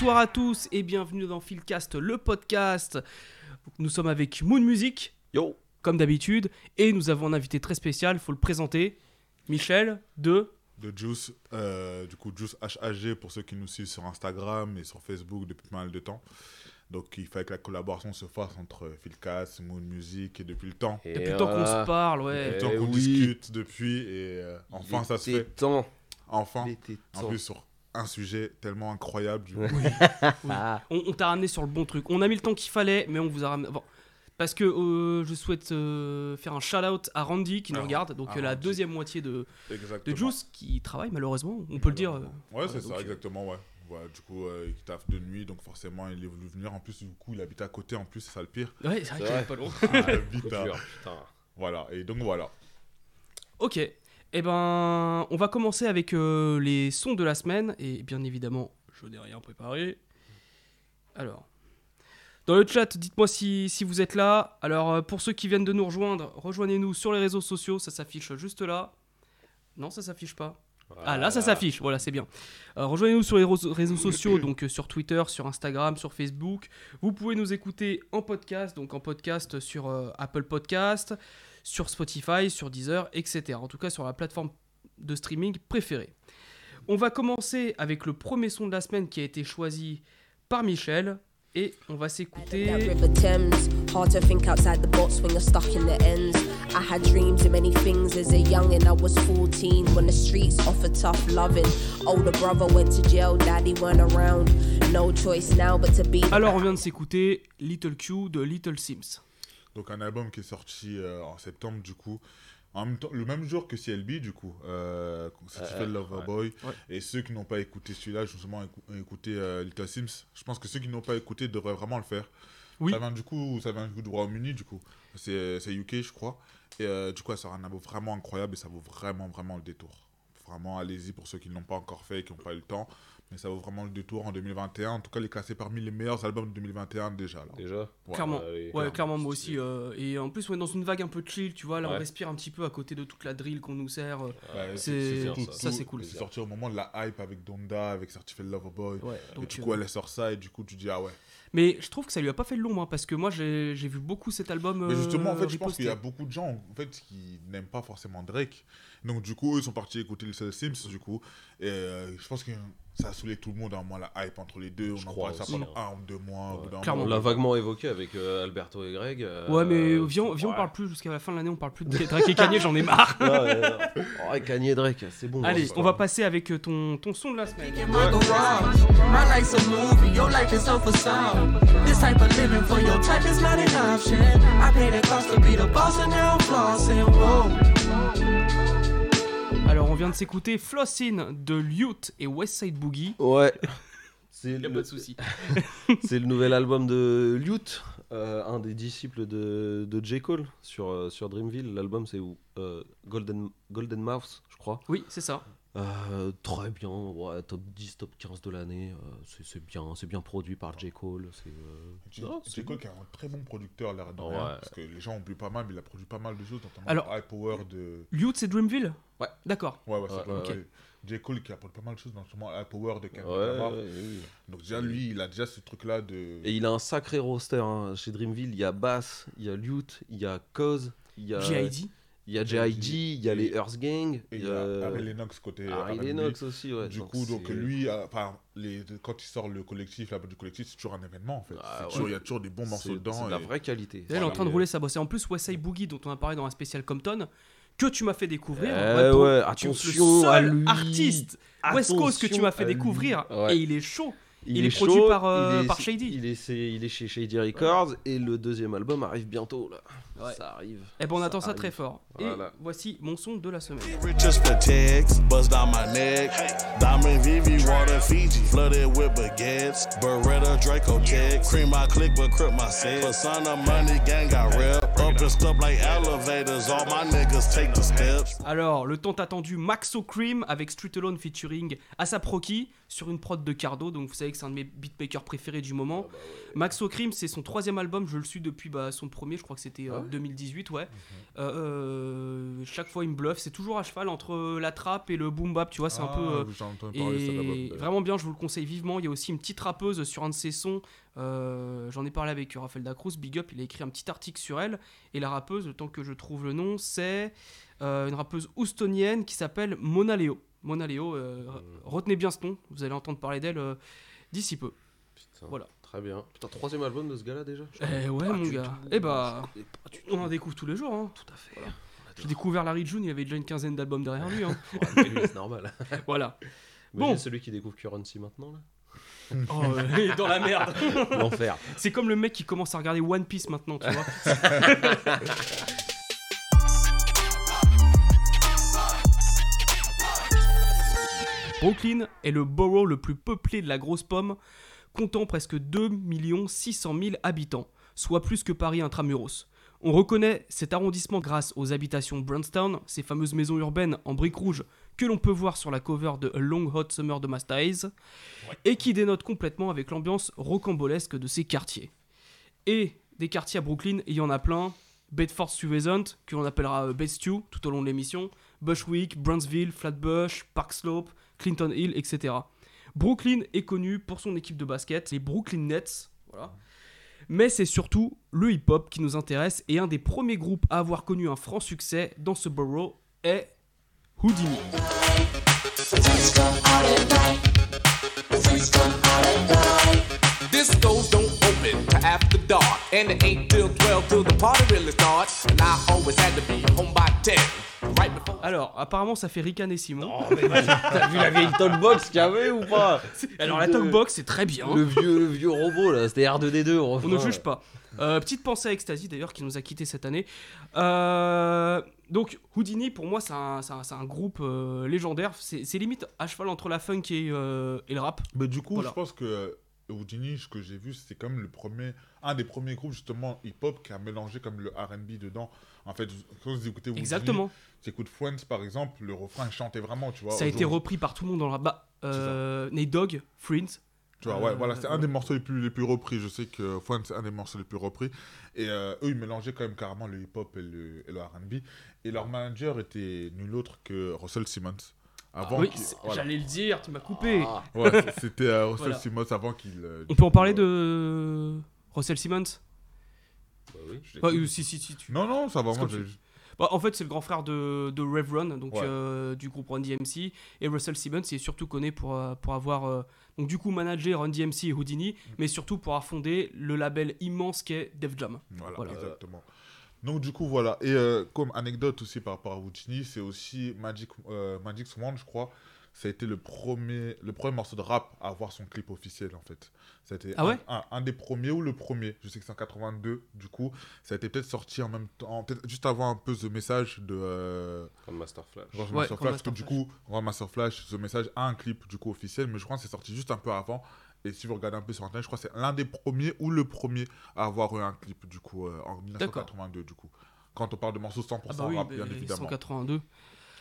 Bonsoir à tous et bienvenue dans Philcast, le podcast. Nous sommes avec Moon Music, Yo comme d'habitude, et nous avons un invité très spécial, il faut le présenter. Michel de. de Juice, euh, du coup Juice HAG pour ceux qui nous suivent sur Instagram et sur Facebook depuis pas mal de temps. Donc il fallait que la collaboration se fasse entre Philcast, Moon Music et depuis le temps. Et Depuis le temps qu'on se parle, ouais. Depuis le temps Eh qu'on oui. discute depuis et euh, enfin ça se fait. temps. Enfin, en plus sur un sujet tellement incroyable. du coup. Ah. On, on t'a ramené sur le bon truc. On a mis le temps qu'il fallait, mais on vous a ramené. bon. Parce que euh, je souhaite euh, faire un shout-out à Randy qui nous Ah, regarde, donc ah, la Randy. deuxième moitié de, de. Juice qui travaille malheureusement, on peut le dire. euh. Ouais, c'est ça, donc, exactement, ouais. Voilà, du coup, euh, il taffe de nuit, donc forcément, il est voulu venir. En plus, du coup, il habite à côté, en plus, c'est ça le pire. Ouais, c'est vrai qu'il pas loin. Ah, putain. Voilà, et donc voilà. Ok. Eh ben, on va commencer avec euh, les sons de la semaine. Et bien évidemment, je n'ai rien préparé. Alors, dans le chat, dites-moi si, si vous êtes là. Alors, euh, pour ceux qui viennent de nous rejoindre, rejoignez-nous sur les réseaux sociaux. Ça s'affiche juste là. Non, ça s'affiche pas. Ah là, ça s'affiche. Voilà, c'est bien. Euh, Rejoignez-nous sur les réseaux sociaux, donc euh, sur Twitter, sur Instagram, sur Facebook. Vous pouvez nous écouter en podcast, donc en podcast sur Apple Podcast, sur Spotify, sur Deezer, etc. En tout cas, sur la plateforme de streaming préférée. On va commencer avec le premier son de la semaine qui a été choisi par Michel. Et on va s'écouter. River Thames, hard to think outside the box when you're stuck in the ends. I had dreams of many things as a young and I was 14 when the streets offered tough loving. Older brother went to jail, daddy weren't around. No choice now but to be. Alors, on vient de s'écouter Little Q de Little Sims. Donc un album qui est sorti euh, en septembre du coup, en même temps, le même jour que CLB du coup, euh, Certified Euh, Loverboy. Ouais. Et ceux qui n'ont pas écouté celui-là, justement écou- écouté euh, Little Sims, je pense que ceux qui n'ont pas écouté devraient vraiment le faire. Oui. Ça vient du coup, ça vient du coup du Royaume-Uni du coup, c'est c'est UK je crois. Et euh, du coup, ça sort un album vraiment incroyable et ça vaut vraiment vraiment le détour. Vraiment, allez-y pour ceux qui ne l'ont pas encore fait et qui n'ont pas eu le temps. Mais ça vaut vraiment le détour en 2021. En tout cas, il est classé parmi les meilleurs albums de 2021 déjà. Là. Déjà Ouais. Clairement. Ouais, clairement, clairement, moi aussi. euh, et en plus, on est dans une vague un peu chill, tu vois. Là, on Ouais. respire un petit peu à côté de toute la drill qu'on nous sert. euh. Ouais, c'est- ça, c'est cool. C'est sorti au moment de la hype avec Donda, avec Certified Lover Boy. Ouais, Et du euh, coup, elle sort ça et du coup, tu dis ah ouais. Mais je trouve que ça lui a pas fait le long, moi, parce que moi, j'ai vu beaucoup cet album. Mais justement, en euh, fait, je pense qu'il y a beaucoup de gens en fait, qui n'aiment pas forcément Drake. Donc, du coup, eux, ils sont partis écouter Little Sims, du coup. Et euh, je pense que ça a saoulé tout le monde, à moins la hype entre les deux. Je On en crois parle ça pendant hein. un ou deux mois. au bout d'un Clairement. On l'a vaguement évoqué avec euh, Alberto et Greg. euh, Ouais, mais viens, viens on parle plus jusqu'à la fin de l'année, on parle plus de Drake et Kanye, j'en ai marre. Ouais, ouais, ouais. Ouais, Kanye et Drake, c'est bon. Allez, hein, on va passer avec ton, ton son de la semaine. Vient de s'écouter Flossin de Lute et Westside Boogie. Ouais. C'est le, pas de souci. c'est le nouvel album de Lute, euh, un des disciples de, de J. Cole sur, euh, sur Dreamville. L'album, c'est où euh, Golden, Golden Mouse, je crois. Oui, c'est ça. Euh, très bien, ouais, top 10, top 15 de l'année. euh, c'est- c'est bien, c'est bien produit par J. Cole. C'est euh, J. non, J. c'est Cole qui est un très bon producteur, l'air de Ouais. rien, Parce que les gens oublient pas mal, mais il a produit pas mal de choses, notamment Alors- High Power de. Lute, c'est Dreamville Ouais. D'accord. Ouais, ouais, c'est. J. Cole qui a produit pas mal de choses, notamment High Power de oui. Donc, déjà, lui, il a déjà ce truc-là de. Et il a un sacré roster hein. chez Dreamville. Il y a Bass, il y a Lute, il y a Cause, il y a G.I.D. il y a J.I.D., il y a les Earth Gang, Et il y a a Harry Lennox côté. Harry. Lennox aussi. Ouais. Du coup, donc c'est- lui, euh, quand il sort le collectif, la du collectif, c'est toujours un événement en fait. Ah, C'est Il y a toujours des bons c'est- morceaux C'est dedans. de la vraie qualité. Il est en train de rouler sa bosse. Et en plus, Westside Boogie, dont on a parlé dans un spécial Compton, que tu m'as fait découvrir. Pour- ouais, attention le seul à lui. artiste West Coast que tu m'as fait découvrir. Ouais. Et il est chaud. Il, Il est, est produit chaud, par, euh, il est- par Shady. Il est, c'est- il est chez Shady Records et le deuxième album arrive bientôt là. Ouais. Ça arrive. Eh ben, on attend ça arrive. très fort. Voilà. Et voici mon son de la semaine. Riches for tags, bust down my neck. Diamond VV, water Fiji, flooded with baguettes. Beretta, Draco Tech. Cream my click, but crip my set. Persona money gang got rep. Up and stuff like elevators. All my niggas take the steps. Alors, le tant attendu Maxo Cream avec Street Alone featuring Asap Rocky sur une prod de Cardo. Donc, vous savez que c'est un de mes beatmakers préférés du moment. Maxo Cream, c'est son troisième album. Je le suis depuis bah, son premier. Je crois que c'était euh, 2018, ouais. Euh, euh, chaque fois, il me bluffe. C'est toujours à cheval entre la trappe et le boom bap, tu vois. C'est un Ah, peu. euh, parler et vraiment bien, je vous le conseille vivement. Il y a aussi une petite rappeuse sur un de ses sons. euh, J'en ai parlé avec Raphaël Dacruz. Big Up, il a écrit un petit article sur elle. Et la rappeuse, le temps que je trouve le nom, c'est euh, une rappeuse houstonienne qui s'appelle Mona Leo. Mona Leo, euh, retenez bien ce nom. Vous allez entendre parler d'elle euh, d'ici peu. Putain, Voilà. Très bien. Putain, troisième album de ce gars-là déjà Eh ouais, pas mon gars. Eh bah, tout. on en découvre tous les jours. Hein. Tout à fait. Voilà. J'ai découvert Larry June, il y avait déjà une quinzaine d'albums derrière lui. hein. Ouais, mais lui, c'est normal. voilà. Bon. Bon. celui qui découvre Currency maintenant, là. Oh, euh, il est dans la merde. L'enfer. C'est comme le mec qui commence à regarder One Piece maintenant, tu vois. Brooklyn est le borough le plus peuplé de la grosse pomme, comptant presque 2 600 000 habitants, soit plus que Paris intramuros. On reconnaît cet arrondissement grâce aux habitations Brownstown, ces fameuses maisons urbaines en briques rouges que l'on peut voir sur la cover de A Long Hot Summer de Master Eyes, et qui dénote complètement avec l'ambiance rocambolesque de ces quartiers. Et des quartiers à Brooklyn, il y en a plein. Bedford-Stuyvesant, que l'on appellera euh, Bed-Stew tout au long de l'émission, Bushwick, Brownsville, Flatbush, Park Slope, Clinton Hill, etc. Brooklyn est connu pour son équipe de basket, les Brooklyn Nets. Mais c'est surtout le hip-hop qui nous intéresse et un des premiers groupes à avoir connu un franc succès dans ce borough est Houdini. After dark, and it ain't till 12 till the party really starts. And I always had to be home by 10, right before. Alors, apparemment, ça fait ricaner Simon. T'as vu la vieille talkbox qu'il y avait ou pas? Alors, la talkbox, c'est très bien. Le vieux, le vieux robot là, c'était R2D2. On ne juge pas. Euh, petite pensée à Ecstasy d'ailleurs qui nous a quitté cette année. Euh, donc Houdini pour moi c'est un, un- un groupe euh, légendaire. C'est limite à cheval entre la funk et, euh, et le rap. Mais du coup, Voilà. je pense que Houdini, ce que j'ai vu, c'est comme le premier, un des premiers groupes justement hip-hop qui a mélangé comme le R&B dedans. En fait, quand vous écoutez Houdini, Exactement. tu écoutes Friends par exemple, le refrain il chantait vraiment, tu vois. Ça a été repris par tout le monde dans le rap. Bah, euh, Nate Dogg, Friends. Tu vois, ouais, Euh, voilà, c'est un voilà. des morceaux les plus, les plus repris. Je sais que Friends, c'est un des morceaux les plus repris. Et euh, eux, ils mélangeaient quand même carrément le hip-hop et le, et le R&B. Et leur manager était nul autre que Russell Simmons. Avant oui, voilà. j'allais le dire, tu m'as coupé. Ah, Ouais, c'était euh, Russell Voilà. Simmons avant qu'il. euh, On peut en parler ouais. de Russell Simmons? Bah oui. Je l'ai- Ouais, euh, si, si, si, tu- Non, non, ça va. Moi, tu- Bah, en fait, c'est le grand frère de, de Rev Run, donc Ouais. euh, du groupe Run DMC. Et Russell Simmons est surtout connu pour, euh, pour avoir, euh, donc du coup, managé Run DMC et Houdini, mais surtout pour avoir fondé le label immense qu'est Def Jam. Voilà, Voilà. exactement. Donc du coup voilà et euh, comme anecdote aussi par rapport à Houdini, c'est aussi Magic euh, Magic Swan je crois, ça a été le premier le premier morceau de rap à avoir son clip officiel en fait. Ça a été Ah un, ouais? un, un des premiers ou le premier, je sais que c'est en 82 du coup, ça a été peut-être sorti en même temps peut-être juste avant un peu ce message de euh, Comme Master Flash. Grand Ouais, Master Grand Flash, Master parce que du coup, Grand Master Flash, ce message a un clip du coup officiel, mais je crois que c'est sorti juste un peu avant. Et si vous regardez un peu sur internet, je crois que c'est l'un des premiers ou le premier à avoir eu un clip du coup euh, en 1982 du coup. Quand on parle de morceaux 100% Ah bah oui, rap, bah, bien évidemment. 182.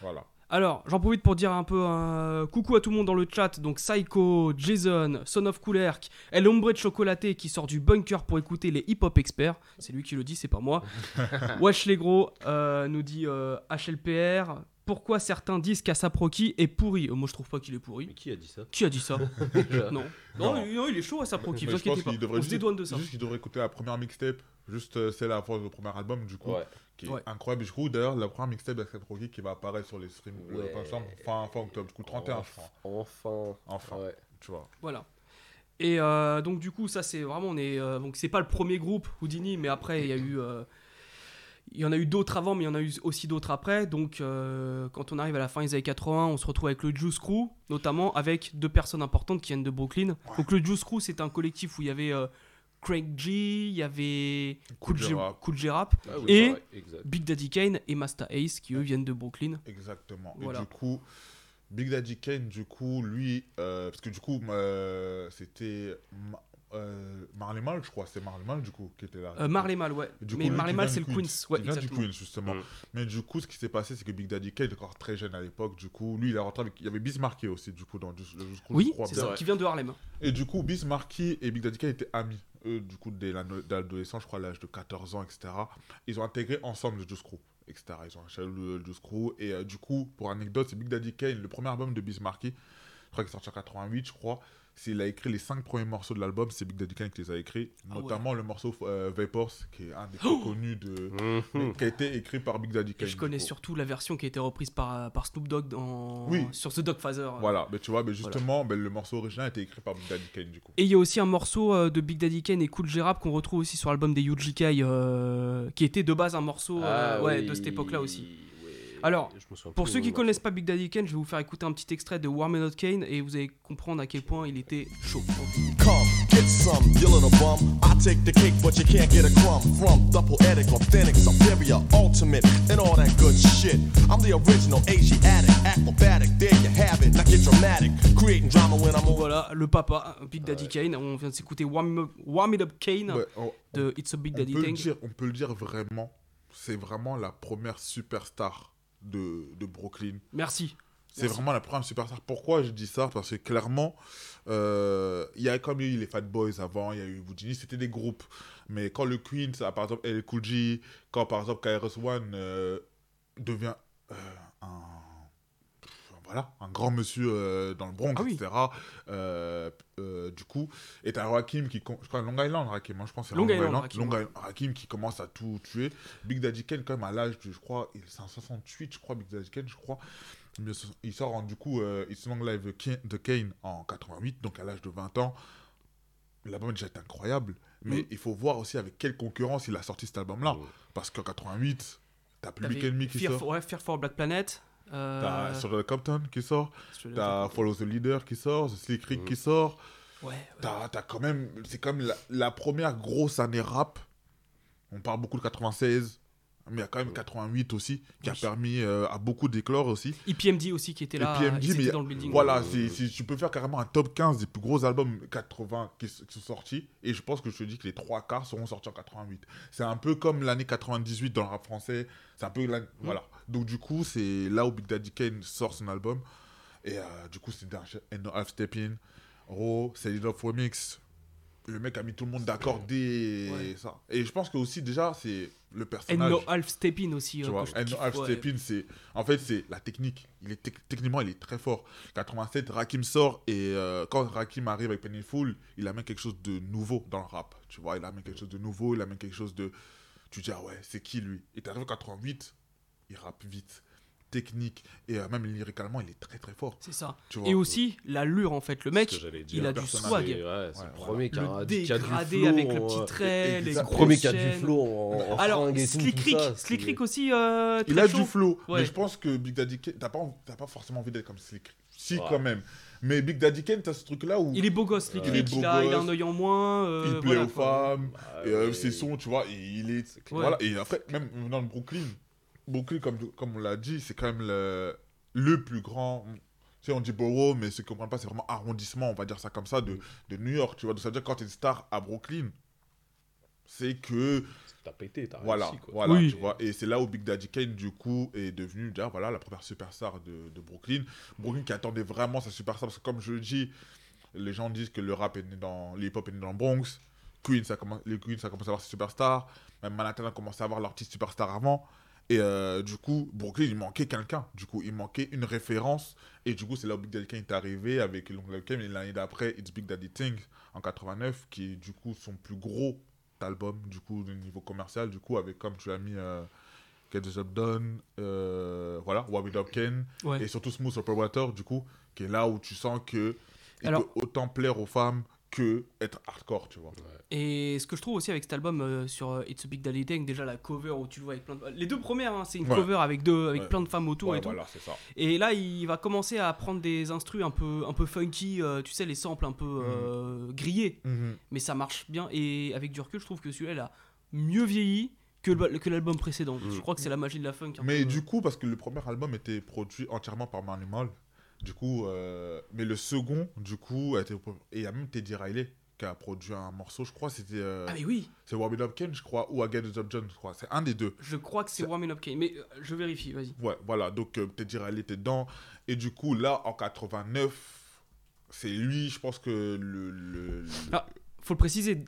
Voilà. Alors, j'en profite pour dire un peu un coucou à tout le monde dans le chat. Donc, Psycho, Jason, Son of Coolerk, El Hombre de Chocolaté qui sort du bunker pour écouter les hip-hop experts. C'est lui qui le dit, c'est pas moi. Wesh les gros, euh, nous dit euh, HLPR. Pourquoi certains disent qu'Asaproki est pourri Euh, Moi, je trouve pas qu'il est pourri. Mais qui a dit ça Qui a dit ça non. non. Non. il- non, il est chaud Asaproki, vous je pense inquiétez pas. qu'il devrait On se dédouane de ça. Juste qu'il devrait écouter la première mixtape, juste euh, celle avant le premier album du coup, Ouais. qui est Ouais. incroyable. Je trouve d'ailleurs la première mixtape d'Axel Rocky qui va apparaître sur les streams le Ouais. 25 fin, fin octobre, du coup 31 je crois. Enfin. Enfin, Ouais. tu vois. Voilà. Et euh, donc du coup, ça c'est vraiment on est euh, donc c'est pas le premier groupe Houdini, mais après il y a eu euh, il y en a eu d'autres avant, mais il y en a eu aussi d'autres après. Donc euh, quand on arrive à la fin des années 80, on se retrouve avec le Juice Crew, notamment avec deux personnes importantes qui viennent de Brooklyn. Donc le Juice Crew, c'est un collectif où il y avait euh, Craig G, il y avait Cool J Rap. Cool J Rap, Ah oui, Et-. Big Daddy Kane et Master Ace qui eux viennent de Brooklyn. Exactement. Voilà. Et du coup, Big Daddy Kane, du coup, lui, euh, parce que du coup, euh, c'était euh, Marley Mal, je crois, c'est Marley Mal, du coup, qui était là. Euh, Marley Mal, ouais. Du coup, mais Marley Mal c'est le du Queens, ouais, il vient du. Queens, justement. Mm. Mais du coup, ce qui s'est passé, c'est que Big Daddy Kane encore très jeune à l'époque. Du coup, lui, il est rentré avec. Il y avait Bismarcky aussi, du coup, dans le- je Oui, crois c'est ça, qui vient de Harlem. Et du coup, Bismarcky et Big Daddy Kane étaient amis. eux, du coup, dès l'ado- dès l'adolescence, je crois à l'âge de 14 ans, etc., ils ont intégré ensemble le Juice Crew, etc. Ils ont acheté le Juice Crew. Et euh, du coup, pour anecdote, c'est Big Daddy Kane, le premier album de Bismarcky, je crois qu'il est sorti en 88, je crois. S'il a écrit les cinq premiers morceaux de l'album, c'est Big Daddy Kane qui les a écrits, Ah ouais. notamment le morceau euh, Vapors, qui est un des plus connus de. Mhm. qui a été écrit par Big Daddy Et Kane. je du connais coup. surtout la version qui a été reprise par, par Snoop Dogg dans... Oui. sur The Dogfather. Voilà, mais tu vois, mais justement, ben, le morceau original a été écrit par Big Daddy Kane, du coup. Et il y a aussi un morceau euh, de Big Daddy Kane et Cool Rap qu'on retrouve aussi sur l'album des UGK, euh, qui était de base un morceau euh, Ah ouais, oui, de cette époque-là aussi. Alors, Je Pour ceux qui connaissent pas Big Daddy Kane, je vais vous faire écouter un petit extrait de Warm Not Kane et vous allez comprendre à quel point il était chaud. Come, get some, you little bum. I take the cake, but you can't get a crumb from the poetic, authentic, superior, ultimate, and all that good shit. I'm the original Asiatic, acrobatic. There you have it. Now get dramatic, creating drama when I'm over. Voilà, le papa, Big Daddy Kane. On vient de s'écouter Warm, It Up Kane Ouais, on- de It's a Big Daddy dire, on peut le dire vraiment, c'est vraiment la première superstar de, de Brooklyn. Merci. C'est vraiment la première superstar. Pourquoi je dis ça? Parce que clairement, euh, il y a comme eu les Fat Boys avant, il y a eu Houdini, c'était des groupes. Mais quand le Queen, ça, par exemple, El Cool quand par exemple KRS One euh, devient euh, un, voilà, un grand monsieur euh, dans le Bronx, Ah etc. euh, euh, du coup, et t'as Rakim qui, je crois Long Island, Rakim, hein, je pense Long Long, Island, Island, Rakim, Long ouais. Island, Rakim qui commence à tout tuer. Big Daddy Kane, quand même, à l'âge de, je crois, il- c'est en 68, je crois, Big Daddy Kane, je crois. Il sort en, du coup It's Long Live de Kane en 88, donc à l'âge de 20 ans. L'album déjà est incroyable, mais Mm. il faut voir aussi avec quelle concurrence il a sorti cet album-là. Parce qu'en 88, t'as Public Enemy qui Fear, sort, for, ouais, Fear for Black Planet. Euh, t'as Sur the Compton qui sort, t'as Follow the Leader qui sort, The Slick Rick Mm. qui sort. Ouais, ouais. T'as t'as quand même, c'est comme la, la première grosse année rap. On parle beaucoup de 96, mais il y a quand même 88 aussi, qui a permis euh, à beaucoup d'éclore aussi. EPMD aussi qui était là. PMD, ils étaient mais dans le building. Voilà, Euh, c'est- c'est- tu peux faire carrément un top 15 des plus gros albums 80 qui, sont sortis. Et je pense que je te dis que les trois quarts seront sortis en 88. C'est un peu comme l'année 98 dans le rap français. C'est un peu. la- Voilà. Donc, du coup, c'est là où Big Daddy Kane sort son album. Et euh, du coup, c'est d'un No Half Step In, Raw, c'est Love Remix. Le mec a mis tout le monde d'accord dès Ouais. ça. Et je pense que aussi, déjà, c'est le And personnage. No Half Step In aussi. Tu euh, vois, and kiffe, Half. Step In, c'est en fait c'est la technique. Il est tec- techniquement il est très fort. 87, Rakim sort et euh, quand Rakim arrive avec Pennyful, il amène quelque chose de nouveau dans le rap. Tu vois, il amène quelque chose de nouveau, il amène quelque chose de. Tu dis ah ouais, c'est qui lui? Et t'arrives en 88, il rappe vite, technique et euh, même lyricalement il est très très fort. C'est ça. Tu vois. Et aussi, l'allure en fait. Le mec, il a du swag. C'est ouais, c'est Ouais, le premier qui a, Le qui a du dégradé flow, avec le euh, petit trait, les premier qui a du flow en, en Alors, Slick Rick, Rick aussi. euh, Il a chaud. du flow, Ouais. mais je pense que Big Daddy Kane, t'as pas, t'as pas forcément envie d'être comme Slick Rick. Si, Ouais. quand même. Mais Big Daddy Kane, t'as ce truc-là où Il est beau gosse, Slick Ouais. Rick. Il est Il, beau a, il a gosse. un œil en moins. euh, il plaît voilà, aux quoi. femmes. Bah, euh, ses sons, tu vois, et il est. Voilà. Et après, même dans le Brooklyn, Brooklyn, comme, comme on l'a dit, c'est quand même le, le plus grand. Tu sais, on dit borough, mais ceux qui ne comprennent pas, c'est vraiment arrondissement, on va dire ça comme ça, de, de New York. Tu vois, donc ça veut dire que quand tu es une star à Brooklyn, c'est que. T'as pété, t'as Voilà, réussi, quoi. voilà, Oui. tu vois. Et c'est là où Big Daddy Kane, du coup, est devenu, déjà, voilà, la première superstar de, de Brooklyn. Brooklyn qui attendait vraiment sa superstar, parce que comme je le dis, les gens disent que le rap est né dans, l'hip-hop est né dans le Bronx. Queen, ça commence, les Queens, ça commence à avoir ses superstars. Même Manhattan a commencé à avoir l'artiste superstar avant. Et euh, du coup, Brooklyn, il manquait quelqu'un. Du coup, il manquait une référence. Et du coup, c'est là où Big Daddy Kane est arrivé avec Long Live Kane. Et l'année d'après, It's Big Daddy Things en 89, qui est du coup son plus gros album, du coup, au niveau commercial. Du coup, avec, comme tu l'as mis, euh, Get the Job Done, euh, voilà, Ken. Ouais. Et surtout Smooth Operator, du coup, qui est là où tu sens que il Alors- peut autant plaire aux femmes que être hardcore, tu vois. Et ce que je trouve aussi avec cet album euh, sur euh, It's a Big Daddy Thing, déjà la cover où tu le vois avec plein de... Les deux premières, hein, c'est une Ouais. cover avec, deux, avec Ouais. plein de femmes autour et tout. voilà, c'est ça. Et là, il va commencer à prendre des instrus un peu, un peu funky, euh, tu sais, les samples un peu euh, grillés. Mais ça marche bien. Et avec du recul, je trouve que celui-là, il a mieux vieilli que le- que l'album précédent. Mm. Je crois que c'est la magie de la funk. un Mais peu. du coup, parce que le premier album était produit entièrement par Manimal, du coup, euh, mais le second, du coup, a été. Et il y a même Teddy Riley qui a produit un morceau, je crois, c'était. euh, Ah mais oui, c'est Up Ken, je crois, ou Again the Job John, je crois. C'est un des deux. je crois que c'est Up Kane. Mais euh, je vérifie, vas-y. Ouais, voilà. Donc, Teddy Riley était dedans. Et du coup, là, en 89, c'est lui, je pense que le. le, le- Ah, faut le préciser,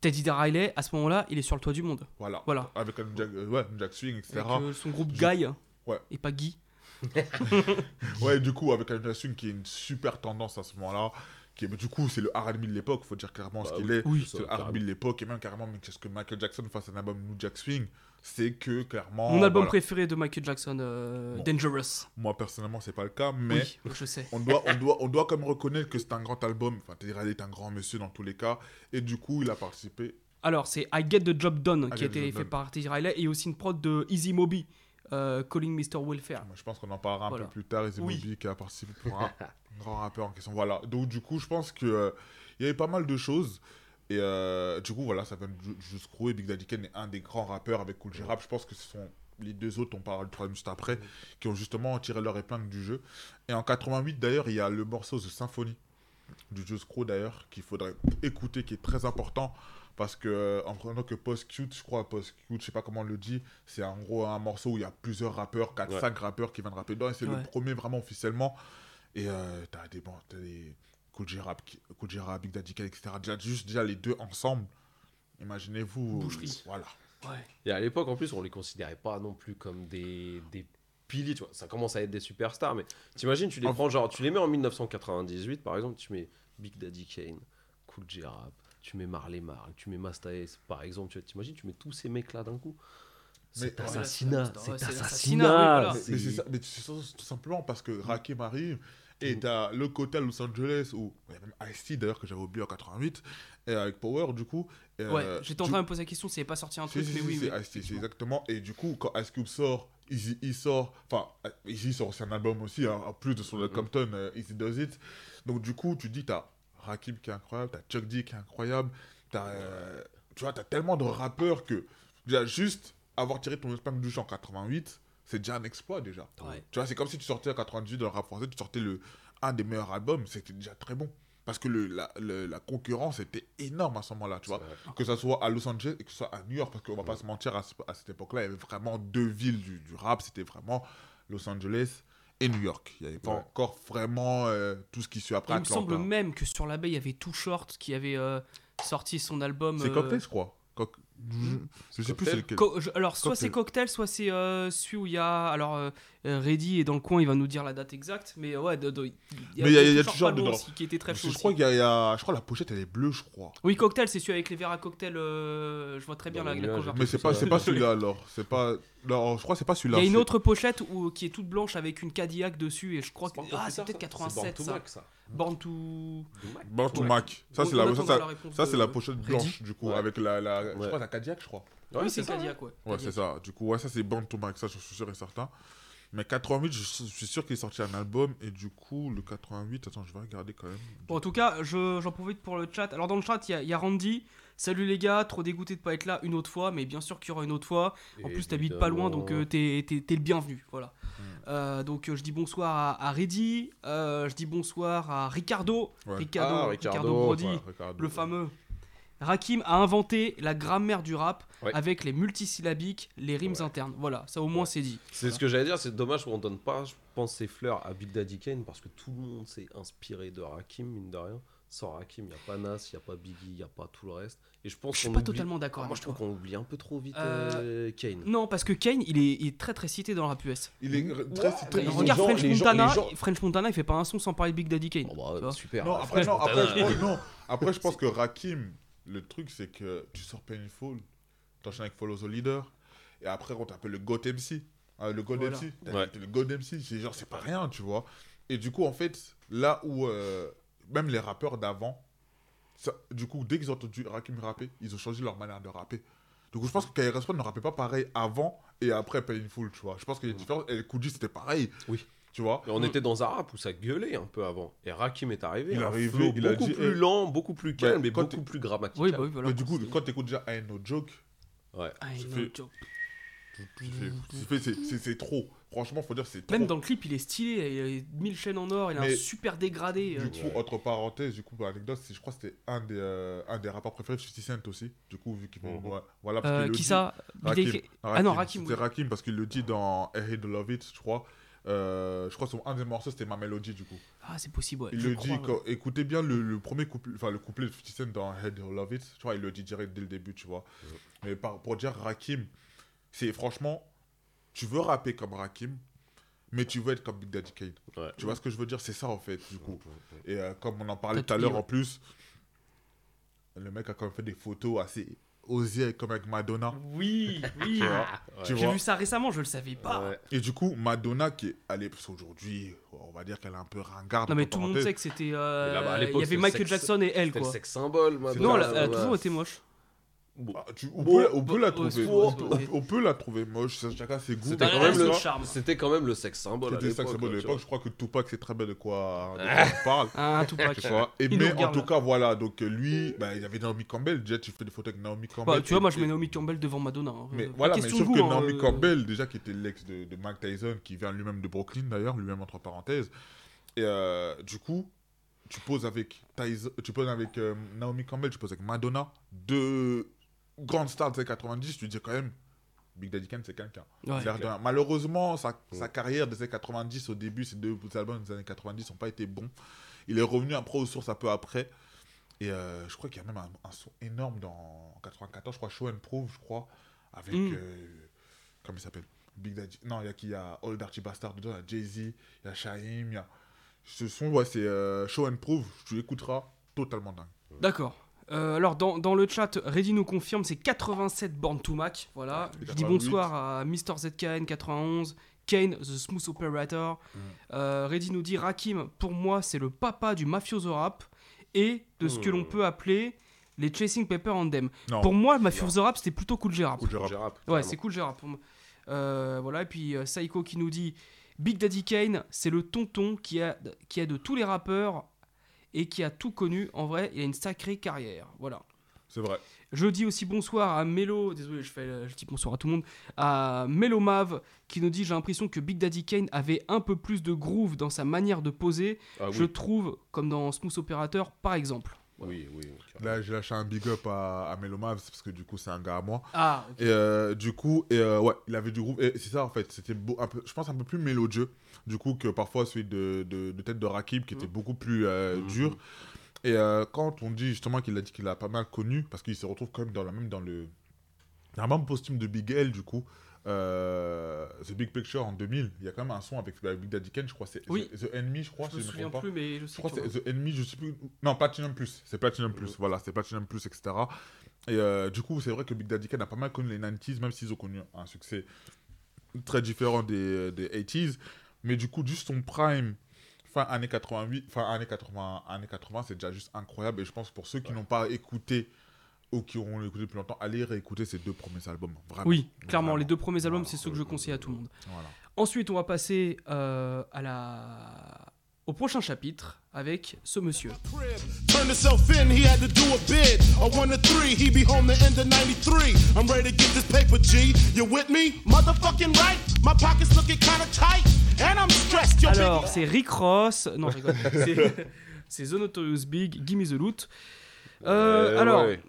Teddy Riley, à ce moment-là, il est sur le toit du monde. Voilà. Voilà. Avec un Jack, ouais, un Jack Swing, etc. Avec son groupe Je- Guy. Ouais. Et pas Guy. Ouais, du coup, avec un Jack Swing qui est une super tendance à ce moment-là. Qui est, du coup, c'est le R&B de l'époque, faut dire clairement ce Bah qu'il oui. est. Oui. C'est le. R&B de l'époque, et même carrément, mais qu'est-ce que Michael Jackson fasse un album New Jack Swing, c'est que clairement. Mon album voilà. préféré de Michael Jackson, euh, Bon. Dangerous. Moi, personnellement, c'est pas le cas, mais. Oui, je sais. On doit, on, doit, on doit quand même reconnaître que c'est un grand album. Enfin, Teddy Riley est un grand monsieur dans tous les cas. Et du coup, il a participé. Alors, c'est I Get the Job Done I qui a the été fait Done. par Teddy Riley et aussi une prod de Easy Moby, euh, Calling Mr. Welfare. Je pense qu'on en parlera un Voilà. peu plus tard. Easy Oui. Moby qui a participé pour un grand rappeur en question. Voilà. Donc, du coup, je pense que euh, y avait pas mal de choses. Et euh, du coup, voilà, ça vient Juice Crew et Big Daddy Kane est un des grands rappeurs avec Cool J Rap. Je pense que ce sont les deux autres, on parlera le troisième juste après, qui ont justement tiré leur épingle du jeu. Et en 88, d'ailleurs, il y a le morceau The Symphony du Juice Crew, d'ailleurs, qu'il faudrait écouter, qui est très important. Parce que, euh, en prenant que Post-Cute, je crois, Post-Cute, je sais pas comment on le dit, c'est en gros un morceau où il y a plusieurs rappeurs, 4-5 Ouais. rappeurs qui viennent rapper dedans, et c'est Ouais. le premier vraiment officiellement. Et euh, t'as des, bon, t'as des Cool J Rap, qui- Cool J Rap, Big Daddy Kane, etc. Déjà, juste déjà les deux ensemble, imaginez-vous. Boucherie. Voilà. Ouais. Et à l'époque, en plus, on les considérait pas non plus comme des, des piliers, tu vois. Ça commence à être des superstars, mais t'imagines, tu les En- prends, genre, tu les mets en 1998, par exemple, tu mets Big Daddy Kane, Cool J Rap, tu mets Marley Marl, tu mets Masta Ace, par exemple, tu t'imagines, tu mets tous ces mecs-là d'un coup. Mais- C'est assassinat, c'est c'est assassinat. Mais, c'est ça, mais c'est ça, tout simplement parce que Rakim arrive et t'as le côté à Los Angeles où il y a même Ice-T d'ailleurs que j'avais oublié en 88 et avec Power du coup. et, Ouais, euh, j'étais en train de me poser la question avait pas sorti un truc, mais oui, c'est c'est exactement. Et du coup, quand Ice Cube sort, Easy il sort. Enfin, Easy sort aussi un album aussi, hein, en plus de son Mhm. Compton, euh, Easy Does It. Donc, du coup, tu dis, t'as Rakim qui est incroyable, t'as Chuck D qui est incroyable, t'as. euh, tu vois, t'as tellement de rappeurs que. Déjà, juste avoir tiré ton épingle du jeu en 88, c'est déjà un exploit déjà. Ouais. Tu vois, c'est comme si tu sortais en 98 dans le rap français, tu sortais le, un des meilleurs albums, c'était déjà très bon. Parce que le, la, le- la concurrence était énorme à ce moment-là, tu vois que ça soit à Los Angeles et que ce soit à New York, parce qu'on va pas se mentir, à, à cette époque-là, il y avait vraiment deux villes du, du rap, c'était vraiment Los Angeles et New York. Il n'y avait pas Ouais. encore vraiment euh, tout ce qui suit après Il me semble même que sur la baie, il y avait Too Short qui avait euh, sorti son album. C'est euh, Cocktail, je crois. Cock- Je, je sais plus c'est Cocktail lequel. Co- je- alors, soit c'est Cocktail, soit c'est euh, celui où il y a. Alors, Reddy est dans le coin, il va nous dire la date exacte. Mais ouais, de- de- Mais il y a- il y a Too Too Short dedans. aussi, qui était très Je, chaud. je crois qu'il y, a- il y a, je crois la pochette elle est bleue, je crois. Oui, Cocktail, c'est celui avec les verres à cocktail. euh, je vois très bien Dans la, la. Mais c'est pas, c'est pas celui-là alors. C'est pas. Non, je crois que c'est pas Il celui-là. y a une autre pochette où, qui est toute blanche avec une Cadillac dessus et je crois que ah, c'est peut-être ça. 87 C'est ça. Mac, ça. Born to Born to Ouais. Mac. Ça, c'est la, ça, la réponse ça, c'est de la pochette Reddy. blanche, du coup, Ouais. avec la. la je crois la Cadillac, je crois. Ouais, oui, c'est. Cadillac, ouais. Ouais, c'est ça. Du coup, ouais, ça c'est Born to Mac, ça je suis sûr et certain. Mais 88, je, suis sûr qu'il est sorti un album. Et du coup, le 88, attends, je vais regarder quand même. Bon, en tout cas, je- j'en profite pour le chat. Alors, dans le chat, il y, il y a Randy. Salut les gars, trop dégoûté de pas être là une autre fois, mais bien sûr qu'il y aura une autre fois. En plus, t'habites pas loin, donc euh, t'es t'es le bienvenu. Voilà. Euh, donc, euh, je dis bonsoir à, à Reddy, euh, je dis bonsoir à Ricardo, Ouais. Ricardo, Ah, Ricardo, Ricardo, Brody, Ouais, Ricardo. le fameux. Rakim a inventé la grammaire du rap Ouais. avec les multisyllabiques, les rimes Ouais. internes. Voilà, ça au moins Ouais. c'est dit. C'est ce que j'allais dire, c'est dommage qu'on donne pas, je pense, ces fleurs à Big Daddy Kane parce que tout le monde s'est inspiré de Rakim, mine de rien. Sans Rakim, il n'y a pas Nas, il n'y a pas Biggie, il n'y a pas tout le reste. Et je pense Je suis pas oublie- totalement d'accord Ah, Moi, avec je trouve qu'on oublie un peu trop vite Euh, euh, Kane. Non, parce que Kane, il est, il est très très cité dans le rap US. Il est r- très cité. les Regarde gens- French gens- Montana, gens- French Montana, il fait pas un son sans parler de Big Daddy Kane. Bon, bah, super. Non, après, non, après, je pense, non. Après, je pense que Rakim, le truc, c'est que tu sors Painful, t'enchaînes avec Follow the Leader, et après, on t'appelle le God MC. Ah, le God Voilà. MC. Ouais. Le God MC, c'est genre, c'est pas rien, tu vois. Et du coup, en fait, là où euh, même les rappeurs d'avant, ça- du coup, dès qu'ils ont entendu Rakim rapper, ils ont changé leur manière de rapper. Du coup, je pense que KRS One ne rappait pas pareil avant et après Painful, tu vois. Je pense qu'il y a une différence. Et Koudji, c'était pareil. Oui. Tu vois. Et on était dans un rap où ça gueulait un peu avant. Et Rakim est arrivé. Il est arrivé, flow il a beaucoup dit, plus eh, lent, beaucoup plus calme quand beaucoup plus grammatical. Oui, bah oui, voilà. Mais du coup, quand t'écoutes déjà I No Joke, Ouais. Tu no joke. tu fais- tu fais- c'est- trop. Franchement, faut dire, c'est trop. Même dans le clip, il est stylé, il a mille chaînes en or, il a Mais- un super dégradé. euh, Du coup, autre parenthèse, du coup, pour l'anecdote, c'est- je crois que c'était un des, euh, un des rappeurs préférés de 50 Cent aussi. Du coup, vu qu'il ouais, voilà, parce euh, qui dit- ça? Rakim. Big- Ah non, Rakim. C'était oui. Rakim parce qu'il le dit dans I Hate Love It, je crois. Euh, je crois que son un des morceaux c'était Ma Melody du coup. Ah, c'est possible, ouais. Il je le crois, dit, ouais. quand- écoutez bien le, le premier couplet, enfin le couplet de 50 Cent dans Head Love It, tu vois, il le dit direct dès le début, tu vois. Mais par- pour dire Rakim, c'est franchement, tu veux rapper comme Rakim, mais tu veux être comme Big Daddy Kane. Ouais. Tu vois ce que je veux dire? C'est ça en fait, du coup. Et euh, comme on en parlait tout à l'heure en plus, le mec a quand même fait des photos assez osées comme avec Madonna. Oui, oui. Tu J'ai vu ça récemment, je le savais pas. Ouais. Et du coup, Madonna qui est allée, parce qu'aujourd'hui, on va dire qu'elle est un peu ringarde. Non, mais tout le monde sait que c'était. euh, il y avait Michael sexe- Jackson et elle, le quoi. sexe symbole, Madonna. Non, elle elle a toujours été moche. Ah, tu- on, peut, on peut la trouver. on, peut, on peut la trouver moche, chacun ses goûts. C'était Bah, quand, même le... charme. C'était quand même le sexe symbole C'était l'époque. c'est bon de l'époque. Je crois que Tupac sait très bien de quoi, de quoi on parle. Ah, Tupac. Tu vois. Et Il nous mais en regarde, tout cas, voilà. Donc lui, bah, il y avait Naomi Campbell. Déjà, tu fais des photos avec Naomi Campbell. Bah, tu vois, moi je Et- mets Naomi Campbell devant Madonna. hein. Mais Euh, voilà, mais sauf que hein, Naomi euh, Campbell, déjà qui était l'ex de, de Mike Tyson, qui vient lui-même de Brooklyn d'ailleurs, lui-même entre parenthèses. Et euh, du coup, tu poses avec Tyson, tu poses avec euh, Naomi Campbell, tu poses avec Madonna, deux grandes stars des années 90, tu dis quand même, Big Daddy Kane, c'est quelqu'un. Ouais. Malheureusement, sa, sa carrière des années 90, au début, ces deux albums des années 90 n'ont pas été bons. Il est revenu après aux sources un peu après. Et euh, je crois qu'il y a même un, un son énorme dans 94, je crois, Show and Prove, je crois, avec. Mm. euh, comment il s'appelle? Big Daddy. Non, il y a qui? Il y a Old Archie Bastard dedans, il y a Jay-Z, il y a Shaheem, il y a. Ce son, ouais, c'est euh, Show and Prove, tu l'écouteras, totalement dingue. D'accord. Euh, alors, dans, dans le chat, Reddy nous confirme, c'est 87 Born to Mac. Voilà. Ouais, Je dis 88. bonsoir à Mr. ZKN 91, Kane, The Smooth Operator. Mm. Euh, Reddy nous dit Rakim, pour moi, c'est le papa du mafioso rap et de ce que l'on Mm. peut appeler les Chasing Pepper Andem. Pour moi, mafioso rap, c'était plutôt cool G-Rap. Cool J Rap. J'ai rap, Ouais, c'est cool G-Rap pour moi. Euh, voilà, et puis euh, Saiko qui nous dit Big Daddy Kane, c'est le tonton qui a, qui a de tous les rappeurs et qui a tout connu. En vrai, il a une sacrée carrière. Voilà. c'est vrai. Je dis aussi bonsoir à Melo, désolé, je, fais, je dis bonsoir à tout le monde, à Melo Mav qui nous dit J'ai l'impression que Big Daddy Kane avait un peu plus de groove dans sa manière de poser, Ah oui, je trouve, comme dans Smooth Operator par exemple. Oui, oui. Là, j'ai lâché un big up à, à Melomavs parce que du coup, c'est un gars à moi. Ah, Et euh, du coup, et, euh, ouais, il avait du groove. Et c'est ça, en fait. C'était beau- un peu, je pense un peu plus mélodieux. Du coup, que parfois celui de, de, de Tête de Rakim, qui était beaucoup plus euh, Mhm. dur. Et euh, quand on dit justement qu'il a dit qu'il a pas mal connu, parce qu'il se retrouve quand même dans la même dans le. Dans le même posthume de Big L, du coup. Euh, The Big Picture en 2000, il y a quand même un son avec, avec Big Daddy Kane, je crois, c'est Oui. The, The Enemy, je crois, je me si je souviens me pas. plus, mais je Je sais crois que que c'est The Enemy, je sais plus. Non, Platinum Plus. C'est Platinum Plus. Voilà, c'est Platinum Plus, etc. Et euh, du coup, c'est vrai que Big Daddy Kane a pas mal connu les 90s, même s'ils ont connu un succès très différent des, des 80s. Mais du coup, juste son prime, fin années 88, fin années 80, années 80 c'est déjà juste incroyable. Et je pense que pour ceux qui n'ont pas écouté ou qui auront écouté depuis longtemps, allez réécouter ces deux premiers albums. Vraiment. Oui, clairement, Vraiment. les deux premiers albums, Voilà. c'est ceux que je conseille à tout le monde. Voilà. Ensuite, on va passer euh, à la... au prochain chapitre avec ce monsieur. Turn himself in, he had to do a bid. A one to three, he be home the end of 93. I'm ready to get this paper, G. You with me? Motherfucking right. My pockets looking kinda tight. And I'm stressed, yo. Alors, c'est Rick Ross. Non, je rigole. C'est- c'est The Notorious Big, Gimme the Loot. Euh, Euh, alors, ouais.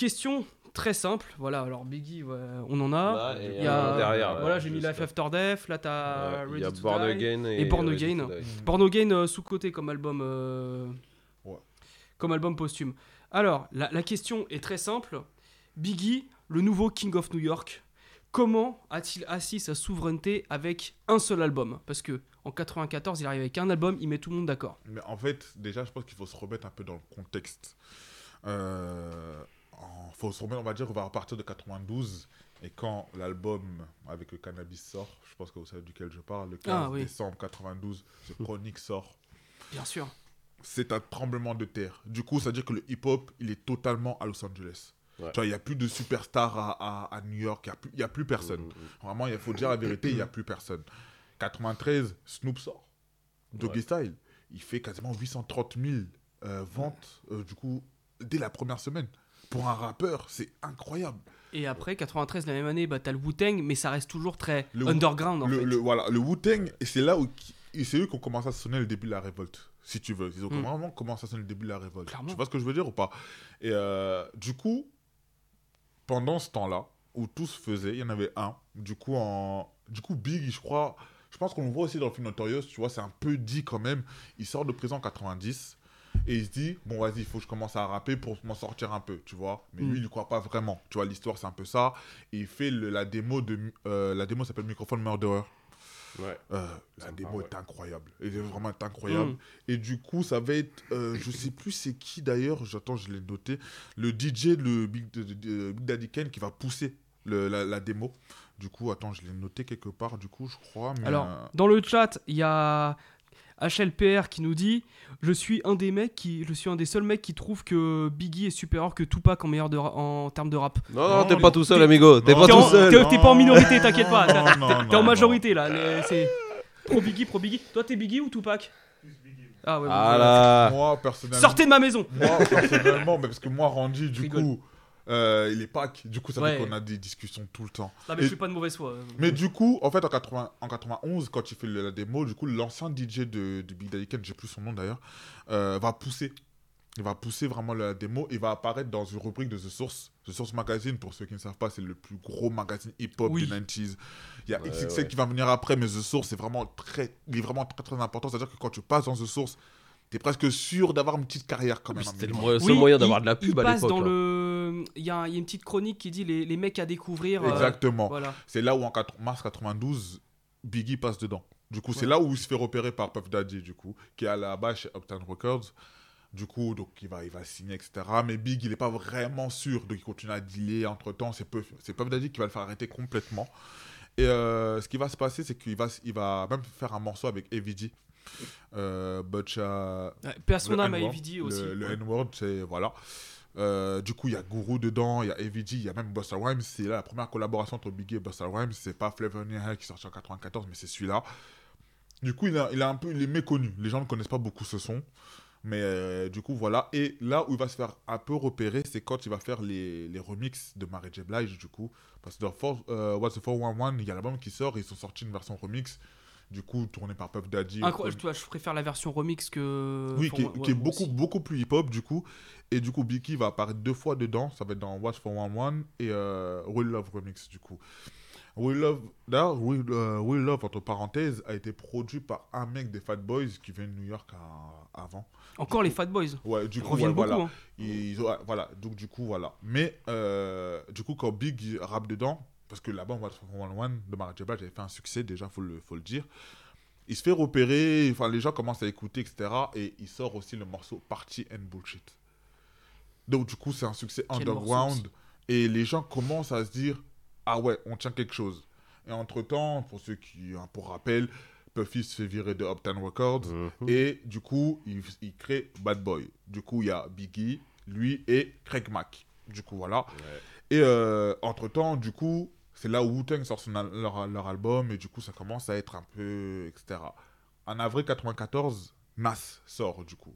Question très simple. Voilà, alors Biggie, ouais, on en a. Là, et Il y a, un derrière. là, voilà, j'ai mis Life After Death. Là, t'as Ready to Born Die. Again et, et Born Ready Again. Die. Born Again euh, sous-côté comme album, euh, Ouais. comme album posthume. Alors, la, la question est très simple. Biggie, le nouveau King of New York, comment a-t-il assis sa souveraineté avec un seul album? Parce que en 94, il arrive avec un album, il met tout le monde d'accord. Mais en fait, déjà, je pense qu'il faut se remettre un peu dans le contexte. Euh, en- faut se remettre, on va dire, on va repartir de 92. Et quand l'album avec le cannabis sort, je pense que vous savez duquel je parle, le 15 Ah, oui. décembre 92, The Chronic sort. Bien sûr. C'est un tremblement de terre. Du coup, ça veut dire que le hip-hop, il est totalement à Los Angeles. Ouais. Tu vois, il n'y a plus de superstars à, à- à New York, il n'y a, plus- il y a plus personne. Mm, mm, Vraiment, il faut dire la vérité, il n'y a plus personne. 93, Snoop sort. Doggy Ouais. Style. Il fait quasiment 830 000 euh, ventes, euh, du coup, dès la première semaine. Pour un rappeur, c'est incroyable. Et après, 93, la même année, bah, t'as le Wu-Tang, mais ça reste toujours très Le underground en le, fait. le- voilà, le Wu-Tang, c'est là où c'est eux qui ont commencé à sonner le début de la révolte, si tu veux. Ils ont Mm. vraiment commencé à sonner le début de la révolte. Clairement. Tu vois ce que je veux dire ou pas? Et euh, du coup, pendant ce temps-là, où tout se faisait, il y en avait un. Du coup, en... du coup Big, je crois, je pense qu'on le voit aussi dans le film Notorious, tu vois, c'est un peu dit quand même. Il sort de prison en 90 et il se dit, bon, vas-y, il faut que je commence à rapper pour m'en sortir un peu, tu vois. Mais Mm. lui, il ne croit pas vraiment. Tu vois, l'histoire, c'est un peu ça. Et il fait le- la démo de. euh, la démo s'appelle Microphone Murderer. Ouais. Euh, la démo est incroyable. Elle est vraiment incroyable. Mm. Et du coup, ça va être. euh, je sais plus c'est qui d'ailleurs, j'attends, je l'ai noté. Le DJ, le Big, de- de- de- Big Daddy Kane, qui va pousser le- la, la démo. Du coup, attends, je l'ai noté quelque part, du coup, je crois. Mais Alors, euh, dans le chat, il y a HLPR qui nous dit Je suis un des mecs qui. Je suis un des seuls mecs qui trouve que Biggie est supérieur que Tupac en, meilleur de en termes de rap. Non, Non, t'es pas tout seul, amigo. T'es pas T'es tout en, seul. t'es- pas en minorité, t'inquiète pas. Non, T'es- non, T'es en majorité là. C'est pro Biggie, pro Biggie. Toi, t'es Biggie ou Tupac? Ah ouais. Ah moi, personnellement. Sortez de ma maison Moi, personnellement, mais parce que moi, Randy, du Rigole. coup, euh, il est Pâques. Du coup, ça Ouais. fait qu'on a des discussions tout le temps. Non, mais Et- je suis pas de mauvaise foi. Mais du coup, en fait, en, 80, en 91, quand il fait la démo, du coup, l'ancien DJ de, de Big Daddy Kane, j'ai plus son nom d'ailleurs, euh, va pousser. Il va pousser vraiment la démo et va apparaître dans une rubrique de The Source. The Source Magazine, pour ceux qui ne savent pas, c'est le plus gros magazine hip-hop Oui. des 90s. Il y a Ouais, XXL ouais. qui va venir après, mais The Source, c'est vraiment très, il est vraiment très, très important. C'est-à-dire que quand tu passes dans The Source, tu es presque sûr d'avoir une petite carrière quand même. C'était le moyen d'avoir de la il pub à l'époque. dans hein. le. Il y, a il y a une petite chronique qui dit les, les mecs à découvrir. euh, Exactement. Voilà. C'est là où en 4 mars 92, Biggie passe dedans. Du coup, c'est là où il se fait repérer par Puff Daddy, du coup, qui est à la base chez Uptown Records. Du coup, donc il va, il va signer, etc. Mais Big, il n'est pas vraiment sûr, donc il continue à dealer. Entre temps, c'est Puff, c'est Puff Daddy qui va le faire arrêter complètement. Et euh, ce qui va se passer, c'est qu'il va, il va même faire un morceau avec AVD. Euh, Butcha, le à N-word, Evidy aussi. Le, le. N-word, c'est. Voilà. Euh, du coup, il y a Guru dedans, il y a AVG, il y a même Busta Rhymes. C'est la première collaboration entre Biggie et Busta Rhymes. C'est pas Flavor qui est sorti en 94, mais c'est celui-là. Du coup, il, a, il, a un peu, il est méconnu. Les gens ne connaissent pas beaucoup ce son. Mais euh, du coup, voilà. Et là où il va se faire un peu repérer, c'est quand il va faire les, les remixes de Mary J. Blige, du coup. Parce que dans Four- euh, What's the 411, il y a l'album qui sort, ils ont sorti une version remix. Du coup, tournée par Puff Daddy. Incroyable, tu vois, je préfère la version remix que. Oui, qui est, qui beaucoup, aussi. beaucoup plus hip-hop, du coup. Et du coup, Biggie va apparaître deux fois dedans. Ça va être dans Watch for One One et euh, Will Love Remix, du coup. Will Love, d'ailleurs, Will, euh, Will Love, entre parenthèses, a été produit par un mec des Fat Boys qui vient de New York à- avant. Encore les Fat Boys. Ouais, du Ils coup, reviennent ouais, beaucoup. voilà. hein. Ils- ouais, voilà, donc du coup, voilà. Mais, euh, du coup, quand Big rappe dedans, parce que là-bas, Watch for One One de Mara j'avait fait un succès, déjà, faut le, faut le dire. Il se fait repérer, enfin, les gens commencent à écouter, etc. Et il sort aussi le morceau Party and Bullshit. Donc, du coup, c'est un succès Quel underground. Et les gens commencent à se dire Ah ouais, on tient quelque chose. Et entre-temps, pour ceux qui, hein, pour rappel, Puffy se fait virer de Uptown Records. Mhm. Et du coup, il, il crée Bad Boy. Du coup, il y a Biggie, lui et Craig Mack. Du coup, voilà. Et euh, entre-temps, du coup, c'est là où Wu-Tang sort son al- leur, leur album. Et du coup, ça commence à être un peu. etc. En avril 94, Nas sort, du coup.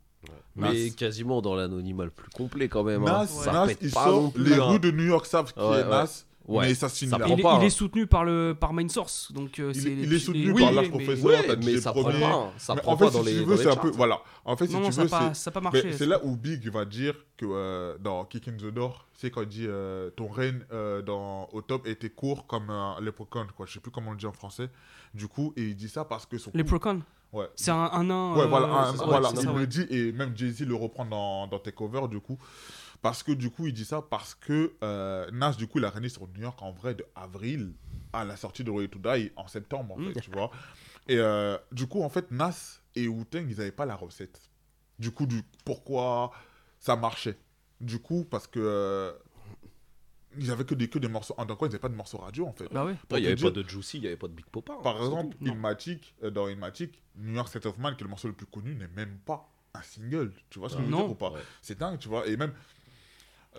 Mais Nas. quasiment dans l'anonymat le plus complet quand même. hein. Nas, Ça Nas, pète il pas sort. non plus, les hein. rues de New York savent qui Ouais, est ouais. Nas. Ouais. Mais ça se finit Ça là. prend Il, est- pas, il hein. est soutenu par, le, par Main Source. Donc, euh, Il c'est il est soutenu par oui, Large mais- Professor, Ouais, t'as mais ça prend pas. Ça Mais prend en pas fait, dans si les tu dans veux, les c'est un charts. peu. Voilà. En fait, si Non, non, tu ça veux, n'a pas, c'est. ça a pas Mais marché. c'est là où Big va dire que euh, dans Kick in the Door, c'est quand il dit euh, ton règne euh, dans, au top était court comme un leprechaun, quoi. Je sais plus comment on le dit en français. Du coup, et il dit ça parce que son. Les Procon. Ouais. C'est un, un nain. Ouais, euh, voilà, un- c'est ça, voilà, ça, il ouais. le dit et même Jay-Z le reprend dans, dans Takeover du coup. Parce que du coup, il dit ça parce que euh, Nas, du coup, il a régné sur New York en vrai de avril à la sortie de Ready to Die en septembre, en Mm. fait, tu vois. Et euh, du coup, en fait, Nas et Wu-Tang, ils n'avaient pas la recette. Du coup, du, pourquoi ça marchait Du coup, parce que. Ils avaient que des, que des morceaux underground, ils n'avaient pas de morceaux radio en fait. Bah Il n'y avait dire- pas de Juicy, il n'y avait pas de Big Papa. par c'est exemple, Non. Ilmatic, euh, dans Ilmatic, New York State of Mind, qui est le morceau le plus connu, n'est même pas un single. Tu vois ce que je veux Non. dire ou pas? Ouais. C'est dingue, tu vois. Et même.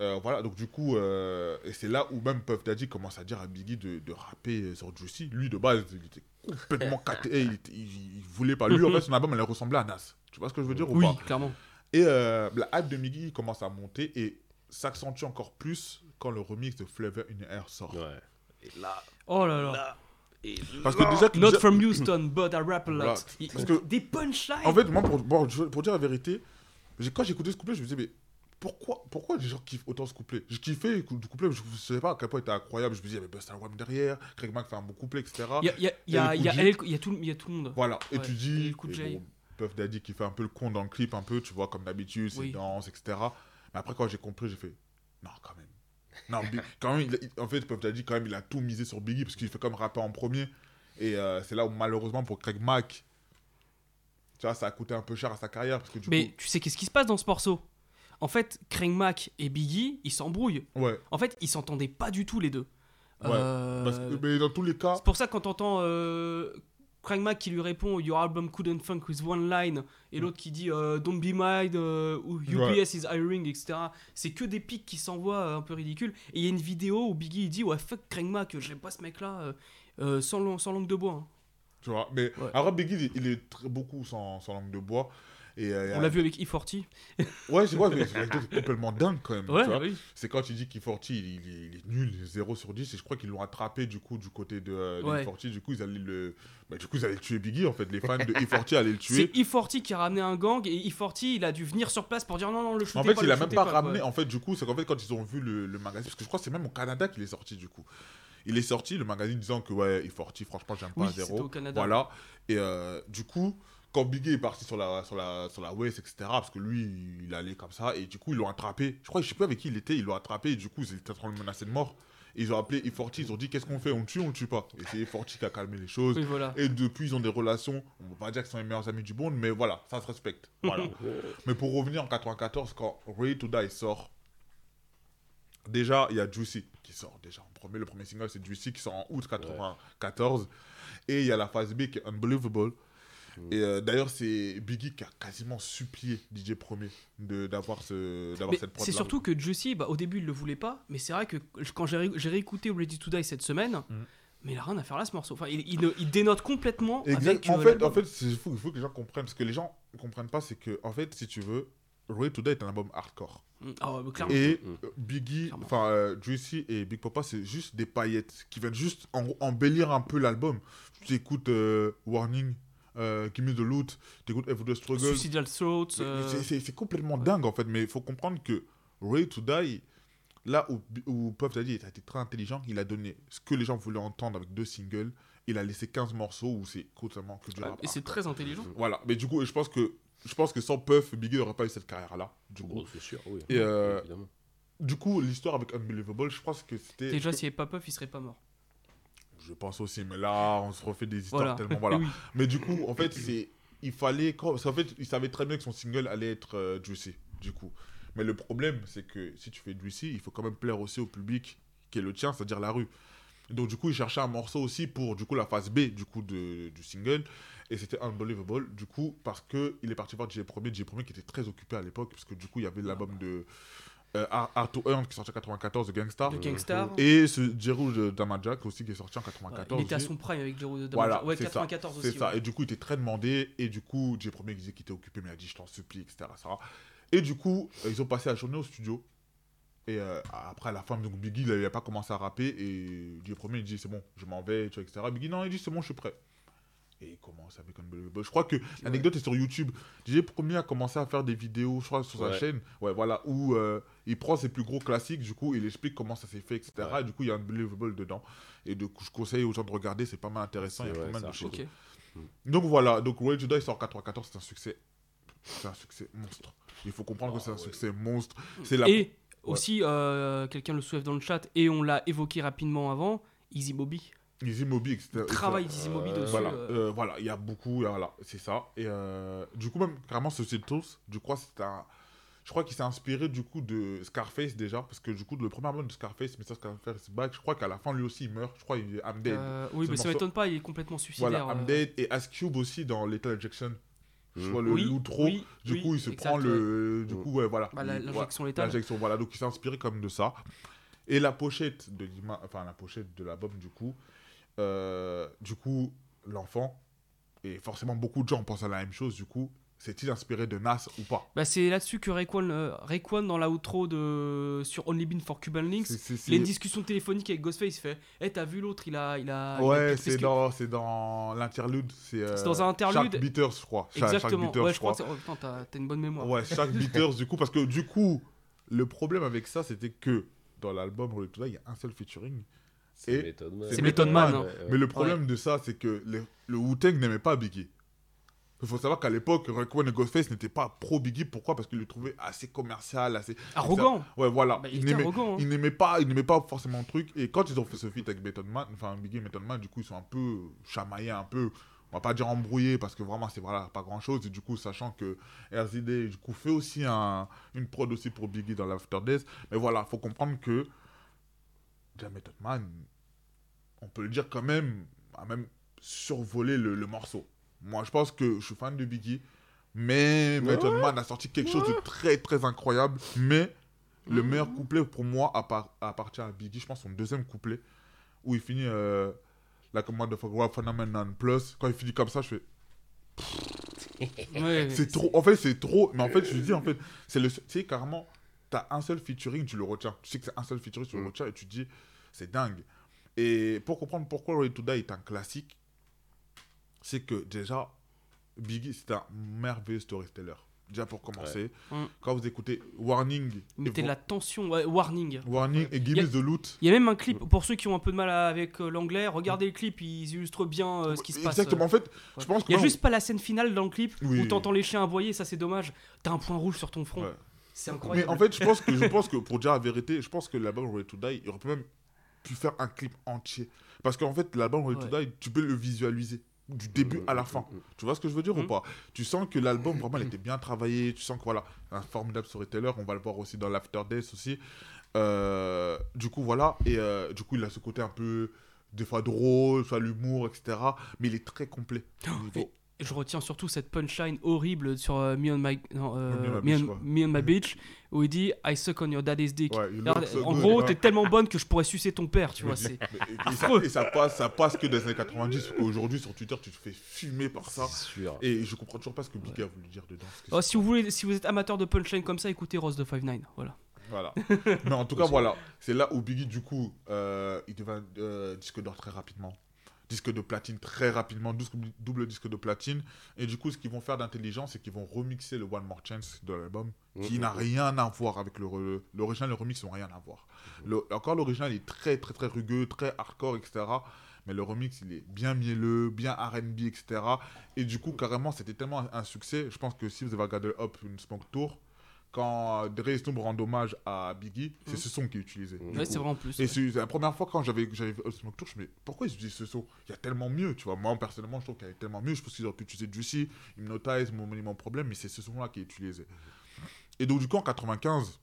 euh, voilà, donc du coup, euh, et c'est là où même Puff Daddy commence à dire à Biggie de, de rapper sur Juicy. Lui, de base, il était complètement caté. Il, il- il voulait pas. Lui, en fait, son album, elle ressemblait à Nas. Tu vois ce que je veux dire ou Oui, pas? clairement. Et euh, la hype de Biggie commence à monter et s'accentue encore plus quand le remix de Flavor in the Air sort. Ouais. Et là, Oh là là. là, et Parce que déjà, Not déjà- from Houston, but I rap a lot. Voilà. Parce que- Des punchlines. En fait, moi, pour, pour, pour dire la vérité, quand j'écoutais ce couplet, je me disais, mais pourquoi, pourquoi les gens kiffent autant ce couplet? Je kiffais le couplet, je ne savais pas à quel point il était incroyable. Je me disais, avait Busta Rhymes derrière, Craig Mack fait un bon couplet, etc. Il y a, y y y tout, le monde. Voilà, et Ouais, tu et dis. Jay. bon, Puff Daddy qui fait un peu le con dans le clip, un peu, tu vois, comme d'habitude, c'est Oui. danse, etc. Mais après, quand j'ai compris, j'ai fait, non, quand même. Non, quand même, il- en fait, Puff Daddy, quand même, il a tout misé sur Biggie, parce qu'il fait comme rapper en premier. Et euh, c'est là où, malheureusement, pour Craig Mack, tu vois, ça a coûté un peu cher à sa carrière, parce que du Mais coup. tu sais qu'est-ce qui se passe dans ce morceau? En fait, Craig Mack et Biggie, ils s'embrouillent. Ouais, En fait, ils s'entendaient pas du tout les deux. Ouais, Euh, parce que- mais dans tous les cas, C'est pour ça que quand t'entends euh, Craig Mack qui lui répond Your album couldn't funk with one line et l'autre qui dit euh, Don't be mad euh, ou UPS Ouais. is hiring, etc. C'est que des pics qui s'envoient euh, un peu ridicules. Et il y a une vidéo où Biggie il dit Ouais, fuck Craig Mack, j'aime pas ce mec là sans, lang- sans langue de bois. hein. tu vois. Mais Ouais. alors, Biggie, il, il est très, beaucoup sans, sans langue de bois. Et, euh, il On l'a vu avec E40. Ouais, c'est c'est c'est complètement dingue quand même. Ouais, oui. C'est quand tu dis qu'E40, il, il, est- il est nul, 0 sur 10, et je crois qu'ils l'ont attrapé du coup du côté de, euh, de Ouais. E40, du coup ils allaient le... Bah, du coup ils allaient tuer Biggie en fait, les fans de E40 allaient le C'est tuer. E40 qui a ramené un gang et E40 il a dû venir sur place pour dire non, non, le shootez En fait, pas, il le a même pas quoi. ramené, en fait du coup, c'est qu'en fait quand ils ont vu le, le magazine, parce que je crois que c'est même au Canada qu'il est sorti du coup. Il est sorti, le magazine disant que ouais, E40, franchement j'aime Oui, pas c'était 0. au Canada. Voilà, et euh, du coup... Quand Biggie est parti sur la, sur, la, sur la West, etc., parce que lui, il allait comme ça, et du coup, ils l'ont attrapé. Je crois, je sais plus avec qui il était, ils l'ont attrapé, et du coup, ils étaient en train de le menacer de mort. Et ils ont appelé E40, ils ont dit qu'est-ce qu'on fait? On le tue, on le tue pas? Et c'est E40 qui a calmé les choses. Oui, voilà. Et depuis, ils ont des relations, on va pas dire que ce sont les meilleurs amis du monde, mais voilà, ça se respecte. Voilà. mais pour revenir en 94, quand Ready to Die sort, déjà, il y a Juicy qui sort déjà en premier. Le premier single, c'est Juicy qui sort en août 94. Et il y a la phase B qui est Unbelievable. Et euh, d'ailleurs, c'est Biggie qui a quasiment supplié DJ Premier d'avoir ce, cette prod c'est surtout que Juicy, bah, au début, il le voulait pas, mais c'est vrai que quand j'ai ré- j'ai réécouté Ready to Die cette semaine, Mhm. mais il a rien à faire là ce morceau. Enfin, il, il, il dénote complètement Exact. avec. en euh, fait, en fait, il faut, faut que les gens comprennent. Parce que les gens ne comprennent pas, c'est que, en fait, si tu veux, Ready to Die est un album hardcore. Mm. Ah, bah, clairement. Et euh, Biggie, enfin euh, Juicy et Big Papa, c'est juste des paillettes qui viennent juste en- embellir un peu l'album. Tu écoutes euh, Warning, euh, Give Me the Loot, tu écoutes Every Struggle. Suicidal Thoughts. Euh, c'est- c'est complètement dingue en fait, mais il faut comprendre que Ready to Die, là où, où Puff Daddy a été très intelligent, il a donné ce que les gens voulaient entendre avec deux singles. Il a laissé 15 morceaux où c'est totalement que du rap. Et c'est très intelligent. Voilà, mais du coup, je pense que, je pense que sans Puff, Biggie n'aurait pas eu cette carrière-là. Du coup, Bon, c'est sûr, oui. Et, euh, évidemment. du coup l'histoire avec Unbelievable, je pense que c'était. Déjà, s'il n'y avait pas Puff, il serait pas mort. Je pense aussi, mais là, on se refait des histoires Voilà. tellement. Voilà. Oui. Mais du coup, en fait, c'est. Il fallait. quand- Parce qu'en fait, il savait très bien que son single allait être euh, Juicy, du coup. Mais le problème, c'est que si tu fais Juicy, il faut quand même plaire aussi au public qui est le tien, c'est-à-dire la rue. Donc, du coup, il cherchait un morceau aussi pour, du coup, la phase B, du coup, de, du single. Et c'était Unbelievable, du coup, parce que il est parti voir DJ Premier, DJ Premier qui était très occupé à l'époque, parce que du coup, il y avait l'album de euh, Ar- Arto Earn qui sortait en 94, de Gangstar. De Gangstar. Et ce Jeru de Damajak aussi qui est sorti en 94. il était à son prime avec Jero de Voilà, Ouais, c'est ça. 94 aussi. C'est ça. Et du coup, il était très demandé. Et du coup, j'ai premier disait qu'il était occupé, mais il a dit Je t'en supplie, etc. ça. Et du coup, euh, ils ont passé la journée au studio. Et euh, après, à la fin, donc Biggie, il n'avait pas commencé à rapper. Et DJ Premier, il dit C'est bon, je m'en vais, tu vois, etc. Biggie, non, il dit C'est bon, je suis prêt. Et il commence avec Unbelievable. Je crois que l'anecdote est sur YouTube. DJ Premier a commencé à faire des vidéos, je crois, sur sa Ouais. chaîne. Ouais, voilà, où euh, il prend ses plus gros classiques, du coup, il explique comment ça s'est fait, etc. Ouais. Et du coup, il y a Unbelievable dedans. Et du coup, je conseille aux gens de regarder, c'est pas mal intéressant. Il y a pas mal de choses. Ok. Donc voilà, donc Roy Judah il sort en 94, c'est un succès. C'est un succès monstre. Il faut comprendre que c'est un Ah, ouais. succès monstre. C'est la. Et aussi, euh, quelqu'un le soulève dans le chat, et on l'a évoqué rapidement avant, Easy Bobby. Easy Moby, etc. Travail d'Easy Bobby Euh, dessus. Voilà, euh, euh, voilà, il y a beaucoup, voilà, c'est ça. Et euh, du coup, même carrément, ce Toast, je crois, c'est un. Je crois qu'il s'est inspiré du coup de Scarface déjà, parce que du coup, le premier album de Scarface, Mr. Scarface Back, je crois qu'à la fin, lui aussi, il meurt. Je crois qu'il est I'm Dead. euh, oui, mais ça m'étonne pas, il est complètement suicidaire. Voilà, I'm euh. Dead et Ice Cube aussi dans Lethal Injection. Je Mhm. vois le Oui, l'outro. oui, du oui, coup, il se exact, prend le. Du ouais. coup, ouais, voilà. Bah, L'injection voilà, létale. L'injection, voilà. Donc, il s'est inspiré comme de ça. Et la pochette de enfin, la pochette de l'album, du coup, euh, du coup, l'enfant, et forcément, beaucoup de gens pensent à la même chose, du coup, c'est-il inspiré de Nas ou pas? Bah, c'est là-dessus que Rayquan, euh, Rayquan, dans la outro de sur Only Been for Cuban Links, il a une discussion téléphonique avec Ghostface. Il fait Eh, t'as vu l'autre Il a. Il a il Ouais, peut-être c'est dans, c'est dans l'interlude. C'est euh, C'est dans un interlude. Shark Beaters, je crois. Exactement. Beaters, ouais, je je crois que c'est- oh, putain, t'as t'as une bonne mémoire. Ouais, chaque Beaters, du coup, parce que du coup, Le problème avec ça, c'était que dans l'album il y a un seul featuring. Et- Method Man. C'est Method Man, Ouais, hein. Mais le problème de ça, c'est que le, le Wu-Tang n'aimait pas Biggie. Il faut savoir qu'à l'époque, Raekwon et Ghostface n'étaient pas pro Biggie. Pourquoi? Parce qu'ils le trouvaient assez commercial, assez... Arrogant. Ouais, voilà. Bah, il était n'aimaient arrogant. hein. n'aimaient pas, pas forcément le truc. Et quand ils ont fait ce feat avec Method Man, enfin Biggie et Method Man, du coup, ils sont un peu chamaillés, un peu, on va pas dire embrouillés, parce que vraiment, c'est voilà, pas grand chose. Et du coup, sachant que RZD, du coup, fait aussi un, une prod aussi pour Biggie dans l'After Days. Mais voilà, faut comprendre que Method Man, on peut le dire quand même, a même survolé le, le morceau. Moi, je pense que je suis fan de Biggie, mais Method Man a sorti quelque chose de très très incroyable. Mais le meilleur couplet pour moi appart- appartient à Biggie, je pense son deuxième couplet, où il finit euh, la commande de Rap Phenomenon Plus. Quand il finit comme ça, je fais Ouais, c'est trop. En fait, c'est trop. Mais en fait, je lui dis, en fait, c'est le. Tu sais, carrément, t'as un seul featuring, tu le retiens. Tu sais que c'est un seul featuring, tu le retiens et tu te dis, c'est dingue. Et pour comprendre pourquoi Ready to Die est un classique, c'est que déjà, Biggie, c'est un merveilleux storyteller. Déjà pour commencer, Mm. quand vous écoutez Warning, et de la tension. ouais, warning. Warning et Give a- Me the Loot. Il y a même un clip, pour ceux qui ont un peu de mal à- avec euh, l'anglais, regardez le clip, ils illustrent bien euh, ce qui se passe. Exactement, en fait, Ouais. je pense que. Il y a juste pas la scène finale dans le clip Oui. où t'entends les chiens aboyer, ça c'est dommage. T'as un point rouge sur ton front. Ouais. C'est Mais incroyable. en fait, je pense que, je pense que pour dire la vérité, je pense que l'album Ready to Die, il aurait pu même pu faire un clip entier. Parce qu'en fait, l'album Ready to Die, tu peux le visualiser du début à la fin. Tu vois ce que je veux dire ou pas? Tu sens que l'album, vraiment, il était bien travaillé. Tu sens que voilà, un formidable storyteller. On va le voir aussi dans l'After Days aussi. Euh, du coup, voilà. Et euh, du coup, il a ce côté un peu, des fois drôle, soit l'humour, etc. Mais il est très complet. Et je retiens surtout cette punchline horrible sur euh, Me on My, non, euh, Me on My Me Beach, on- ouais. Me on My Beach où il dit I suck on your daddy's dick. Ouais, so en good. gros, Ouais. t'es tellement bonne que je pourrais sucer ton père, tu vois. Mais- c'est mais- et, et ça, et ça passe, ça passe que dans les années 90. Aujourd'hui, sur Twitter, tu te fais fumer par ça. C'est sûr. Et je comprends toujours pas ce que Biggie a voulu dire dedans. Oh, si vous voulez, si vous êtes amateur de punchline comme ça, écoutez Rose de 5-9. Voilà. Voilà. Mais en tout cas, voilà. C'est là où Biggie, du coup, euh, il devient euh, disque d'or très rapidement. Disque de platine très rapidement, double, double disque de platine. Et du coup, ce qu'ils vont faire d'intelligent, c'est qu'ils vont remixer le One More Chance de l'album, qui Mhm. n'a rien à voir avec le l'original. Le remix n'ont rien à voir. Le- encore, l'original est très, très, très rugueux, très hardcore, etc. Mais le remix, il est bien mielleux, bien RB, etc. Et du coup, carrément, c'était tellement un, un succès. Je pense que si vous avez regardé Hop, une Smoke Tour, quand Dre et Snoop rendent hommage à Biggie, c'est Mhm. ce son qui est utilisé. Ouais, coup. c'est vrai en plus. Et ouais. c'est la première fois quand j'avais j'avais Smoke Tour, je me dis pourquoi ils utilisent ce son? Il y a tellement mieux, tu vois. Moi personnellement, je trouve qu'il y a tellement mieux. Je pense qu'ils auraient pu utiliser Juicy, Hypnotize, Mon Monument Problème, mais c'est ce son-là qui est utilisé. Et donc, du coup, en 95,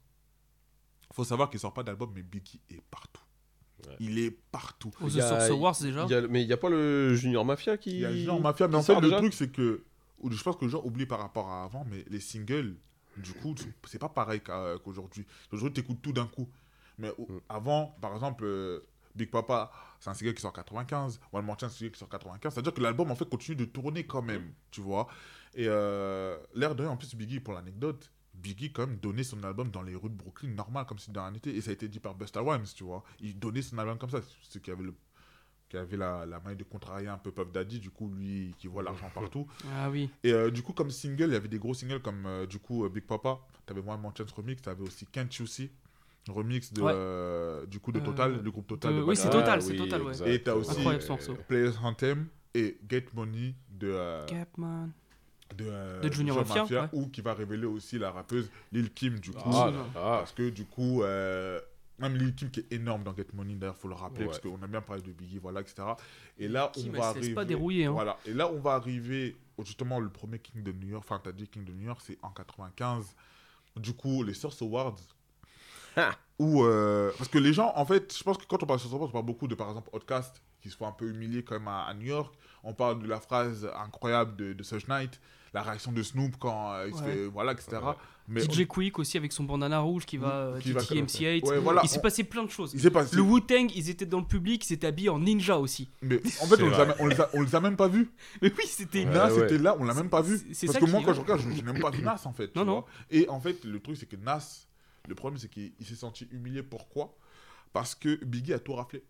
faut savoir qu'il sort pas d'album, mais Biggie est partout. Ouais. Il est partout. Aux Il y The a- Source Awards déjà. Il y a- mais il n'y a pas le Junior Mafia qui. Il y a Genre Mafia, mais en fait, le truc, c'est que. Je pense que les gens oublient par rapport à avant, mais les singles, du coup, c'est pas pareil qu'aujourd'hui. Aujourd'hui, tu écoutes tout d'un coup. Mais avant, par exemple, euh, Big Papa, c'est un single qui sort en 95. One More Chance, c'est un single qui sort en 95. C'est-à-dire que l'album, en fait, continue de tourner quand même, tu vois. Et euh, l'air de en plus, Biggie, pour l'anecdote, Biggie, quand même, donnait son album dans les rues de Brooklyn, normal, comme si de rien n'était. Et ça a été dit par Busta Rhymes, tu vois. Il donnait son album comme ça. Ceux qui avaient le qui avait la, la main de contrarier un peu Puff Daddy, du coup, lui, qui voit l'argent partout. Ah oui. Et euh, du coup, comme single, il y avait des gros singles comme, euh, du coup, euh, Big Papa, t'avais One Chance Remix, t'avais aussi Can't You See, remix de, Ouais. euh, du coup, de Euh, Total, le groupe Total. de- de oui, c'est. Total, c'est Total, ouais. exact. Et t'as aussi. Players Anthem et Get Money de, euh, de, euh, De Junior Mafia, ouais. ou qui va révéler aussi la rappeuse Lil Kim, du coup. Ah là là. Parce que du coup, euh, même Lil Kim qui est énorme dans Get Money, d'ailleurs, faut le rappeler, Ouais. parce qu'on a bien parlé de Biggie, voilà, etc. Et là, on va arriver. pas dérouiller, hein. Voilà. Et là, on va arriver, justement, le premier King de New York, enfin, t'as dit King de New York, c'est en 95. Du coup, les Source Awards. Où, euh, parce que les gens, en fait, je pense que quand on parle de Source Awards, on parle beaucoup de, par exemple, Outcast, qui se font un peu humilier quand même à, à New York. On parle de la phrase incroyable de, de Suge Knight, la réaction de Snoop quand euh, il se Ouais. fait, voilà, etc. Ouais. Mais DJ Quick aussi avec son bandana rouge qui va euh, Qui comme- MC8. Ouais, voilà, il s'est on- passé plein de choses. il s'est passé. Le Wu-Tang, ils étaient dans le public, ils étaient habillés en ninja aussi. Mais en fait, on les, a, on, les a, on les a même pas vus. Mais oui, c'était. Ouais, Nas ouais. était là, on l'a même pas vu. C'est- c'est Parce ça que moi, quand je regarde, je, n'ai même pas vu Nas en fait. tu Non, non. vois. Et en fait, le truc, c'est que Nas, le problème, c'est qu'il il s'est senti humilié. Pourquoi? Parce que Biggie a tout raflé.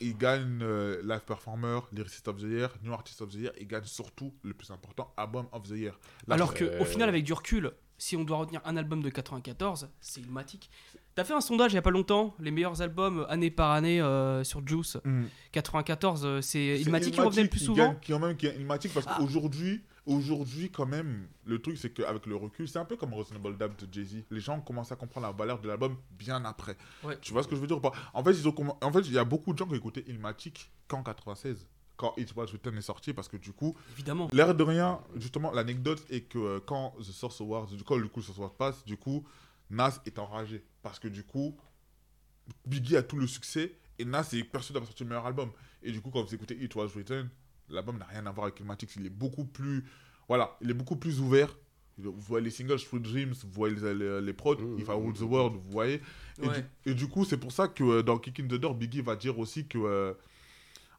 Il gagne euh, Live Performer, Lyricist of the Year, New Artist of the Year, il gagne surtout, le plus important, Album of the Year. Alors c'est- que au final, avec du recul, si on doit retenir un album de 94, c'est Ilmatic. T'as fait un sondage il y a pas longtemps, les meilleurs albums année par année euh, sur Juice. Mm. 94, euh, c'est Ilmatic qui revenait le plus souvent. gagne- qui, quand même, qui est parce Ah. qu'aujourd'hui, aujourd'hui, quand même, le truc, c'est qu'avec le recul, c'est un peu comme Reasonable Doubt de Jay-Z. Les gens commencent à comprendre la valeur de l'album bien après. Ouais. Tu vois ce que je veux dire ou pas? En fait, ils ont comm- en fait, il y a beaucoup de gens qui écouté Ilmatic qu'en 96, quand It Was Written est sorti, parce que du coup, Évidemment. L'air de rien, justement, l'anecdote est que euh, quand The Source Awards, quand le coup Source Awards passe, du coup, Nas est enragé. Parce que du coup, Biggie a tout le succès et Nas est persuadé d'avoir sorti le meilleur album. Et du coup, quand vous écoutez It Was Written, l'album n'a rien à voir avec Ilmatic. Il est beaucoup plus. Voilà, il est beaucoup plus ouvert. Vous voyez les singles Through Dreams, vous voyez les, les, les prods, Mmh, If I mmh, Rule the mmh. World, vous voyez. Et, Ouais. du, et du coup, c'est pour ça que euh, dans Kicking the Door, Biggie va dire aussi que. euh,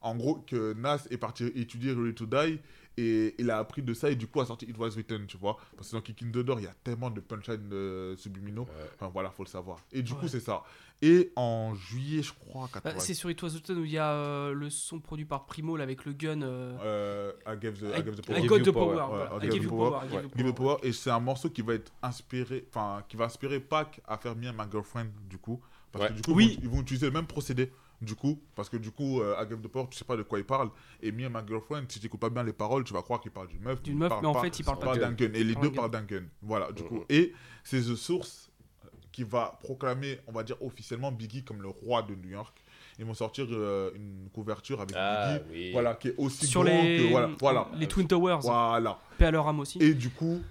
en gros, que Nas est parti étudier Ready to Die et il a appris de ça et du coup a sorti It Was Written, tu vois. Parce que dans Kicking the Door, il y a tellement de punchlines euh, subliminaux. Enfin voilà, faut le savoir. Et du coup, Ouais. c'est ça. Et en juillet, je crois, Bah, 80. c'est sur It Was Written où il y a euh, le son produit par Primo là, avec le gun. euh, euh, I Gave the, I I, Gave the I Power. Give got You the Power. I I give power. I the power. Et c'est un morceau qui va être inspiré, enfin, qui va inspirer Pac à faire Me and My Girlfriend, du coup. Parce Ouais. que du coup, Oui. ils, vont, ils vont utiliser le même procédé, du coup. Parce que du coup, euh, I Give the Power, tu sais pas de quoi il parle. Et Me and My Girlfriend, si tu écoutes pas bien les paroles, tu vas croire qu'il parle d'une meuf. D'une meuf, mais en pas- fait, il parle pas de d'un gun. Et les deux parlent d'un gun. Voilà, du coup. Mhm. Et c'est The Source qui va proclamer, on va dire officiellement, Biggie comme le roi de New York. Ils vont sortir euh, une couverture avec Ah, Biggie, oui. voilà, qui est aussi Sur grand les, que voilà, voilà, les Twin Towers. voilà. Paix à leur âme aussi. Et du coup,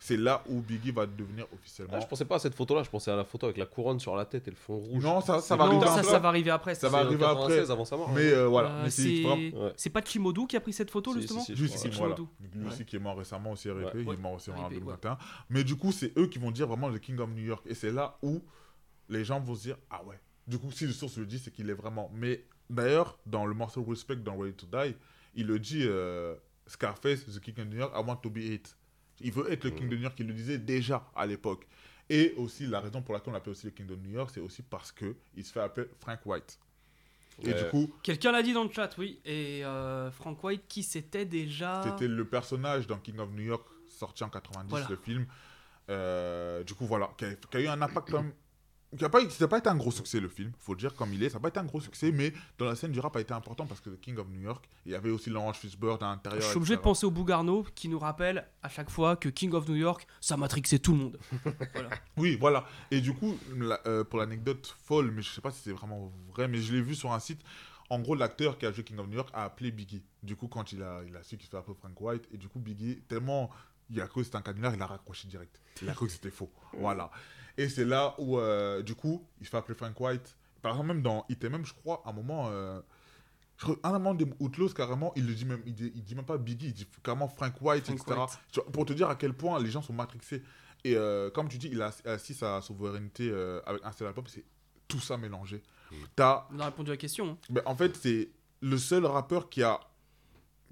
c'est là où Biggie va devenir officiellement. Ah, je pensais pas à cette photo-là, je pensais à la photo avec la couronne sur la tête et le fond rouge. non, ça, ça va non, arriver ça, après. ça va arriver après. Ça ça. va arriver après. 96 avant sa mort. Mais euh, voilà, Euh, c'est Ouais. pas Chimodou qui a pris cette photo Si, justement si, si, Juste crois, voilà. Chimodou. Lui aussi qui est mort récemment aussi RIP, Ouais. il est mort aussi en RIP, ouais. 2021. Mais du coup, c'est eux qui vont dire vraiment le King of New York. Et c'est là où les gens vont se dire Ah ouais. Du coup, si le source le dit, c'est qu'il est vraiment. Mais d'ailleurs, dans le morceau Respect dans Ready to Die, il le dit euh, Scarface, The King of New York, I want to be it. Il veut être le King de New York, il le disait déjà à l'époque. Et aussi, la raison pour laquelle on l'appelle aussi le King de New York, c'est aussi parce que il se fait appeler Frank White. Et du coup, Quelqu'un l'a dit dans le chat, oui. Et euh, Frank White, qui c'était déjà C'était le personnage dans King of New York, sorti en 90, Voilà. le film. Euh, du coup, voilà, qui a, qui a eu un impact comme. Qui n'a pas, ça n'a pas été un gros succès, le film, faut le dire comme il est. Ça n'a pas été un gros succès, mais dans la scène du rap a été important parce que The King of New York, il y avait aussi l'Orange Fishbird à l'intérieur. Je suis obligé de penser au Bougarno qui nous rappelle à chaque fois que King of New York, ça matrixait tout le monde. voilà. Oui, voilà. Et du coup, la- euh, pour l'anecdote folle, mais je sais pas si c'est vraiment vrai, mais je l'ai vu sur un site. En gros, l'acteur qui a joué King of New York a appelé Biggie. Du coup, quand il a, il a su qu'il se fait appeler Frank White, et du coup, Biggie, tellement il a cru que c'était un canular, il a raccroché direct. Il a cru que c'était faux. Voilà. Et c'est là où, euh, du coup, il se fait appeler Frank White. Par exemple, même dans It même, je crois, à un moment. euh, je crois, un moment des Outlaws, carrément, il le dit même, il dit, il dit même pas Biggie, il dit carrément Frank White, Frank etc. White. Tu vois, Pour te dire à quel point les gens sont matrixés. Et euh, comme tu dis, il a assis sa souveraineté euh, avec un seul album, c'est tout ça mélangé. T'as, On a répondu à la question. hein. ben, en fait, c'est le seul rappeur qui a.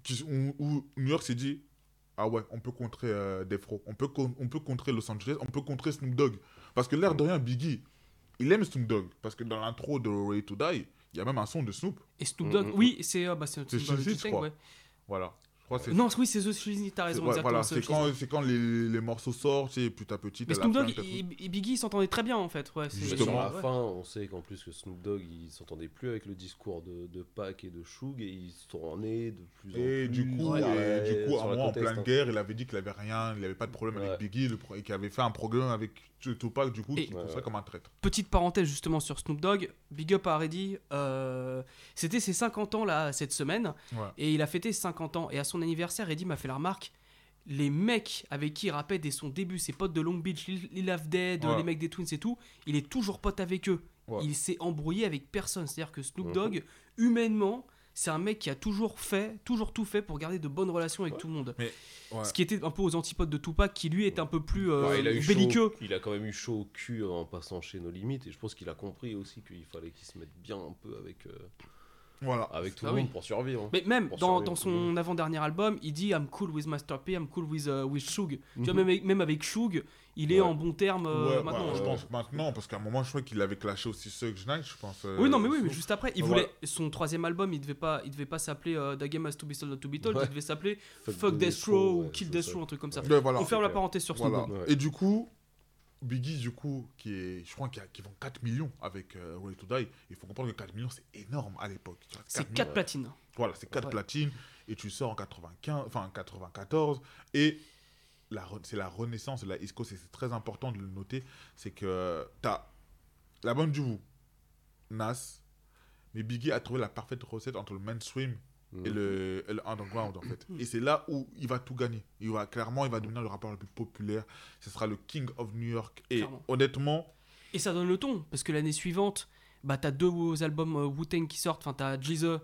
Qui, où, où New York s'est dit Ah ouais, on peut contrer euh, Defro, on peut, on peut contrer Los Angeles, on peut contrer Snoop Dogg. Parce que l'air de rien, Biggie, il aime Snoop Dogg. Parce que dans l'intro de Ready to Die, il y a même un son de Snoop. Et Snoop Mm, Dogg, mm, oui, c'est euh, bah, c'est ouais. Voilà. Je crois que c'est. Non, oui, c'est The Shizzy, t'as c'est- raison, ouais, exactement. voilà, c'est quand, quand les, les morceaux sortent, c'est petit à petit. Mais Snoop Dogg et, Biggie s'entendaient très bien en fait. Ouais, Justement. sur la ouais. fin, on sait qu'en plus que Snoop Dogg, il s'entendait plus avec le discours de, de Pac et de Shug et ils se tournaient de plus en Et plus. du coup, et du coup, à moment, en pleine hein. guerre, il avait dit qu'il avait rien, il avait pas de problème Ouais. avec Biggie, le pro- et qu'il avait fait un programme avec Tupac, du coup, qui Ouais. comme un traître. Petite parenthèse justement sur Snoop Dogg, Big Up à Reddy, euh, c'était ses 50 ans là cette semaine Ouais. et il a fêté ses 50 ans et à son anniversaire Reddy m'a fait la remarque les mecs avec qui il rappait dès son début, ses potes de Long Beach, Lil Have Dead, Ouais. les mecs des Twins et tout, il est toujours pote avec eux. Il s'est embrouillé avec personne. C'est-à-dire que Snoop Mhm. Dogg, humainement, c'est un mec qui a toujours fait, toujours tout fait pour garder de bonnes relations avec Ouais. tout le monde. Ouais. Ce qui était un peu aux antipodes de Tupac, qui lui est un peu plus euh, il, a eu belliqueux. chaud, il a quand même eu chaud au cul en passant chez nos limites et je pense qu'il a compris aussi qu'il fallait qu'il se mette bien un peu avec, euh, Voilà. avec tout Ah le oui. monde pour survivre. hein. Mais même dans, survivre, dans son avant-dernier album, il dit I'm cool with Master P, I'm cool with, uh, with Shug. Tu vois, Mhm. même avec, même avec Shug, il est Ouais. en bon terme euh, Ouais, maintenant. bah, je pense maintenant, parce qu'à un moment, je crois qu'il avait clashé aussi Suge Knight, je pense. euh, Oui, non, mais oui, mais juste après, il voulait son troisième album, il devait pas, il devait pas s'appeler euh, The Game Has to Be Sold Not to Be Told, Ouais. il devait s'appeler Fuck Fuck the Death Row ou ouais, Kill Death. Row, un truc comme ça. Ouais, voilà. On ferme la parenthèse sur Voilà. Ouais. Et du coup, Biggie, du coup, qui est, je crois qu'il y a- vont 4 millions avec euh, Ready to Die. Il faut comprendre que 4 millions, c'est énorme à l'époque. C'est 4 4 millions. platines. Voilà, c'est 4 Ouais. platines. Et tu sors en 95, enfin 94. Et c'est la renaissance de la East Coast. Et c'est très important de le noter. C'est que tu as la bonne du vous, Nas. Mais Biggie a trouvé la parfaite recette entre le mainstream et, le, et le underground en fait. Et c'est là où il va tout gagner. Il va clairement, il va devenir le rappeur le plus populaire. Ce sera le King of New York. Et Clairement. honnêtement, Et ça donne le ton, parce que l'année suivante, bah, t'as deux albums euh, Wu-Tang qui sortent. Enfin, t'as Jesus,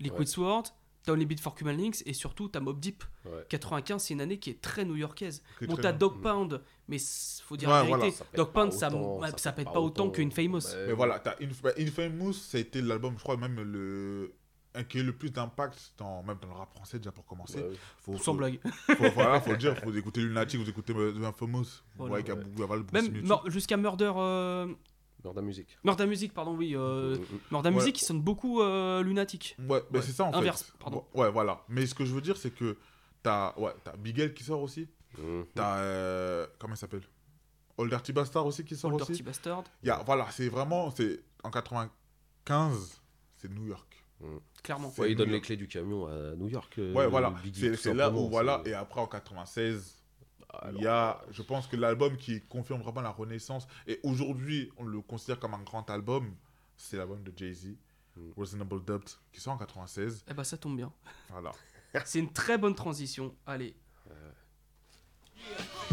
Liquid Ouais. Sword, t'as Only Beat for Human Links, et surtout t'as Mob Deep. Ouais. 95, c'est une année qui est très new-yorkaise. Bon, t'as bien. Dog Pound, mais faut dire Ouais, la vérité. voilà, Dog pas Pound, ça, ça ça pète pas pas autant autant. qu'une Famous. Mais voilà, t'as Inf- bah, Infamous, ça a été l'album, je crois, même le. Qui a eu le plus d'impact dans, même dans le rap français déjà pour commencer. Ouais, ouais. Faut, Sans faut- blague. Faut, voilà, faut le dire, faut écouter Lunatic, vous écoutez Infamous. Vous Voilà. voyez qu'il y a beaucoup- il y a le Même jusqu'à Murder, euh, Murder Music. Murder Music, pardon, oui. euh, Mm, mm. Murder Ouais. Music, qui sonne beaucoup euh, lunatique. Ouais, mais Ouais, c'est ça en inverse, fait. pardon. Ouais, voilà. Mais ce que je veux dire, c'est que t'as ouais, as Bigel qui sort aussi. Mm. T'as. euh, comment il s'appelle? Old Dirty Bastard aussi qui sort Old aussi. Dirty Bastard. Il y a, voilà, c'est vraiment. c'est En 95, c'est New York. Clairement. Ouais, il donne les clés du camion à New York. euh, Ouais, voilà. Biggie, C'est là où, voilà. Et après, en 96, Alors, il y a, je pense que l'album qui confirme vraiment la renaissance, et aujourd'hui, on le considère comme un grand album, c'est l'album de Jay-Z, Mm. Reasonable Doubt, qui sort en 96. Eh ben, ça tombe bien. Voilà. C'est une très bonne transition. Allez.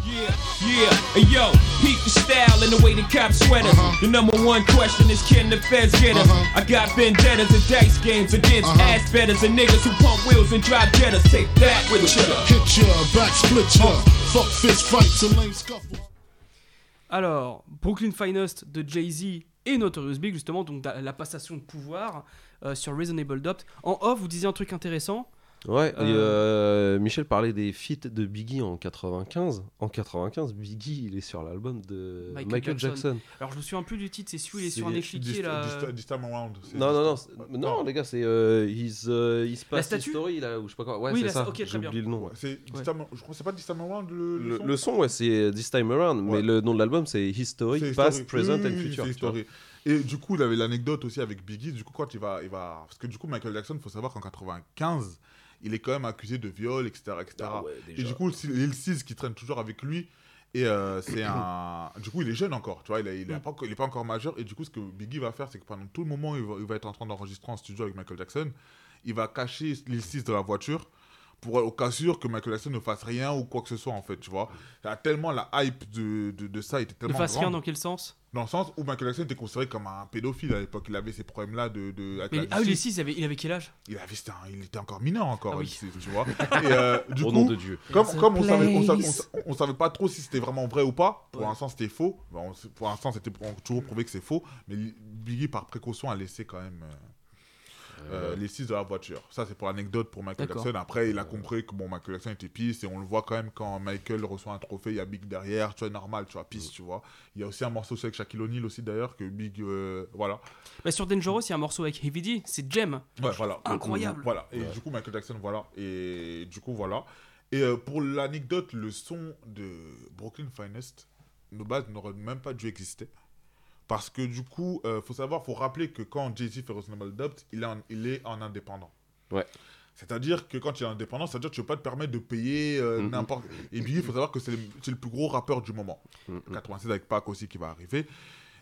Yeah, yeah, hey yo, peep the style and the way the cops sweat us. The number one question is can the feds get us? I got vendettas and dice games against ass betters and niggas who pump wheels and drive jettas. Take that with ya. Hit ya, back split ya. Fuck fist fights and lame scuffles. Alors, Brooklyn Finest de Jay-Z et Notorious Big, justement, donc la passation de pouvoir euh, sur Reasonable Doubt. En off, vous disiez un truc intéressant. Ouais, et, Euh, euh, Michel parlait des feats de Biggie en 95. En 95, Biggie, il est sur l'album de Michael Michael, Jackson. Jackson. Alors, je me souviens plus du titre, c'est celui, il est C'est sur un échiquier là. time around. Non, non, non, time- non, les gars, c'est euh, His, euh, His Past statue History, là, ou je sais pas quoi. Ouais, Oui, c'est la- ça, ok, très j'ai bien. oublié le nom. Ouais, c'est This Ouais. Time- je crois que c'est pas This Time Around le, Le, son le son, ouais, c'est This Time Around, mais le nom de l'album, c'est History, Past. Present and Future. Et du coup, il avait l'anecdote aussi avec Biggie. Du coup, quand il va, il va. Parce que du coup, Michael Jackson, il faut savoir qu'en 95, il est quand même accusé de viol, etc. etc. Ah ouais, et déjà. du coup, il Sis qui traîne toujours avec lui. Et euh, c'est un. Du coup, il est jeune encore, tu vois, il, a- il, a pas, encore- il est pas encore majeur. Et du coup, ce que Biggie va faire, c'est que pendant tout le moment il va, il va être en train d'enregistrer en studio avec Michael Jackson, il va cacher Lil Sis dans la voiture pour au cas sûr que Michael Jackson ne fasse rien ou quoi que ce soit, en fait, tu vois. Il y a tellement la hype de, de, de ça était Ne tellement fasse rien dans quel sens? Dans le sens où Michael Jackson était considéré comme un pédophile à l'époque. Il avait ces problèmes-là de, de, avec Mais, Ah oui. 6, il avait, il avait quel âge? Il, avait, c'était un- il était encore mineur encore, Ah oui. tu vois. Et euh, du Au coup, nom de Dieu. comme, comme on, savait, on, savait, on place. sa- on savait pas trop si c'était vraiment vrai ou pas, pour Ouais. l'instant c'était faux. Bon, c'est- pour l'instant c'était pour- toujours prouvé que c'est faux. Mais Biggie, par précaution, a laissé quand même euh, euh, les six de la voiture. Ça, c'est pour l'anecdote pour Michael. Jackson. Après, il a compris que bon, Michael Jackson était pisse et on le voit quand même quand Michael reçoit un trophée, il y a Big derrière, tu vois, normal, tu vois, pisse, tu vois. Il y a aussi un morceau avec Shaquille O'Neal aussi d'ailleurs, que Big, euh, voilà. bah, Sur Dangerous, il y a un morceau avec Heavy D, c'est Jem. Ouais, voilà. Incroyable. Voilà. Et du coup, Michael Jackson, voilà. Et du coup, voilà. Et euh, pour l'anecdote, le son de Brooklyn Finest, de base, n'aurait même pas dû exister. Parce que du coup, euh, faut savoir, faut rappeler que quand Jay-Z fait Reasonable Doubt, il est en, il est en indépendant. Ouais. C'est-à-dire que quand tu es indépendant, c'est-à-dire que tu ne peux pas te permettre de payer euh, n'importe. Et Biggie, il faut savoir que c'est le, c'est le plus gros rappeur du moment. Mhm. 96 avec Pac aussi qui va arriver.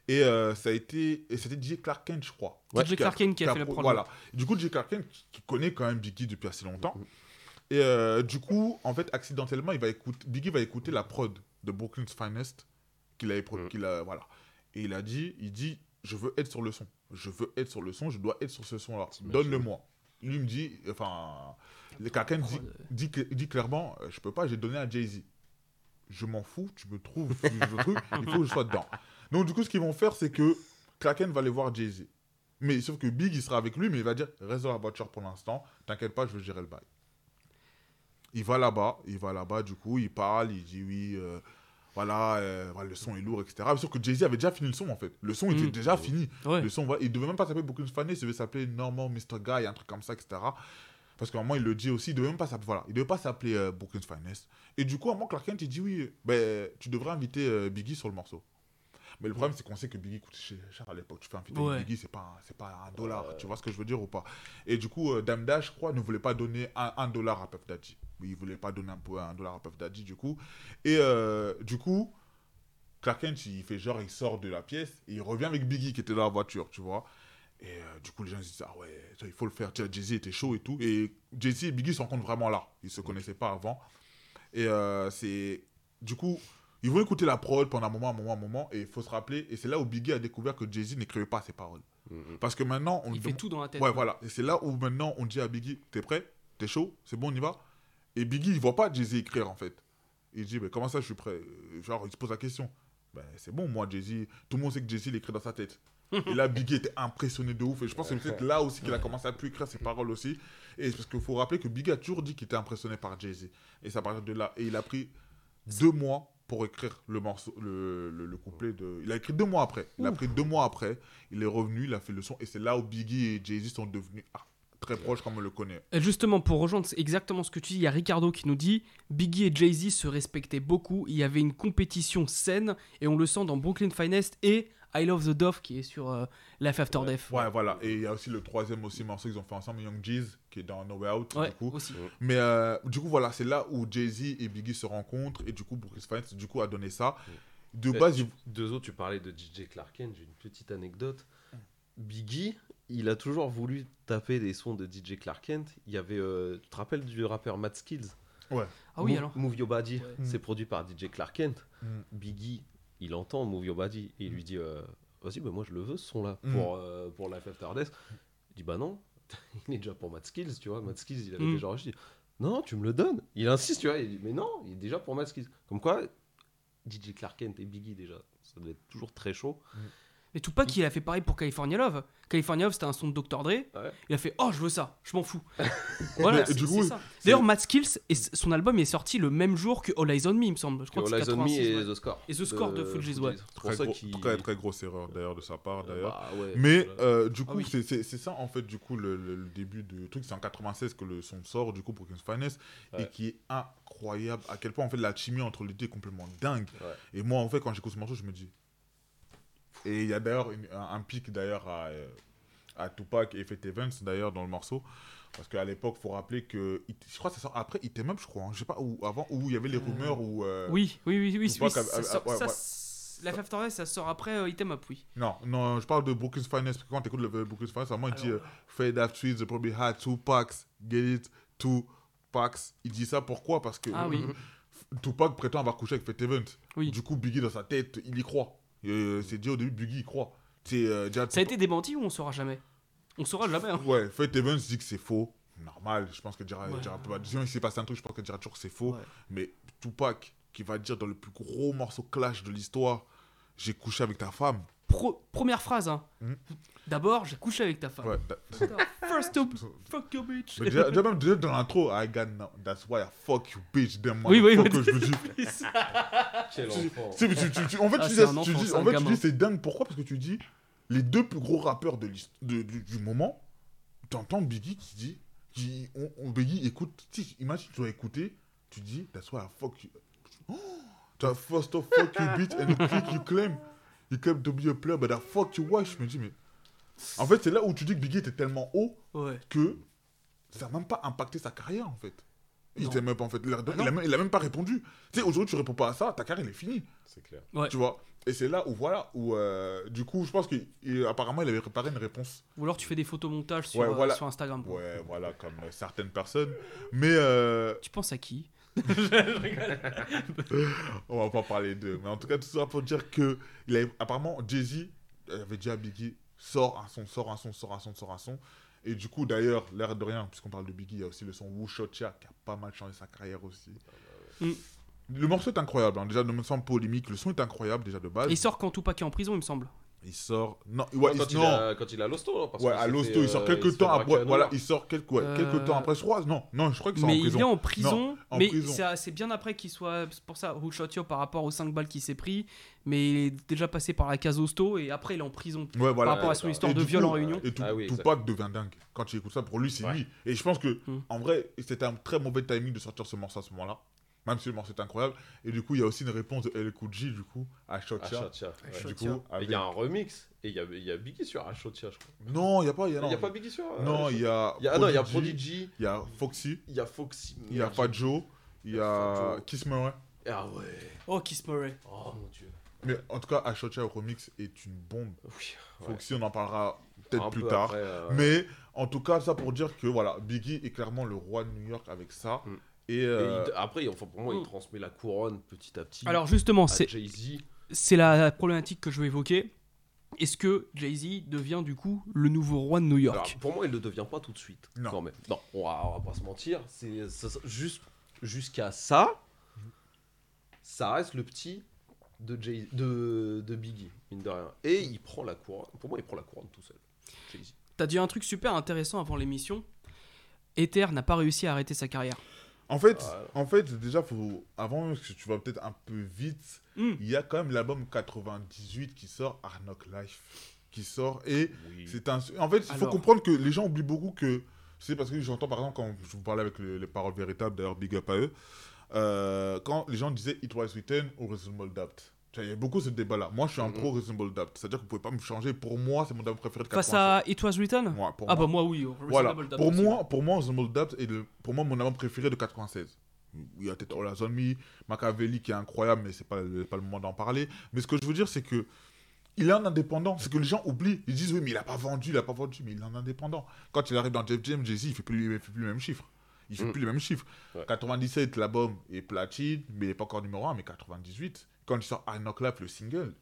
Et euh, ça a été. Et c'était DJ Clark Kent, je crois. DJ Clark Kent qui a fait la pro- prod. Voilà. Du coup, DJ Clark Kent, qui- connaît quand même Biggie depuis assez longtemps. Et euh, du coup, en fait, accidentellement, il va écouter, Biggie va écouter la prod de Brooklyn's Finest qu'il avait pro- Mhm. qu'il a, voilà. Et il a dit, il dit, je veux être sur le son. Je veux être sur le son, je dois être sur ce son-là. Donne-le-moi. Lui me dit, enfin, Kent dit, dit, cl- dit clairement, euh, je peux pas, j'ai donné à Jay-Z. Je m'en fous, tu me trouves le truc, il faut que je sois dedans. Donc du coup, ce qu'ils vont faire, c'est que Kent va aller voir Jay-Z. Mais sauf que Big, il sera avec lui, mais il va dire Reste dans la voiture pour l'instant, t'inquiète pas, je vais gérer le bail. Il va là-bas, il va là-bas, du coup, il parle, il dit Oui, euh, voilà, euh, voilà, le son est lourd, etc. Sauf que Jay-Z avait déjà fini le son, en fait. Le son était Mm. déjà fini. Ouais. Le son, voilà, il devait même pas s'appeler Brooklyn Fanny, il devait s'appeler Normal Mr. Guy, un truc comme ça, etc. Parce qu'à un moment, il le dit aussi, il devait même pas s'appeler, voilà, il devait pas s'appeler euh, Brooklyn's Finest. Et du coup, à un moment, Clark Kent, il dit oui, ben, tu devrais inviter euh, Biggie sur le morceau. Mais le problème, c'est qu'on sait que Biggie coûte cher à l'époque. Tu fais inviter Ouais. Biggie, c'est pas, un- c'est pas un dollar. Tu vois ce que je veux dire ou pas? Et du coup, euh, Dame Dash, je crois, ne voulait pas donner un, un dollar à Puff Daddy. Oui, il voulait pas donner un, peu- un dollar à Puff Daddy, du coup. Et euh, du coup, Clark Kent, il fait genre, il sort de la pièce et il revient avec Biggie qui était dans la voiture, tu vois. Et euh, du coup, les gens ils se disent, ah ouais, ça, il faut le faire. Jay-Z était chaud et tout. Et Jay-Z et Biggie se rencontrent vraiment là. Ils se connaissaient pas avant. Et euh, c'est. Du coup, ils vont écouter la prod pendant un moment, un moment, un moment. Et il faut se rappeler. Et c'est là où Biggie a découvert que Jay-Z n'écrivait pas ses paroles. Parce que maintenant, on Il fait tout dans la tête. Ouais, voilà. Et c'est là où maintenant on dit à Biggie, t'es prêt? T'es chaud? C'est bon, on y va? Et Biggie, il voit pas Jay-Z écrire en fait. Il dit, mais comment ça, je suis prêt? Genre, il se pose la question. Ben, c'est bon, moi, Jay-Z, tout le monde sait que Jay-Z il écrit dans sa tête. et là, Biggie était impressionné de ouf. Et je pense que c'est peut-être là aussi qu'il a commencé à plus écrire ses paroles aussi. Et c'est parce qu'il faut rappeler que Biggie a toujours dit qu'il était impressionné par Jay-Z. Et ça part de là. Et il a pris deux mois pour écrire le morceau, le, le, le couplet de. Il a écrit deux mois après. Il a pris deux mois après. Il est revenu, il a fait le son. Et c'est là où Biggie et Jay-Z sont devenus ah, très proches comme on le connaît. Et Justement, pour rejoindre c'est exactement ce que tu dis, il y a Ricardo qui nous dit Biggie et Jay-Z se respectaient beaucoup, il y avait une compétition saine, et on le sent dans Brooklyn Finest et I Love the Dove qui est sur euh, Life After Death. Ouais, voilà. Et il y a aussi le troisième aussi morceau qu'ils ont fait ensemble, Young Jeez, qui est dans No Way Out. Ouais, du coup. aussi. Mais euh, du coup, voilà, c'est là où Jay-Z et Biggie se rencontrent. Et du coup, Brooklyn Finance, du coup, a donné ça. De Euh, base, tu- Deux autres, tu parlais de DJ Clark Kent, j'ai une petite anecdote. Biggie, il a toujours voulu taper des sons de DJ Clark Kent. Il y avait, euh, tu te rappelles du rappeur Matt Skills? Ouais. Ah oui, Move- alors Move Your Body, Ouais. c'est produit par DJ Clark Kent. Mm. Biggie, il entend Move Your Body et il lui dit euh, Vas-y, bah, moi je le veux ce son-là Mm. pour, euh, pour Life After Death. Il dit Bah non, il est déjà pour Matt Skills, tu vois. Matt Skills, il avait Mm. déjà enregistré. Non, tu me le donnes. Il insiste, tu vois. Il dit Mais non, il est déjà pour Matt Skills. Comme quoi, DJ Clark Kent et Biggie, déjà, ça doit être toujours très chaud. Mais Tupac, il a fait pareil pour California Love. California Love, c'était un son de Dr. Dre. Ouais. Il a fait Oh, je veux ça, je m'en fous. voilà, coup, D'ailleurs, Matt Skills, et son album est sorti le même jour que All Eyes on Me, il me semble. Je crois que All Eyes on Me 86. et ouais. The Score. Et The Score de Fugees, ouais. Très, gros- qu'il. très, très grosse erreur d'ailleurs de sa part. d'ailleurs. Bah ouais, Mais euh, du coup, Ah oui. c'est- ça en fait, du coup, le, le- le début du truc. C'est en 96 que le son sort, du coup, pour King's Finest, et qui est incroyable. À quel point, en fait, la chimie entre les deux est complètement dingue. Ouais. Et moi, en fait, quand j'écoute ce morceau, je me dis. Et il y a d'ailleurs un, un pic d'ailleurs à, euh, à Tupac et Fate Evans d'ailleurs dans le morceau. Parce qu'à l'époque, faut rappeler que. Je crois que ça sort après Item Up, je crois. hein. Je sais pas où. Avant, où il y avait les rumeurs où. euh, Oui, oui, oui, oui. Tupac oui, a- ça a- sort- ouais, ça ouais. sort après euh, Item Up, oui. Non, non, je parle de Brooklyn's Finest. Parce que quand tu écoutes le Brooklyn's Finest, à moi, il dit euh, Fade After they probably had two packs. Get it? Two packs. Il dit ça pourquoi? Parce que Ah oui. Tupac prétend avoir couché avec Fate. Oui. Du coup, Biggie, dans sa tête, il y croit. Euh, c'est dit au début, Biggie, il croit. C'est euh, déjà- Ça a été démenti ou on saura jamais? On saura jamais. hein. Ouais, Fate Evans dit que c'est faux. Normal, je pense que dira, Ouais. dira pas. Sinon, il s'est passé un truc, je pense qu'il dira toujours que c'est faux. Ouais. Mais Tupac, qui va dire dans le plus gros morceau clash de l'histoire, j'ai couché avec ta femme. Pro- première phrase, hein. Mhm. D'abord, j'ai couché avec ta femme. Ouais, that- First to fuck your bitch. Mais déjà, déjà même déjà dans l'intro, I got now. That's why I fuck you, bitch. Damn, Oui, oui, oui. je me dis. Quel tu- enfant. tu en fait, Ah, tu c'est dis, tu c'est en un fait, tu gamin. dis, c'est dingue. Pourquoi? Parce que tu dis, les deux plus gros rappeurs de de- du, du moment, t'entends Biggie qui dit, qui, on, on- Biggie écoute, imagine, tu dois écouter, tu dis, that's why I fuck you. Oh, tu as first of fuck you, bitch, and the click you claim. You claim to be a player, but I fuck you, Je me dis, mais. En fait, c'est là où tu dis que Biggie était tellement haut Ouais. que ça n'a même pas impacté sa carrière en fait. Il s'est même pas en fait. Il a, Ah il a non. même, il a même pas répondu. Tu sais, aujourd'hui tu réponds pas à ça, ta carrière elle est finie. C'est clair. Ouais. Tu vois? Et c'est là où voilà où euh, du coup je pense qu'apparemment il avait préparé une réponse. Ou alors tu fais des photomontages sur, Ouais, euh, sur Instagram. Ouais voilà comme euh, certaines personnes. Mais euh, Tu penses à qui? On va pas parler d'eux. Mais en tout cas tout ça pour dire que il avait, apparemment Jay Z avait dit à Biggie sort un son, sort un son, sort un son, sort un son. Et du coup, d'ailleurs, l'air de rien, puisqu'on parle de Biggie, il y a aussi le son Wu Shot Chia qui a pas mal changé sa carrière aussi. Mm. Le morceau est incroyable, hein. déjà, de me semble polémique. Le son est incroyable, déjà de base. Et il sort quand Tupac est en prison, il me semble. Il sort. Non, ouais, quand, il, il non. a, quand il a l'hosto, non, parce Ouais, à l'hosto, il sort euh, quelques temps après. à Voilà, il sort quelques, ouais, quelques temps après, je crois. Non, non, je crois que c'est en Mais prison. il est en prison, en mais c'est bien après qu'il soit. c'est Pour ça, Who Shot You par rapport aux 5 balles qu'il s'est pris, mais il est déjà passé par la case hosto et après il est en prison. Ouais, voilà. par rapport à son histoire Et de viol coup, en réunion. Et tout, Ah oui, Tupac devient dingue. Quand il écoute ça, pour lui, c'est Ouais. lui. Et je pense que, Hmm. en vrai, c'était un très mauvais timing de sortir ce morceau à ce moment-là. Même si le morceau est incroyable. Et du coup, il y a aussi une réponse de El J, du coup, à Ah, avec- Il y a un remix, et il y a, il y a Biggie sur Ashotcha, je crois. Non, il n'y a pas. Il y a, non. pas Biggie sur Non, il y a. Il y a- ah non, il y a Prodigy, Il y a Foxy. il y a Foxy. Il y a Joe. Il y a. Kiss Murray. Ah ouais. Oh, Kiss Murray. Oh mon dieu. Mais en tout cas, Ashotcha remix est une bombe. Oui. ouais. Foxy, on en parlera peut-être plus peu tard. après, euh, Mais en tout cas, ça pour dire que voilà, Biggie est clairement le roi de New York avec ça. Mm. Et, et euh, il- après, enfin, pour moi, il Mm. transmet la couronne petit à petit. Alors justement, c'est Jay-Z. c'est la problématique que je veux évoquer. Est-ce que Jay-Z devient du coup le nouveau roi de New Alors, York pour moi, il ne le devient pas tout de suite. Non. Quand même. Non, on va, on va pas se mentir. C'est juste jusqu'à ça, ça reste le petit de, Jay, de, de Biggie, mine de rien. Et il prend la couronne. Pour moi, il prend la couronne tout seul. Jay-Z. T'as dit un truc super intéressant avant l'émission. Ether n'a pas réussi à arrêter sa carrière. En fait, Voilà. en fait, déjà, faut, avant que tu vas peut-être un peu vite, Hmm. il y a quand même l'album 98 qui sort, Arnock Life, qui sort. Et c'est un. En fait, il faut Alors. comprendre que les gens oublient beaucoup que. C'est parce que j'entends par exemple quand je vous parlais avec le- les paroles véritables, d'ailleurs, big up à eux, euh, quand les gens disaient It was written. Tu vois, Il y a beaucoup ce débat-là. Moi, je suis un Mhm. pro Reasonable Doubt. C'est-à-dire que vous pouvez pas me changer. Pour moi, c'est mon album préféré de Face 96. à It Was Written Ouais, pour Ah moi. bah moi oui. Voilà. Doubt Pour moi, pour moi, Reasonable Doubt est le, pour moi mon album préféré de 96. Il y a peut-être All Eyes on Me, Machiavelli qui est incroyable, mais c'est pas, le- pas le moment d'en parler. Mais ce que je veux dire, c'est que il est un indépendant. C'est que les gens oublient. Ils disent oui, mais il a pas vendu, il a pas vendu, mais il est un indépendant. Quand il arrive dans Jeff James, Jay-Z, il fait plus, il fait plus les mêmes chiffres. Il fait Mm. plus les mêmes chiffres. Ouais. 97, l'album est platine, mais il n'est pas encore numéro 1, mais 98. Quand il sort Knock Life, le single,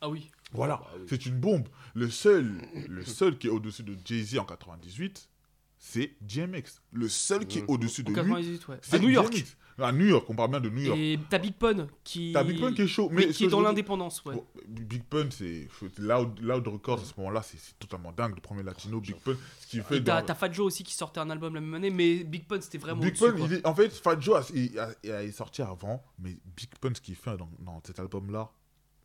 Ah oui. voilà, bah oui. c'est une bombe. Le seul, le seul qui est au-dessus de Jay-Z en 98, c'est DMX. Le seul qui est Mhm. au-dessus de lui, 98, ouais. c'est New York. DMX. À New York, on parle bien de New York. Et t'as Big Pun qui. T'as Big Pun qui est chaud, mais qui est dans l'indépendance, ouais. Bon, Big Pun, c'est Loud, Loud Records à ce moment-là, c'est totalement dingue. Le premier latino, Big Pun, ce qu'il fait t'as dans- Fat Joe aussi qui sortait un album la même année, mais Big Pun c'était vraiment. Big Pun, quoi. il est- en fait, Fat Joe a- il, a- il a- est sorti avant, mais Big Pun, ce qu'il fait dans, dans cet album-là,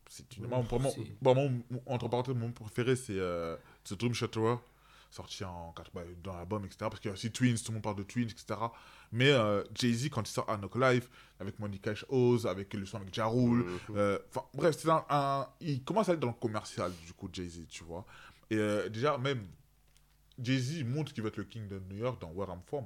c'est une. bon, moi, mon- entre parenthèses, mon préféré, c'est euh, The Dream Shatterer, sorti en, bah, dans l'album, etc. Parce qu'il y a aussi Twins, tout le monde parle de Twins, etc. Mais euh, Jay-Z, quand il sort à Knock Life, avec Monica Oz, avec le son avec Ja Rule, euh, enfin, bref, c'est un, un- il commence à être dans le commercial, du coup, Jay-Z, tu vois. Et euh, déjà, même, Jay-Z montre qu'il va être le king de New York dans Where I'm From.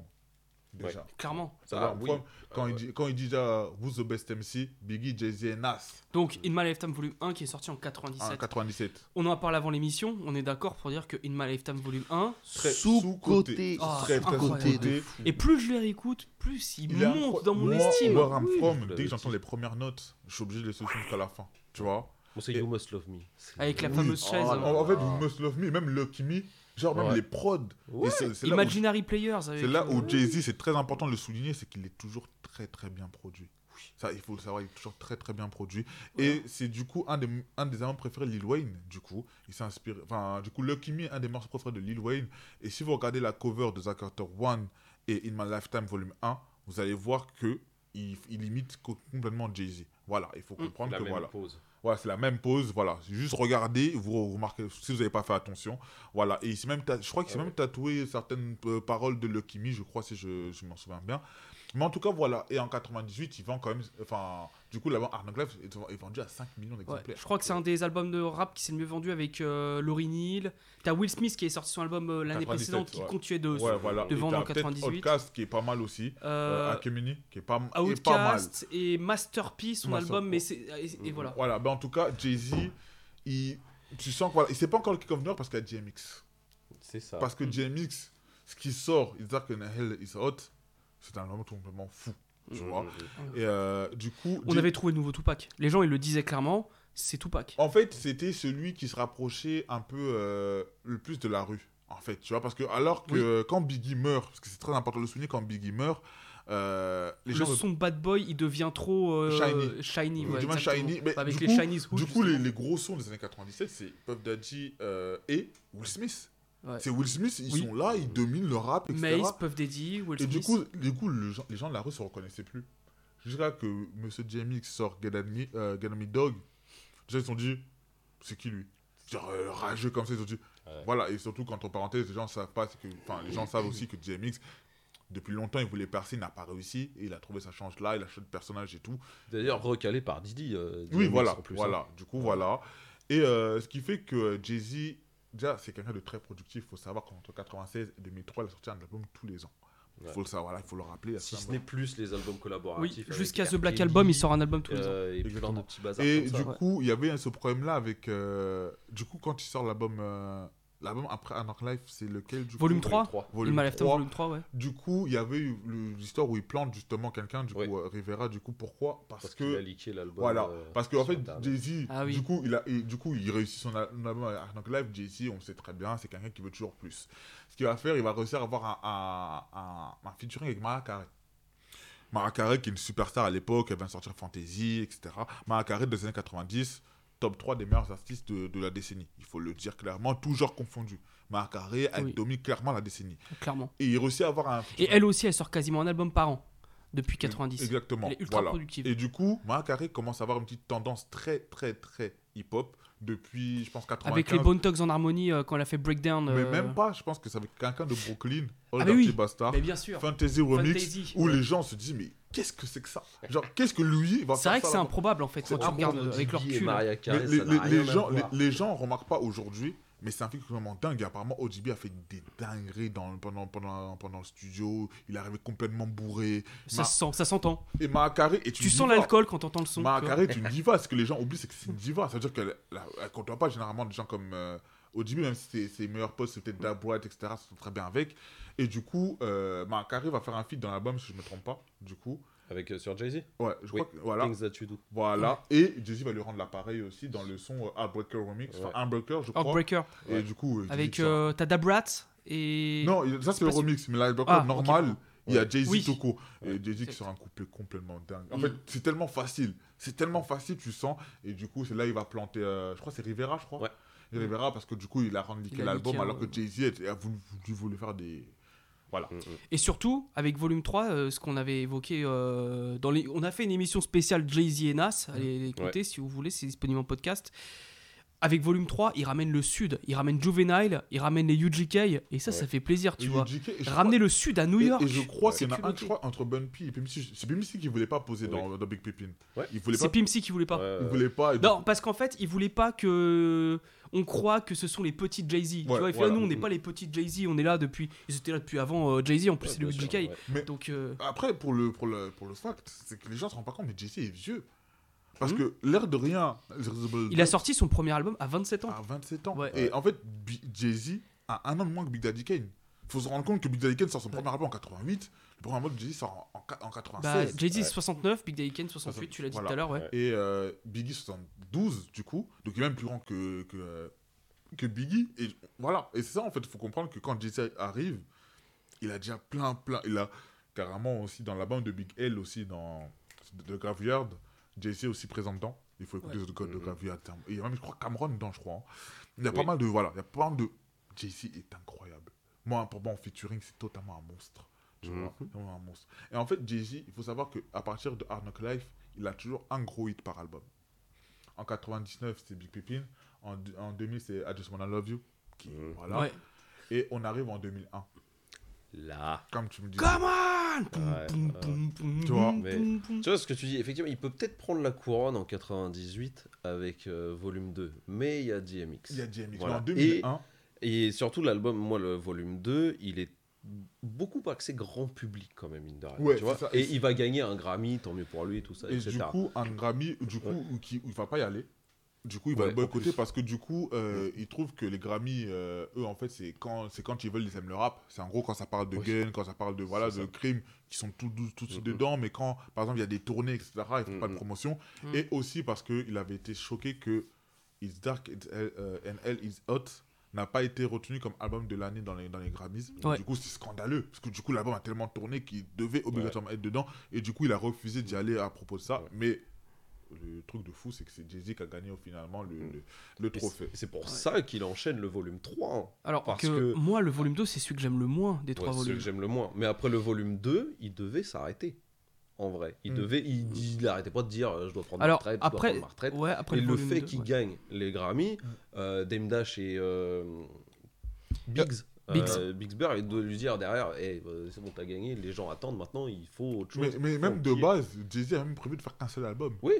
Déjà. Clairement. Ça Ah, oui. Quand, Ah, il ouais. dit, quand il dit déjà Who's the best MC, Biggie, Jay-Z et Nas. Donc In My Lifetime Volume 1 qui est sorti en En 97. 97. On en a parlé avant l'émission, on est d'accord pour dire que In My Lifetime Volume 1, Très Sous-côté. Ah, très, très incroyable. sous-côté. et plus je les réécoute, plus il, Il monte incro- dans mon Moi, estime. Where I'm Oui, From, dès que j'entends les premières notes, je suis obligé de les soutenir jusqu'à la fin. Tu vois c'est You Must Love Me. Avec la fameuse Oh chaise. hein. en, en fait, You Must Love Me, même Lucky Me, genre même Ouais. les prods. Ouais. Où, Imaginary Players. avec, c'est là où euh, Jay-Z, c'est très important de le souligner, c'est qu'il est toujours très très bien produit. Ça, il faut le savoir, il est toujours très très bien produit. Et c'est du coup un des, un des albums préférés de Lil Wayne, du coup. Il s'est inspiré, enfin, du coup, Lucky Me est un des morceaux préférés de Lil Wayne. Et si vous regardez la cover de Zack Carter 1 et In My Lifetime Volume 1, vous allez voir que il, il imite co- complètement Jay-Z. Voilà, il faut comprendre La que voilà. pause. Voilà, c'est la même pose, voilà. Juste regardez, vous remarquez, si vous n'avez pas fait attention. Voilà, et il même je crois qu'il s'est Ah même tatoué certaines euh, paroles de Lucky Me, je crois, si je, je m'en souviens bien. Mais en tout cas, voilà. Et en 98, il vend quand même. Enfin, du coup, l'album Arnold Life est, est vendu à 5 millions Ouais, d'exemplaires. je crois que c'est un des albums de rap qui s'est le mieux vendu avec euh, Lauryn Hill. T'as Will Smith qui est sorti son album euh, l'année 97, précédente qui ouais. continuait de, Ouais, voilà. de vendre en t'as peut-être 98. Outcast qui est pas mal aussi. Euh, Euh, Akemini qui est pas, est pas mal. Outcast et Masterpiece, son Master- album, mais c'est. Et, et voilà. Voilà, ben en tout cas, Jay-Z, il, tu sens que voilà, il sait pas encore le kick of New York parce qu'il y a DMX. C'est ça. Parce que DMX, ce qui sort, Is Dark and Hell is Hot, c'est un album complètement fou. Tu vois Et euh, du coup. On avait trouvé le nouveau Tupac. Les gens, ils le disaient clairement, c'est Tupac. En fait, c'était celui qui se rapprochait un peu euh, le plus de la rue. En fait, tu vois, parce que alors que Oui. quand Biggie meurt, parce que c'est très important de le souligner, quand Biggie meurt, euh, les Le gens son bad boy, il devient trop euh, Shiny. shiny. Il ouais, shiny, mais Avec du les coup- Chinese hoods, Du coup, les, gros sons des années 97, c'est Puff Daddy euh, et Will Smith. Ouais. C'est Will Smith, ils Oui. sont là, ils dominent le rap, etc. Mace, Puff Daddy, Will et Smith. du coup, du coup le les gens de la rue se reconnaissaient plus. Jusqu'à que Monsieur JMX sort Get At Me, euh, Get At Me Dog, déjà ils se sont dit, c'est qui lui? Genre euh, rageux comme ça, ils se sont dit, voilà, et surtout qu'entre parenthèses, les gens savent pas, c'est que, enfin, les gens savent aussi que JMX, depuis longtemps, il voulait percer, il n'a pas réussi, et il a trouvé sa chance là, il a changé de personnage et tout. D'ailleurs, recalé par Didi. euh, Oui, voilà, plus, voilà. hein. Du coup, voilà. Et euh, ce qui fait que Jay-Z, déjà, c'est quelqu'un de très productif. Il faut savoir qu'entre 96 et 2003, il a sorti un album tous les ans. Il Ouais. faut le savoir, il faut le rappeler. Si ce n'est plus les albums collaboratifs. Oui, jusqu'à The. Black Album, il sort un album tous les ans. euh, et plein Exactement. de petits bazars Et comme ça. du coup, il y avait ce problème-là avec. euh, du coup, quand il sort l'album. L'album après Anarch Life, c'est lequel du Volume coup 3 3. Il Volume m'a left 3. volume 3, ouais. Du coup, il y avait l'histoire où il plante justement quelqu'un, du Oui. coup, euh, Rivera. Du coup, pourquoi? Parce, Parce qu'il a que. leaké l'album. Voilà, euh, parce qu'en fait. Jay-Z, Ah oui. du, coup, il a, et du coup, il réussit son al- album à Arnold Live. Jay-Z, on sait très bien, c'est quelqu'un qui veut toujours plus. Ce qu'il va faire, il va réussir à avoir un, un, un, un featuring avec Mariah Carey. Mariah Carey, qui est une superstar à l'époque, elle vient de sortir Fantasy, etc. Mariah Carey des années 90, top 3 des meilleurs artistes de, de la décennie. Il faut le dire clairement, toujours confondu. Mariah Carey, elle Oui. domine clairement la décennie. Clairement. Et il réussit à avoir un. Et elle aussi, elle sort quasiment un album par an depuis 90. Exactement. Elle est ultra voilà. productive. Et du coup, Mariah Carey commence à avoir une petite tendance très, très, très hip-hop depuis, je pense, 95. Avec les Bone Thugs en harmonie euh, quand elle a fait Breakdown. Mais euh, même pas, je pense que c'est avec quelqu'un de Brooklyn, Old Ah, mais oui. Bastard, Mais bien sûr. Fantasy Remix, Fantasy, où ouais. les gens se disent, mais qu'est-ce que c'est que ça? Genre, qu'est-ce que lui va C'est faire vrai que c'est improbable en fait quand C'est tu regardes avec leur et cul. les, gens, les, les gens remarquent pas aujourd'hui, mais c'est un film vraiment dingue. Apparemment, OGB a fait des dingueries dans, pendant, pendant, pendant le studio. Il est arrivé complètement bourré. Ça Ma- se sent, ça s'entend. Et est Tu sens l'alcool quand t'entends le son. Carey est une diva. Ce que les gens oublient, c'est que c'est une diva. Ça veut dire qu'elle ne côtoie pas généralement des gens comme euh, OGB, même si ses, ses meilleurs potes, c'est peut-être Dab White, etc. Ça se très bien avec. Et du coup, euh, Carey va faire un feat dans l'album, si je ne me trompe pas. Du coup, Avec euh, sur Jay-Z ouais, je Oui. crois que voilà. Things That You Do. Voilà. Et Jay-Z va lui rendre l'appareil aussi dans le son euh, Heartbreaker Remix. Enfin, Ouais. Heartbreaker, je crois. Heartbreaker. Et du coup, euh, Avec euh, t'as Dab Rat et. Non, ça c'est le remix, mais l'Heartbreaker Ah, normal, il y a. Jay-Z Oui. Toko. Et. Jay-Z qui sort un couplet complètement dingue. En Mm. fait, c'est tellement facile. C'est tellement facile, tu sens. Et du coup, c'est là il va planter. euh, je crois que c'est Rivera, je crois. Ouais. Et Rivera, parce que du coup, il a rendu l'album alors que Jay-Z était- a voulu, voulu, voulu faire des. Voilà. Mm, mm. Et surtout, avec Volume 3, euh, ce qu'on avait évoqué euh, dans les... On a fait une émission spéciale Jay-Z et Nas, allez l'écouter si vous voulez, c'est disponible en podcast. Avec Volume 3, il ramène le Sud, il ramène Juvenile, il ramène les UGK, et ça, ça fait plaisir, tu Et vois. UGK, Ramener crois- le Sud à New York. Et, je crois c'est qu'il y en a un, je crois, entre Bun P et PMC. C'est PMC qui voulait pas poser Oui. dans, dans Big Pippin. Ouais. C'est pas. Pimsy qui voulait pas. Ouais, Il ouais. voulait pas. Non, parce qu'en fait, il voulait pas que on croit que ce sont les petits Jay-Z. tu Ouais, vois, il fait, voilà. ah, nous, on n'est pas les petits Jay-Z, on est là depuis. Ils étaient là depuis avant euh, Jay-Z, en plus, Ouais, c'est le sûr, ouais. Mais Donc, euh, Après, pour le, pour le, pour le fact, c'est que les gens se rendent pas compte, mais Jay-Z est vieux. Parce Mhm. que l'air de rien, il a sorti son premier album à 27 ans. à 27 ans. Et en fait, Jay-Z a un an de moins que Big Daddy Kane. Il faut se rendre compte que Big Daddy Kane sort son premier album en 88. Le premier album de Jay-Z sort en, en, en Bah, 96. Jay-Z 69, Big Daddy Kane 68, tu l'as dit Voilà. tout à l'heure, ouais. Ouais. Et euh, Biggie 72, du coup. Donc il est même plus grand que, que, que Biggie. Et voilà. Et c'est ça, en fait, il faut comprendre que quand Jay-Z arrive, il a déjà plein, plein. Il a carrément aussi dans l'album de Big L, aussi dans The Graveyard, Jay-Z est aussi présent dedans. Il faut écouter Ouais. The, The Mhm. Graveyard. Et il y a même, je crois, Cameron dedans, je crois. hein. Il y a pas mal de. Voilà, il y a pas mal de. Jay-Z est incroyable. Moi, pour moi, en featuring, c'est totalement un monstre. Tu vois, Mhm. un monstre. Et en fait, Jay-Z, il faut savoir qu'à partir de Hard Knock Life, il a toujours un gros hit par album. En 99, c'est Big Pippin. En, en 2000, c'est I Just Wanna Love You. Qui, Mhm. voilà. Ouais. Et on arrive en 2001. Là. Comme tu me dis. Come on Ouais, Tu vois, mais-. Tu ce que tu dis, effectivement, il peut peut-être prendre la couronne en 98 avec euh, volume 2, mais il y a DMX. Il y a DMX. Voilà. Mais en 2001, Et surtout, l'album, moi, le volume 2, il est beaucoup axé grand public quand même, mine de rien. Ouais, tu vois c'est ça. et il va gagner un Grammy, tant mieux pour lui, tout ça, et etc. du coup, un Grammy, du coup, qui, où il va pas y aller. Du coup, il va Ouais, le boycotter parce que du coup, euh, il trouve que les Grammy, euh, eux, en fait, c'est quand, c'est quand ils veulent, ils aiment le rap. C'est en gros quand ça parle de gun, quand ça parle de, voilà, de crime, qui sont tout, tout, tout de suite Mhm. dedans. Mais quand, par exemple, il y a des tournées, etc., ils font pas de Mhm. promotion. Et aussi parce qu'il avait été choqué que It's dark it's hell, euh, and hell is hot. N'a pas été retenu comme album de l'année dans les, dans les Grammys. Ouais. Du coup, c'est scandaleux. Parce que du coup, l'album a tellement tourné qu'il devait obligatoirement être dedans. Et du coup, il a refusé d'y aller à propos de ça. Mais le truc de fou, c'est que c'est Jay-Z qui a gagné finalement le, le, c'est- trophée. C'est pour ça qu'il enchaîne le volume 3. hein. Alors Parce que, que- moi, le volume 2, c'est celui que j'aime le moins des trois Ouais, c'est celui volumes. que j'aime le moins. Mais après le volume 2, il devait s'arrêter. En vrai. Il Mm. devait. Il, il arrêtait pas de dire euh, je dois prendre Alors, ma retraite, je dois après, prendre ma retraite. ouais, après et le fait 2, qu'il ouais. gagne les Grammy, euh, Dame Dash et euh, Biggs. Biggs. euh, il doit lui dire derrière, Eh, euh, c'est bon, t'as gagné, les gens attendent maintenant, il faut autre chose. Mais, mais même de base, Jay-Z a même prévu de faire qu'un seul album. Oui.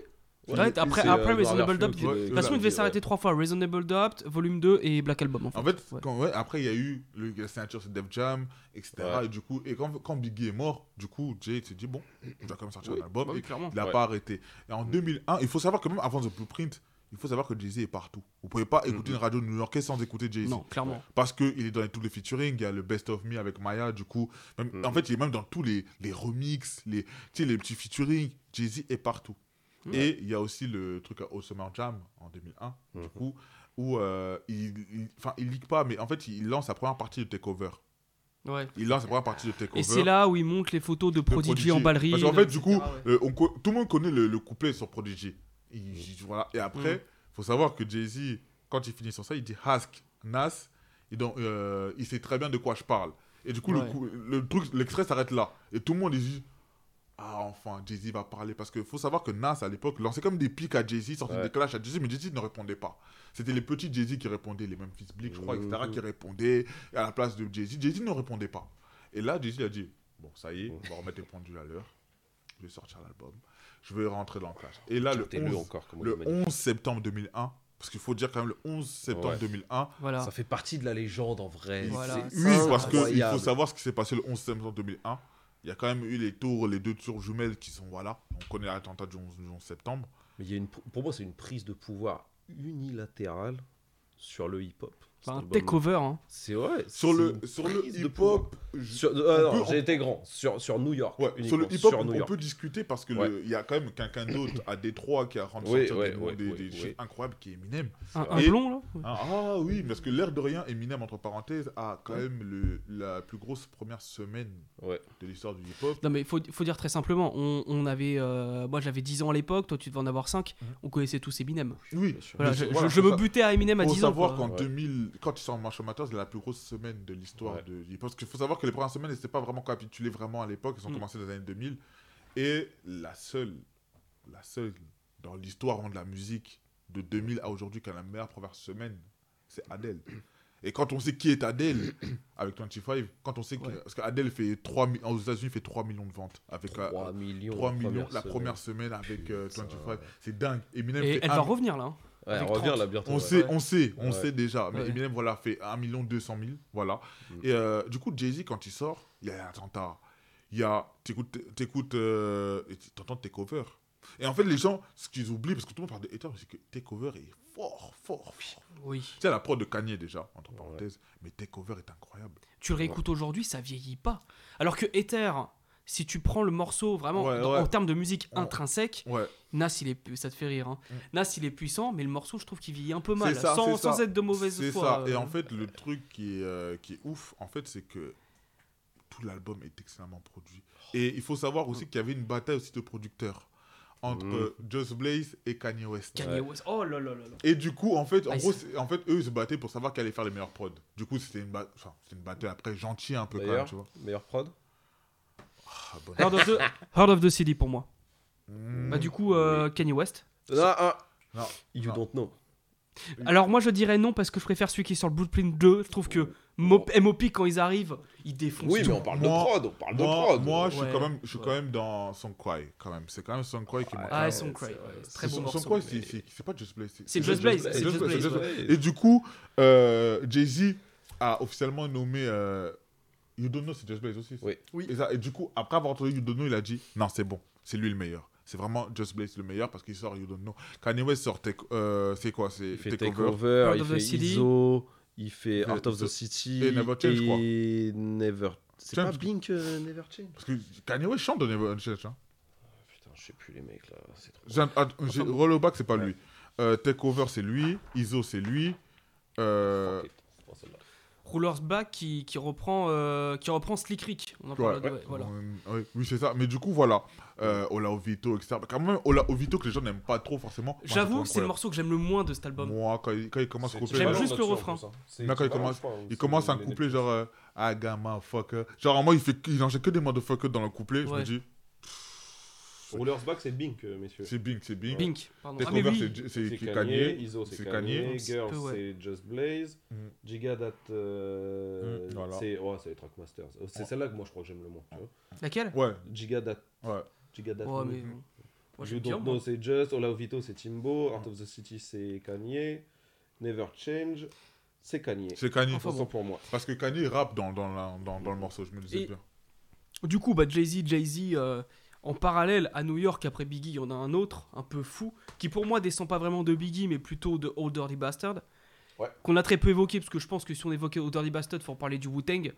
Ouais, après, c'est, après euh, Reasonable Doubt, de toute façon, il devait ouais. s'arrêter trois fois Reasonable Doubt, volume 2 et Black Album. En fait, En fait, Ouais. quand, ouais, après, il y a eu le, la signature, c'est Def Jam, etc. Ouais. Et du coup, et quand, quand Biggie est mort, du coup, Jay s'est dit, bon, je dois quand même sortir Oui. un album. Bah oui, et clairement. il n'a Ouais. pas arrêté. Et en 2001, il faut savoir que même avant The Blueprint, il faut savoir que Jay-Z est partout. Vous pouvez pas écouter une radio new-yorkaise sans écouter Jay-Z. non, clairement. Parce qu'il est dans tous les featuring, il y a le Best of Me avec Maya, du coup. Même. En fait, il est même dans tous les, les remixes, les, les petits featuring. Jay-Z est partout. Et il y a aussi le truc à All Summer Jam en 2001, du Mhm. coup, où euh, il, il, enfin, il leak pas, mais en fait, il lance sa première partie de Takeover. Ouais. Il lance sa première partie de Takeover. Et c'est là où il montre les photos de Prodigy, en ballerine. Parce qu'en fait, du coup, ouais. euh, on co- tout le monde connaît le, le couplet sur Prodigy. Il- voilà. Et après, Mm. faut savoir que Jay-Z, quand il finit sur ça, il dit Ask Nas. Et donc, euh, il sait très bien de quoi je parle. Et du coup, le Ouais. coup- le, truc, l'extrait s'arrête là. Et tout le monde il dit Ah, enfin, Jay-Z va parler. Parce qu'il faut savoir que Nas, à l'époque, lançait comme des pics à Jay-Z, sortait Ouais. des clashs à Jay-Z, mais Jay-Z ne répondait pas. C'était les petits Jay-Z qui répondaient, les Memphis Bleak, je crois, etc., qui répondaient à la place de Jay-Z. Jay-Z ne répondait pas. Et là, Jay-Z a dit Bon, ça y est, on va remettre les pendules à l'heure. Je vais sortir l'album. Je vais rentrer dans le clash. Et là, le Chantez-le 11, encore, comme on le dit, magnifique. 11 septembre 2001, parce qu'il faut dire quand même le 11 septembre Ouais. 2001. Voilà. Ça fait partie de la légende en vrai. Voilà. Oui, parce qu'il faut savoir ce qui s'est passé le 11 septembre 2001. Il y a quand même eu les tours, les deux tours jumelles qui sont, voilà, on connaît l'attentat du 11, du 11 septembre. Mais il y a une, pour moi, c'est une prise de pouvoir unilatérale sur le hip-hop. Un takeover. Hein. C'est ouais. Sur le, sur le hip-hop, Sur, ah non, peut- j'ai été grand. Sur, sur New York. Ouais, sur le hip-hop, on, peut discuter parce que Ouais. le- il y a quand même quelqu'un d'autre à Détroit qui a rendu Oui, sortir ouais, des, ouais, des, ouais, des incroyables qui est Eminem. Un, un Et- blond, là Ah, ah oui, parce que l'air de rien, Eminem, entre parenthèses, a quand même le, la plus grosse première semaine Ouais. de l'histoire du hip-hop. Non mais faut, faut dire très simplement, on, on avait, euh, moi j'avais 10 ans à l'époque, toi tu devais en avoir 5, Mhm. on connaissait tous Eminem. Oui, Bien sûr. Voilà, je, me butais à Eminem à faut 10 ans. savoir qu'en Ouais. 2000, quand il sort Marshall Mathers, c'est la plus grosse semaine de l'histoire Ouais. de. Parce qu'il faut savoir que les premières semaines, elles n'étaient pas vraiment capitulées vraiment à l'époque, elles ont Mm. commencé dans les années 2000. Et la seule, la seule dans l'histoire de la musique de 2000 à aujourd'hui qui a la meilleure première semaine, c'est Adele. Et quand on sait qui est Adele avec 25, quand on sait que. Ouais. Parce qu'Adele fait 3 mi- aux États-Unis fait 3 millions de ventes. Avec, euh, 3 millions. 3 la millions première la semaine. première semaine avec euh, Putain. 25. C'est dingue. Eminem Et fait elle un va revenir là. Ouais, Avec on revient 30. là bientôt. on ouais. sait, on sait, on Ouais. sait déjà. Mais Ouais. Eminem, voilà, fait 1 million 200 000. Voilà. Mm. Et euh, du coup, Jay-Z, quand il sort, il y a l'attentat. Il y a. T'écoutes. T'écoutes. Euh, et t'entends Takeover. Et en fait, les gens, ce qu'ils oublient, parce que tout le monde parle de haters, c'est que Takeover est fort, fort, fort. Oui. Tu sais, la prod de Kanye déjà, entre parenthèses. Mais Takeover est incroyable. Tu le réécoutes aujourd'hui, ça vieillit pas. Alors que Ether, si tu prends le morceau vraiment Ouais, dans- ouais. en termes de musique intrinsèque, Ouais. Nas il est, ça te fait rire. Hein. Mm. Nas il est puissant, mais le morceau je trouve qu'il vieillit un peu mal, ça, sans, être de mauvaise C'est foi. ça. Et euh. en fait, le truc qui est, euh, qui est ouf, en fait, c'est que tout l'album est excellemment produit. Et il faut savoir aussi qu'il y avait une bataille aussi de producteurs entre Mm. Just Blaze et Kanye West. Kanye West, oh là là là là. Et du coup, en fait, en Ah, gros, en fait, eux, ils se battaient pour savoir qui allait faire les meilleurs prods. Du coup, c'était une, ba- enfin, c'était une bataille après gentille un peu quand même, tu vois. meilleur prod? Ah, bon. Heart of the, Heart of the City pour moi. Mm. Bah du coup euh, Kanye West. Ah, ah. Non. You Non. don't know. Alors moi je dirais non parce que je préfère celui qui est sur le Blueprint 2. Je trouve que Mo- MOP quand ils arrivent, ils défoncent. Oui, tout. mais on parle Moi- de prod. On parle de Moi, prod. moi, je suis quand même, je suis Ouais. quand même dans Song Cry, quand même. C'est quand même Song Cry qui m'a. Ah, Ouais, Song c'est- Cry, ouais, c'est très beau Son- Son morceau. Cry, c'est- pas Just Blaze. C'est Just Blaze. Et du coup, euh, Jay-Z a officiellement nommé euh, You Don't Know, c'est Just Blaze aussi. ça. Oui. Et, ça- et du coup, après avoir entendu You Don't Know, il a dit Non, c'est bon, c'est lui le meilleur. C'est vraiment Just Blaze le meilleur parce qu'il sort You Don't Know. Kanye West sort euh, c'est quoi C'est Il fait Takeover. Il of the fait City. ISO, il fait Il fait Art of the The- City et Never Change, et Never. C'est pas. Blink euh, Never Change Parce que Kanye West chante Never Change. Hein. Putain, je sais plus les mecs là. C'est trop. J'ai un- att- j'ai- Roll Back, c'est pas Ouais. lui. Euh, Takeover, c'est lui. ISO, c'est lui. Euh, it. Roller's Back qui, qui reprend, euh, qui reprend Slick Rick. On en parle de- ouais, voilà. Euh, ouais, oui, c'est ça. Mais du coup, voilà. Euh, Ola Ovito, etc. Quand même, Ola Ovito que les gens n'aiment pas trop forcément. J'avoue, c'est le morceau que j'aime le moins de cet album. Moi, quand il, quand il commence à C'est coupler. J'aime genre- juste le en refrain. Mais quand il commence- Il commence un couplet genre euh, I got my fucker. Genre, moi, il, fait, il enchaîne que des motherfuckers dans le couplet. Je me dis, Roller's Back, c'est Bink, euh, messieurs. c'est Bing, c'est Bing. Bink, pardon. Ah, c'est- c'est C'est Kanye, Kanye? Iso c'est c'est Kanye, Kanye. Girls c'est Just Blaze, Mm. Giga That euh, Mm, c'est ouais, c'est les Trackmasters. Euh, C'est celle-là que moi je crois que j'aime le moins. tu vois. Laquelle? Ouais, Giga That, ouais. Giga That. Ouais, mais You. Don't. Know c'est Just, Ola Vito c'est Timbo, Art of the City c'est Kanye, Never Change c'est Kanye. C'est Kanye. Enfin, Enfin, bon. pour moi. Parce que Kanye rappe dans, dans, la- dans, dans le morceau, je me disais Et- bien. Du coup, bah, Jay-Z, Jay-Z, euh, en parallèle à New York, après Biggie, il y en a un autre, un peu fou, qui pour moi descend pas vraiment de Biggie, mais plutôt de Old Dirty Bastard. Ouais. Qu'on a très peu évoqué, parce que je pense que si on évoquait Old Dirty Bastard, faut en parler du Wu-Tang.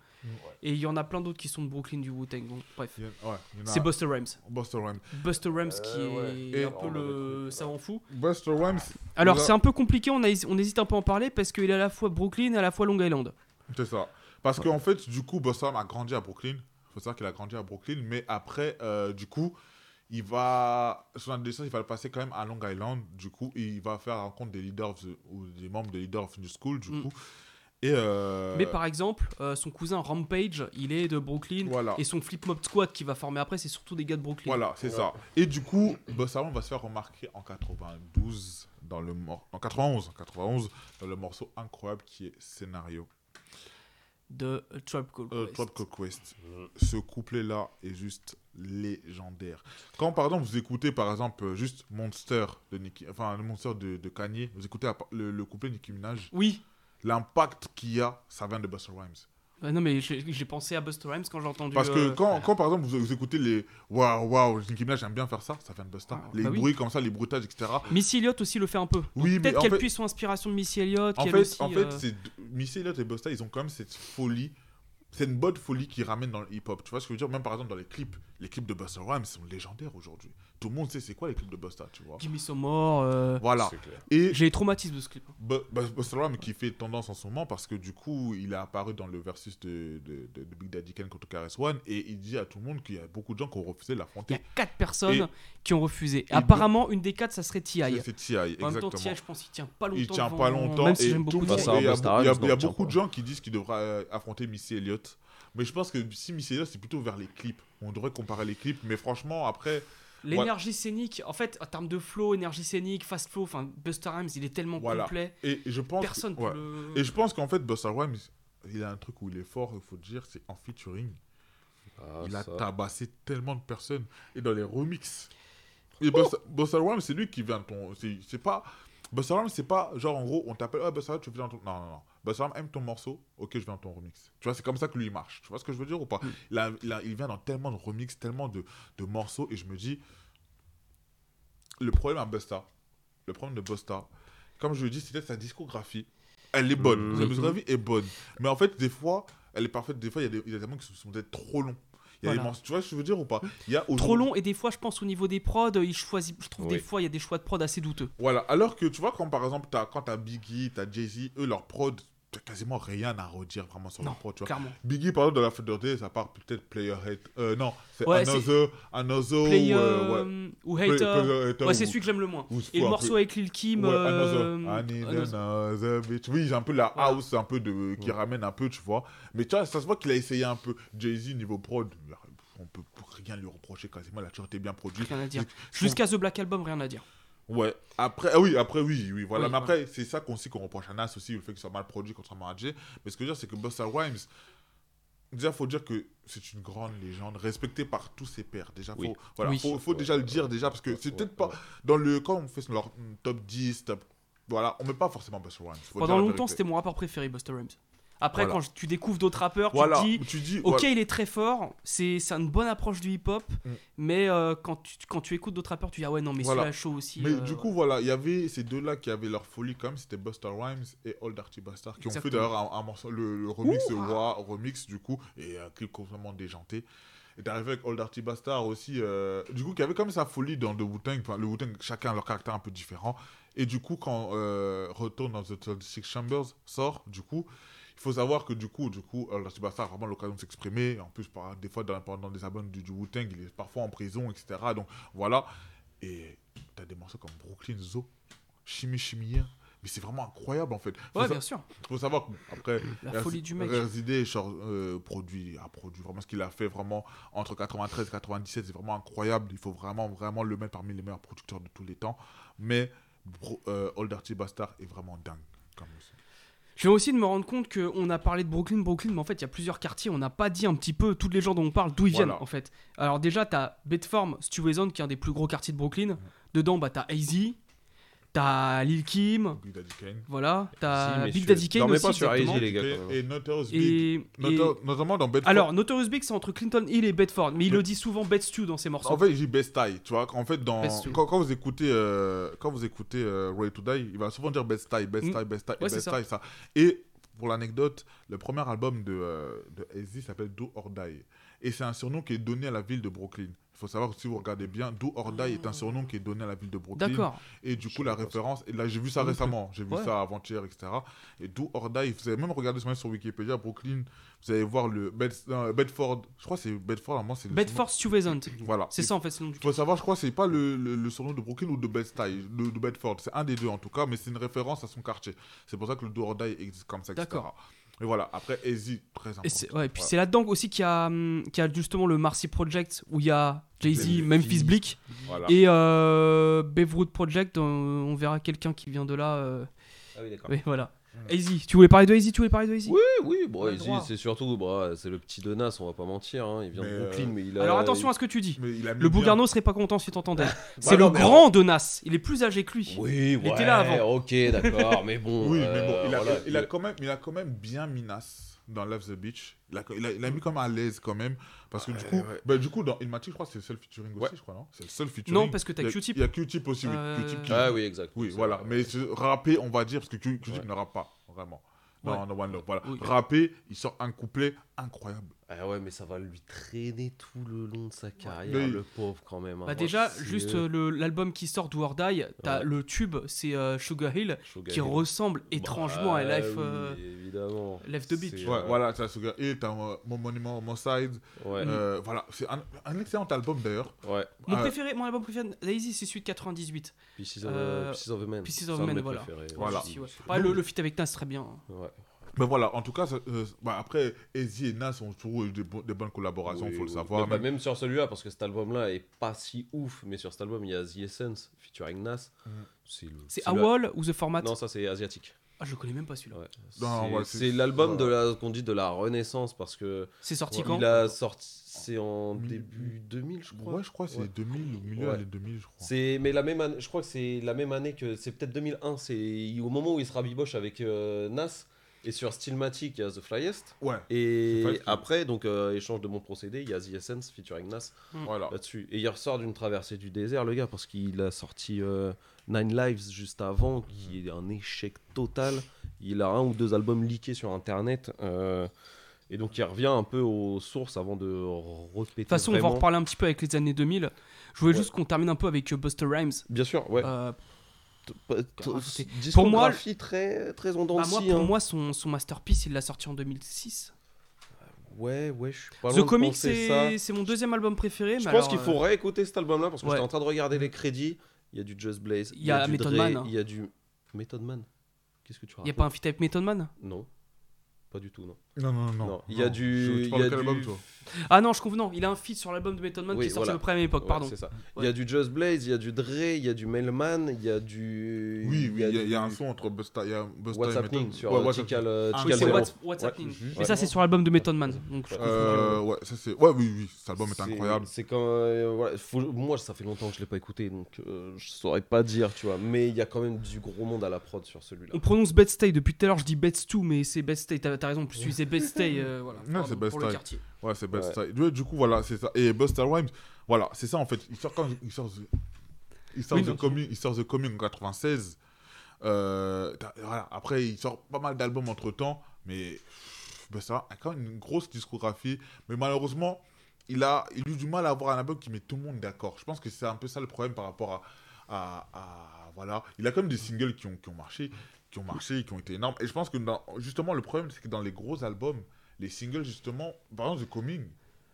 Et il y en a plein d'autres qui sont de Brooklyn du Wu-Tang. Donc, bref. Ouais, C'est Buster Rhymes. Buster Rhymes. Buster Rhymes qui Euh, est Et- un peu le savant fou. Buster Rhymes, Alors c'est un peu compliqué, on, a, on hésite un peu à en parler parce qu'il est à la fois Brooklyn et à la fois Long Island. c'est ça. Parce qu'en fait, du coup, Buster Rhymes a grandi à Brooklyn. Il faut savoir qu'il a grandi à Brooklyn, mais après, euh, du coup, il va. Son adolescence, il va le passer quand même à Long Island. Du coup, il va faire la rencontre des leaders of the- ou des membres des leaders of New School, du Mm. coup. Et. euh, Mais par exemple, euh, son cousin Rampage, il est de Brooklyn. Voilà. Et son Flip Mob Squad qui va former après, c'est surtout des gars de Brooklyn. Voilà, c'est ça. Et du coup, Busta Rhymes va se faire remarquer en 92 dans le mor- en 91, en 91 dans le morceau incroyable qui est Scénario. De euh, Tribe Called Euh, Quest. Tribe Called Quest. Ce couplet là est juste légendaire. Quand par exemple vous écoutez par exemple juste Monster de Nicki, enfin le Monster de, de Kanye, vous écoutez le, le couplet Nicki Minaj, Oui. l'impact qu'il y a, ça vient de Busta Rhymes. Non mais j'ai pensé à Buster Rhymes quand j'ai entendu. Parce que euh, quand, quand, par exemple vous, vous écoutez les waouh waouh Nicki Minaj j'aime bien faire ça, ça vient de Busta. Ah, les bah oui. bruits comme ça, les bruitages etc. Missy Elliott aussi le fait un peu. Oui, Peut-être qu'elle fait- puisse son inspiration de Missy Elliott. En fait, aussi, en fait euh, Missy Elliott et Busta, ils ont quand même cette folie. C'est une bonne folie qui ramène dans le hip-hop. Tu vois ce que je veux dire? Même par exemple dans les clips, les clips de Busta Rhymes sont légendaires aujourd'hui. Tout le monde sait c'est quoi les clips de Busta, tu vois. Gimme Some More. euh, Voilà. C'est clair. Et J'ai les traumatismes de ce clip. Bu- Bu- Busta Rhymes qui fait tendance en ce moment parce que du coup, il est apparu dans le versus de, de, de- de Big Daddy Kane contre KRS One et il dit à tout le monde qu'il y a beaucoup de gens qui ont refusé de Il y l'affronter. a quatre personnes Et- qui ont refusé. Apparemment, une des quatre, ça serait T.I. C'est T.I. En même temps, exactement. T.I., je pense qu'il tient pas longtemps. Il tient pas longtemps Même si et j'aime beaucoup T.I. et il y a, beaucoup de gens qui disent qu'il devra euh, affronter Missy Elliott. Mais je pense que si Missy Elliott, c'est plutôt vers les clips. On devrait comparer les clips. Mais franchement, après, L'énergie scénique, en fait, en termes de flow, énergie scénique, fast flow, enfin, Buster Rhymes, il est tellement Voilà. complet. et je pense. Personne ouais. peut le. Et je pense qu'en fait, Busta Rhymes, il a un truc où il est fort, il faut dire, c'est en featuring. Ah, il a ça. tabassé tellement de personnes. Et dans les remixes. Et Busta, Busta Rhymes, c'est lui qui vient de ton. C'est pas. Busta Rhymes, c'est pas genre en gros, on t'appelle, ah Busta Rhymes, tu viens dans ton. Non, non, non. Busta Rhymes aime ton morceau, ok, je viens dans ton remix. Tu vois, c'est comme ça que lui il marche. Tu vois ce que je veux dire ou pas? Il, a- il a- il vient dans tellement de remixes, tellement de, de morceaux, et je me dis. Le problème à Busta, le problème de Busta, comme je le dis, c'était sa discographie. Elle est bonne, sa Oui. discographie est bonne. Mais en fait, des fois, elle est parfaite. Des fois, il y a des, il y a des moments qui sont peut-être trop longs. Il y a des Voilà. morceaux- tu vois ce que je veux dire ou pas? Il y a Trop long, et des fois, je pense au niveau des prods, il choisit, je trouve des fois, il y a des choix de prod assez douteux. Voilà, alors que tu vois, quand par exemple, as, quand t'as Biggie, t'as Jay-Z, eux, leur prod, t'as quasiment rien à redire vraiment sur Non, leur prod, tu vois. clairement. Biggie, par exemple, dans la Fête Day, ça part peut-être Player Hate. Euh, non, c'est Ouais, Another, Another, Play, ou, euh, euh, ouais. ou Play- Hater. Player Hater Ouais, c'est ou- celui que j'aime le moins. ou Et le morceau avec Lil Kim. Ouais, euh, another. Another. another bitch. Oui, j'ai un peu la house, un peu de, qui ramène un peu, tu vois. Mais tu vois, ça se voit qu'il a essayé un peu. Jay-Z, niveau prod, on peut rien lui reprocher quasiment. Il a toujours été bien produit. Rien à dire. Jusqu'à The Black Album, rien à dire. Ouais, après, ah oui, après, oui, oui, voilà. Oui, mais après, c'est ça qu'on sait qu'on reproche à Nas aussi, le fait qu'il soit mal produit contrairement à Jay. Mais ce que je veux dire, c'est que Busta Rhymes, déjà, faut dire que c'est une grande légende, respectée par tous ses pairs. Déjà, faut, Oui. voilà, Oui. faut, faut déjà le dire, déjà, parce que c'est peut-être pas. Dans le. Quand on fait leur mm, top 10, top. Voilà, on met pas forcément Busta Rhymes. faut Pendant longtemps, c'était mon rapport préféré, Buster Rhymes. Après, Voilà. quand tu découvres d'autres rappeurs, Voilà, tu dis, tu dis. ok, voilà. il est très fort, c'est une bonne approche du hip-hop, Mm. mais euh, quand, tu, quand tu écoutes d'autres rappeurs, tu dis, ah ouais, non, mais celui-là chaud aussi. Mais euh, du coup, voilà, il y avait ces deux-là qui avaient leur folie quand même, c'était Busta Rhymes et Old Dirty Bastard, qui ont fait d'ailleurs un, un morceau, le, le remix de Wa, remix du coup, et un clip complètement déjanté. Et d'arriver avec Old Dirty Bastard aussi, euh, du coup, qui avait quand même sa folie dans The Wu-Tang, enfin, le Wu-Tang, chacun a leur caractère un peu différent. Et du coup, quand euh, Return of the 36 Chambers sort, du coup, il Il faut savoir que du coup, du coup, euh, a vraiment l'occasion de s'exprimer. En plus, par, des fois, dans, pendant des albums du, du Wu-Tang, il est parfois en prison, etc. Donc voilà. Et t'as des morceaux comme Brooklyn Zoo, Chimie Chimien. Mais c'est vraiment incroyable en fait. Faut Ouais, bien sûr. faut savoir que, après La folie du mec. Genre, euh, produit a produit vraiment ce qu'il a fait vraiment entre 93 et 97 c'est vraiment incroyable il faut vraiment vraiment le mettre parmi les meilleurs producteurs de tous les temps mais Bro- euh, Old Dirty Bastard est vraiment dingue comme aussi. Je viens aussi de me rendre compte qu'on a parlé de Brooklyn, Brooklyn, mais en fait, il y a plusieurs quartiers. On n'a pas dit un petit peu toutes les gens dont on parle, d'où ils Voilà. viennent, en fait. Alors, déjà, t'as Bedford, Stuyvesant, qui est un des plus gros quartiers de Brooklyn. Dedans, bah, t'as AZ, t'as Lil Kim, Big Daddy Kane voilà, t'as Si, mais Big Daddy Kane dormez aussi. pas sur les gars, et, et Notorious Big Et, et- Noto- notamment dans Bedford alors, Notorious Big, c'est entre Clinton Hill et Bedford, mais il Mais- le dit souvent Bed Stew dans ses morceaux. En fait, il dit Best Tie, tu vois. En fait, dans, Best quand, quand vous écoutez, euh, quand vous écoutez euh, Ready to Die, il va souvent dire Best Tie, Best Mm. Tie, Best Tie, Ouais, Best ça. Tie, ça. Et pour l'anecdote, le premier album de, euh, de s'appelle Do or Die. Et c'est un surnom qui est donné à la ville de Brooklyn. Il faut savoir que si vous regardez bien, Do or Die est un surnom qui est donné à la ville de Brooklyn. D'accord. Et du coup, la référence, et là j'ai vu ça plus. récemment, j'ai vu Ouais. ça avant-hier, etc. Et Do or Die, vous avez même regardé sur sur Wikipédia, Brooklyn, vous allez voir le Bed- Bedford, je crois que c'est Bedford, à moi c'est le Bedford Stuyvesant. Voilà. C'est ça, en fait, c'est le nom du Il faut savoir, je crois que c'est pas le, le, le surnom de Brooklyn ou de Bed-Stuy, de, de Bedford. C'est un des deux en tout cas, mais c'est une référence à son quartier. C'est pour ça que le Do or Die existe comme ça, etc. D'accord. Et voilà, après, Easy, très important. Et, c'est- ouais, et puis Voilà. c'est là-dedans aussi qu'il y, a, hum, qu'il y a justement le Marcy Project où il y a Jay-Z, Memphis. Bleak Voilà. et euh, Beverwood Project. On, on verra quelqu'un qui vient de là. euh, Ah oui, d'accord. oui, voilà. Easy, tu voulais parler de Easy Tu voulais parler de Easy Oui, oui, bon, droit. c'est surtout, bah, c'est le petit de Nas, on va pas mentir. hein, Il vient Mais, de euh, Brooklyn, mais il a. Alors attention à ce que tu dis. Mais il a mis Le Bougarno serait pas content si t'entendais. Bah C'est non, le mais grand de Nas. Il est plus âgé que lui. Oui, Il ouais, était là avant. Ok, d'accord, mais bon. Oui, mais bon, euh, il a, voilà, il, a quand même, il a quand même bien Minas dans Love the Beach. Il a, il a, il a mis comme à l'aise quand même. Parce que du coup, ouais. bah, du coup dans Ilmatic, je crois que c'est le seul featuring Ouais. aussi, je crois, non? C'est le seul featuring. Non, parce que t'as Q-Tip. Il y a Q-Tip aussi, oui. Euh, Q-Tip qui- Ah oui, exact. Oui, C'est voilà. vrai. Mais rapper, on va dire, parce que Q-Tip Ouais. ne rappe pas, vraiment. Non, Ouais. non, One Love, voilà. Oui. Rapper, il sort un couplet incroyable. Ah ouais, mais ça va lui traîner tout le long de sa carrière, Mais- le pauvre quand même. hein. Bah déjà, juste euh, le- l'album qui sort Do or Die, t'as Ouais. le tube, c'est euh, Sugar Hill, Sugar qui Hill. ressemble étrangement à Bah Life, oui, euh, évidemment. Life the Beach. C'est, Ouais, voilà, t'as Sugar Hill, t'as euh, mon monument, mon side. Ouais, Euh, voilà, c'est un, un excellent album d'ailleurs. ouais. Mon Euh, préféré, mon album préféré d'Easy, c'est celui de 98. Pieces of, Euh, Pieces of a Man. Pieces of mes voilà. préférés, Voilà. Aussi, le, le feat avec Nas, très bien. Ouais. Mais voilà, en tout cas, euh, bah, après, Easy et Nas ont toujours eu des, bo- des bonnes collaborations, Oui, faut le savoir. Mais bah, même- même sur celui-là, parce que cet album-là est pas si ouf, mais sur cet album, il y a The Essence featuring Nas. Mhm. C'est AWOL ou The Format? Non, ça c'est asiatique. Ah, je le connais même pas celui-là. Ouais. C'est- ouais, l'album de la qu'on dit de la Renaissance parce que C'est sorti quand? il a sorti c'est en Mi- début 2000 je crois. Ouais, je crois que c'est Ouais. 2000, au milieu Ouais. des 2000, je crois. C'est mais la même année, je crois que c'est la même année que c'est peut-être 2001, c'est au moment où il sera biboche avec euh, Nas et sur Stillmatic il y a The Flyest Ouais, et après donc euh, échange de mon procédé, il y a The Essence featuring Nas voilà. là-dessus et il ressort d'une traversée du désert le gars parce qu'il a sorti euh, Nine Lives juste avant qui est un échec total. Il a un ou deux albums leakés sur internet euh, et donc il revient un peu aux sources avant de repéter De toute façon, on va en reparler un petit peu avec les années 2000. Je voulais Ouais. juste qu'on termine un peu avec Buster Rhymes. Bien sûr, ouais. Pour moi, très très bah, moi, scie, pour hein. moi, son, son masterpiece, il l'a sorti en 2006. Ouais, ouais, je suis pas The Comic, c'est c'est mon deuxième album préféré. Je mais pense qu'il faut euh, réécouter cet album-là parce que ouais. j'étais en train de regarder les crédits. Il y a du Just Blaze, Il y a du Method Dre, Man, hein. il y a du Method Man. Qu'est-ce que tu Il n'y a racontes pas un feat avec Method Man? Non, pas du tout, non. Non, non, non. Non, il y a du- Je- Tu il parles y a de quel album, toi Ah non, je. Non, il a un feat sur l'album de Method Man Oui, qui est sorti voilà. à peu près à la même époque, Ouais, pardon. c'est ça. Il y a du Just Blaze, il y a du Dre, il y a du Mailman, il y a du. Oui, oui, il y, a- il y a du- un son entre Busta, il y a Busta What's et Happening Method. sur Ouais, euh, What's euh, Ah, Oui, Zero. What's. Happening. Mhm. Mais ça, c'est sur l'album de Method Man. Donc, je. Euh, ouais, ça c'est. Ouais, oui, oui, cet album est incroyable. C'est quand euh, voilà, faut- moi ça fait longtemps que je l'ai pas écouté donc euh, je saurais pas dire tu vois mais il y a quand même du gros monde à la prod sur celui-là. On prononce Bedstay depuis tout à l'heure, je dis Bedstu, mais c'est Bedstay, t'as t'as raison, en plus c'est Bedstay, euh, voilà. Non, c'est Pour le Bedstay. quartier. Ouais, c'est Best Ouais. Du coup, voilà, c'est ça. Et Busta Rhymes, voilà, c'est ça en fait. Il sort quand il sort The, il sort Oui, The Coming, il sort The Coming en 96. Euh, voilà. Après, il sort pas mal d'albums entre temps, mais Busta a quand même une grosse discographie. Mais malheureusement, il a, il a eu du mal à avoir un album qui met tout le monde d'accord. Je pense que c'est un peu ça le problème par rapport à, à, à- voilà. Il a quand même des singles qui ont, qui ont marché. Qui ont marché, qui ont été énormes. Et je pense que dans- justement, le problème, c'est que dans les gros albums, les singles, justement, par exemple, The Coming,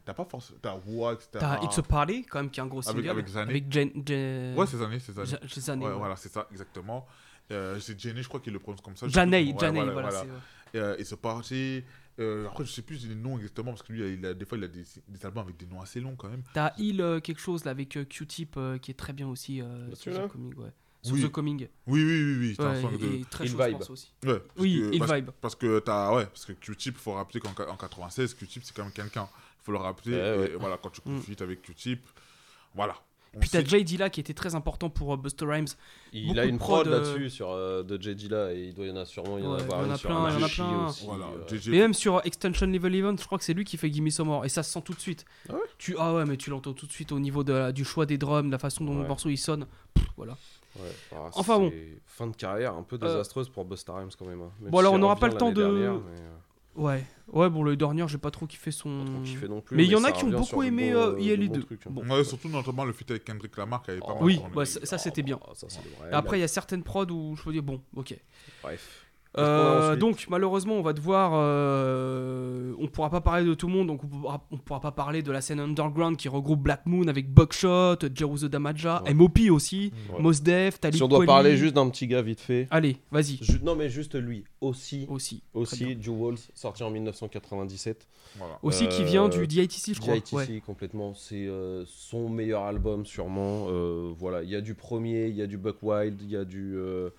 t'as pas forcément. T'as Wax, t'as. T'as It's a Party, quand même, qui est un gros Avec- single. avec Zané. Avec Jen. Jen- Ouais, ces années, ces années. Ja- ces années, Ouais, ouais. voilà, c'est ça, exactement. Euh, c'est Jenny, je crois qu'il le prononce comme ça. Janey, comment- Janey, ouais, voilà, voilà. c'est- Euh, et c'est parti. Euh, après, je sais plus les noms exactement parce que lui, il a, des fois, il a des, des albums avec des noms assez longs quand même. T'as Hill euh, quelque chose là avec euh, Q-Tip euh, qui est très bien aussi euh, sur The Coming. Ouais. Sur Oui. The Coming. Oui, oui, oui, oui. un Ouais, de- et très chaud Vibe. aussi. Ouais, Oui, que- Hill parce, Vibe. Parce que t'as, ouais, parce que Q-Tip, faut rappeler qu'en en 96, Q-Tip c'est quand même quelqu'un. Faut le rappeler. Ouais, et ouais. voilà, quand tu Mm. confites avec Q-Tip, voilà. On Puis t'as Jay Dilla qui était très important pour euh, Buster Rhymes. Il Beaucoup a une prod, prod, euh, là-dessus sur euh, de JD là et il doit y en a sûrement il y en Ouais, avoir il y en une a sur plein, un il y en a plein. aussi. Voilà, euh. Et même sur Extension Level Event, je crois que c'est lui qui fait Gimme Some More. Et ça se sent tout de suite. Ah ouais? Tu, ah ouais, mais tu l'entends tout de suite au niveau de du choix des drums, de la façon dont le morceau il sonne. Pff, voilà. Ouais, ah, Enfin bon. Fin de carrière un peu désastreuse pour Busta Rhymes quand même. hein. Même Bon, alors, on n'aura pas le temps de- dernière, mais, euh, Ouais. Ouais, bon, le dernier, j'ai pas trop kiffé son. pas trop kiffé non plus, Mais il y en a qui ont beaucoup aimé bons- euh, de ILE2. bons trucs, hein. Bon. Ouais, surtout notamment le feat avec Kendrick Lamar qui avait pas Oh, mal Oui, ouais, ça, ça, c'était bien. Ça. Et Après, il y a certaines prods où je me dis, bon, ok. Bref. Euh, donc malheureusement on va devoir euh, on pourra pas parler de tout le monde donc on pourra, on pourra pas parler de la scène underground qui regroupe Black Moon avec Buckshot, Jeru the Damaja, Ouais. MOP aussi, Ouais. Mos Def, Talib Si on doit Kweli. parler juste d'un petit gars vite fait. Allez, vas-y. Non mais juste lui aussi. Aussi. Aussi, Joe Walls, sorti en 1997. Voilà. Aussi qui Euh, vient du DITC je crois. DITC Ouais. complètement, c'est euh, son meilleur album sûrement. Euh, voilà, il y a du premier, il y a du Buck Wild, il y a du, euh,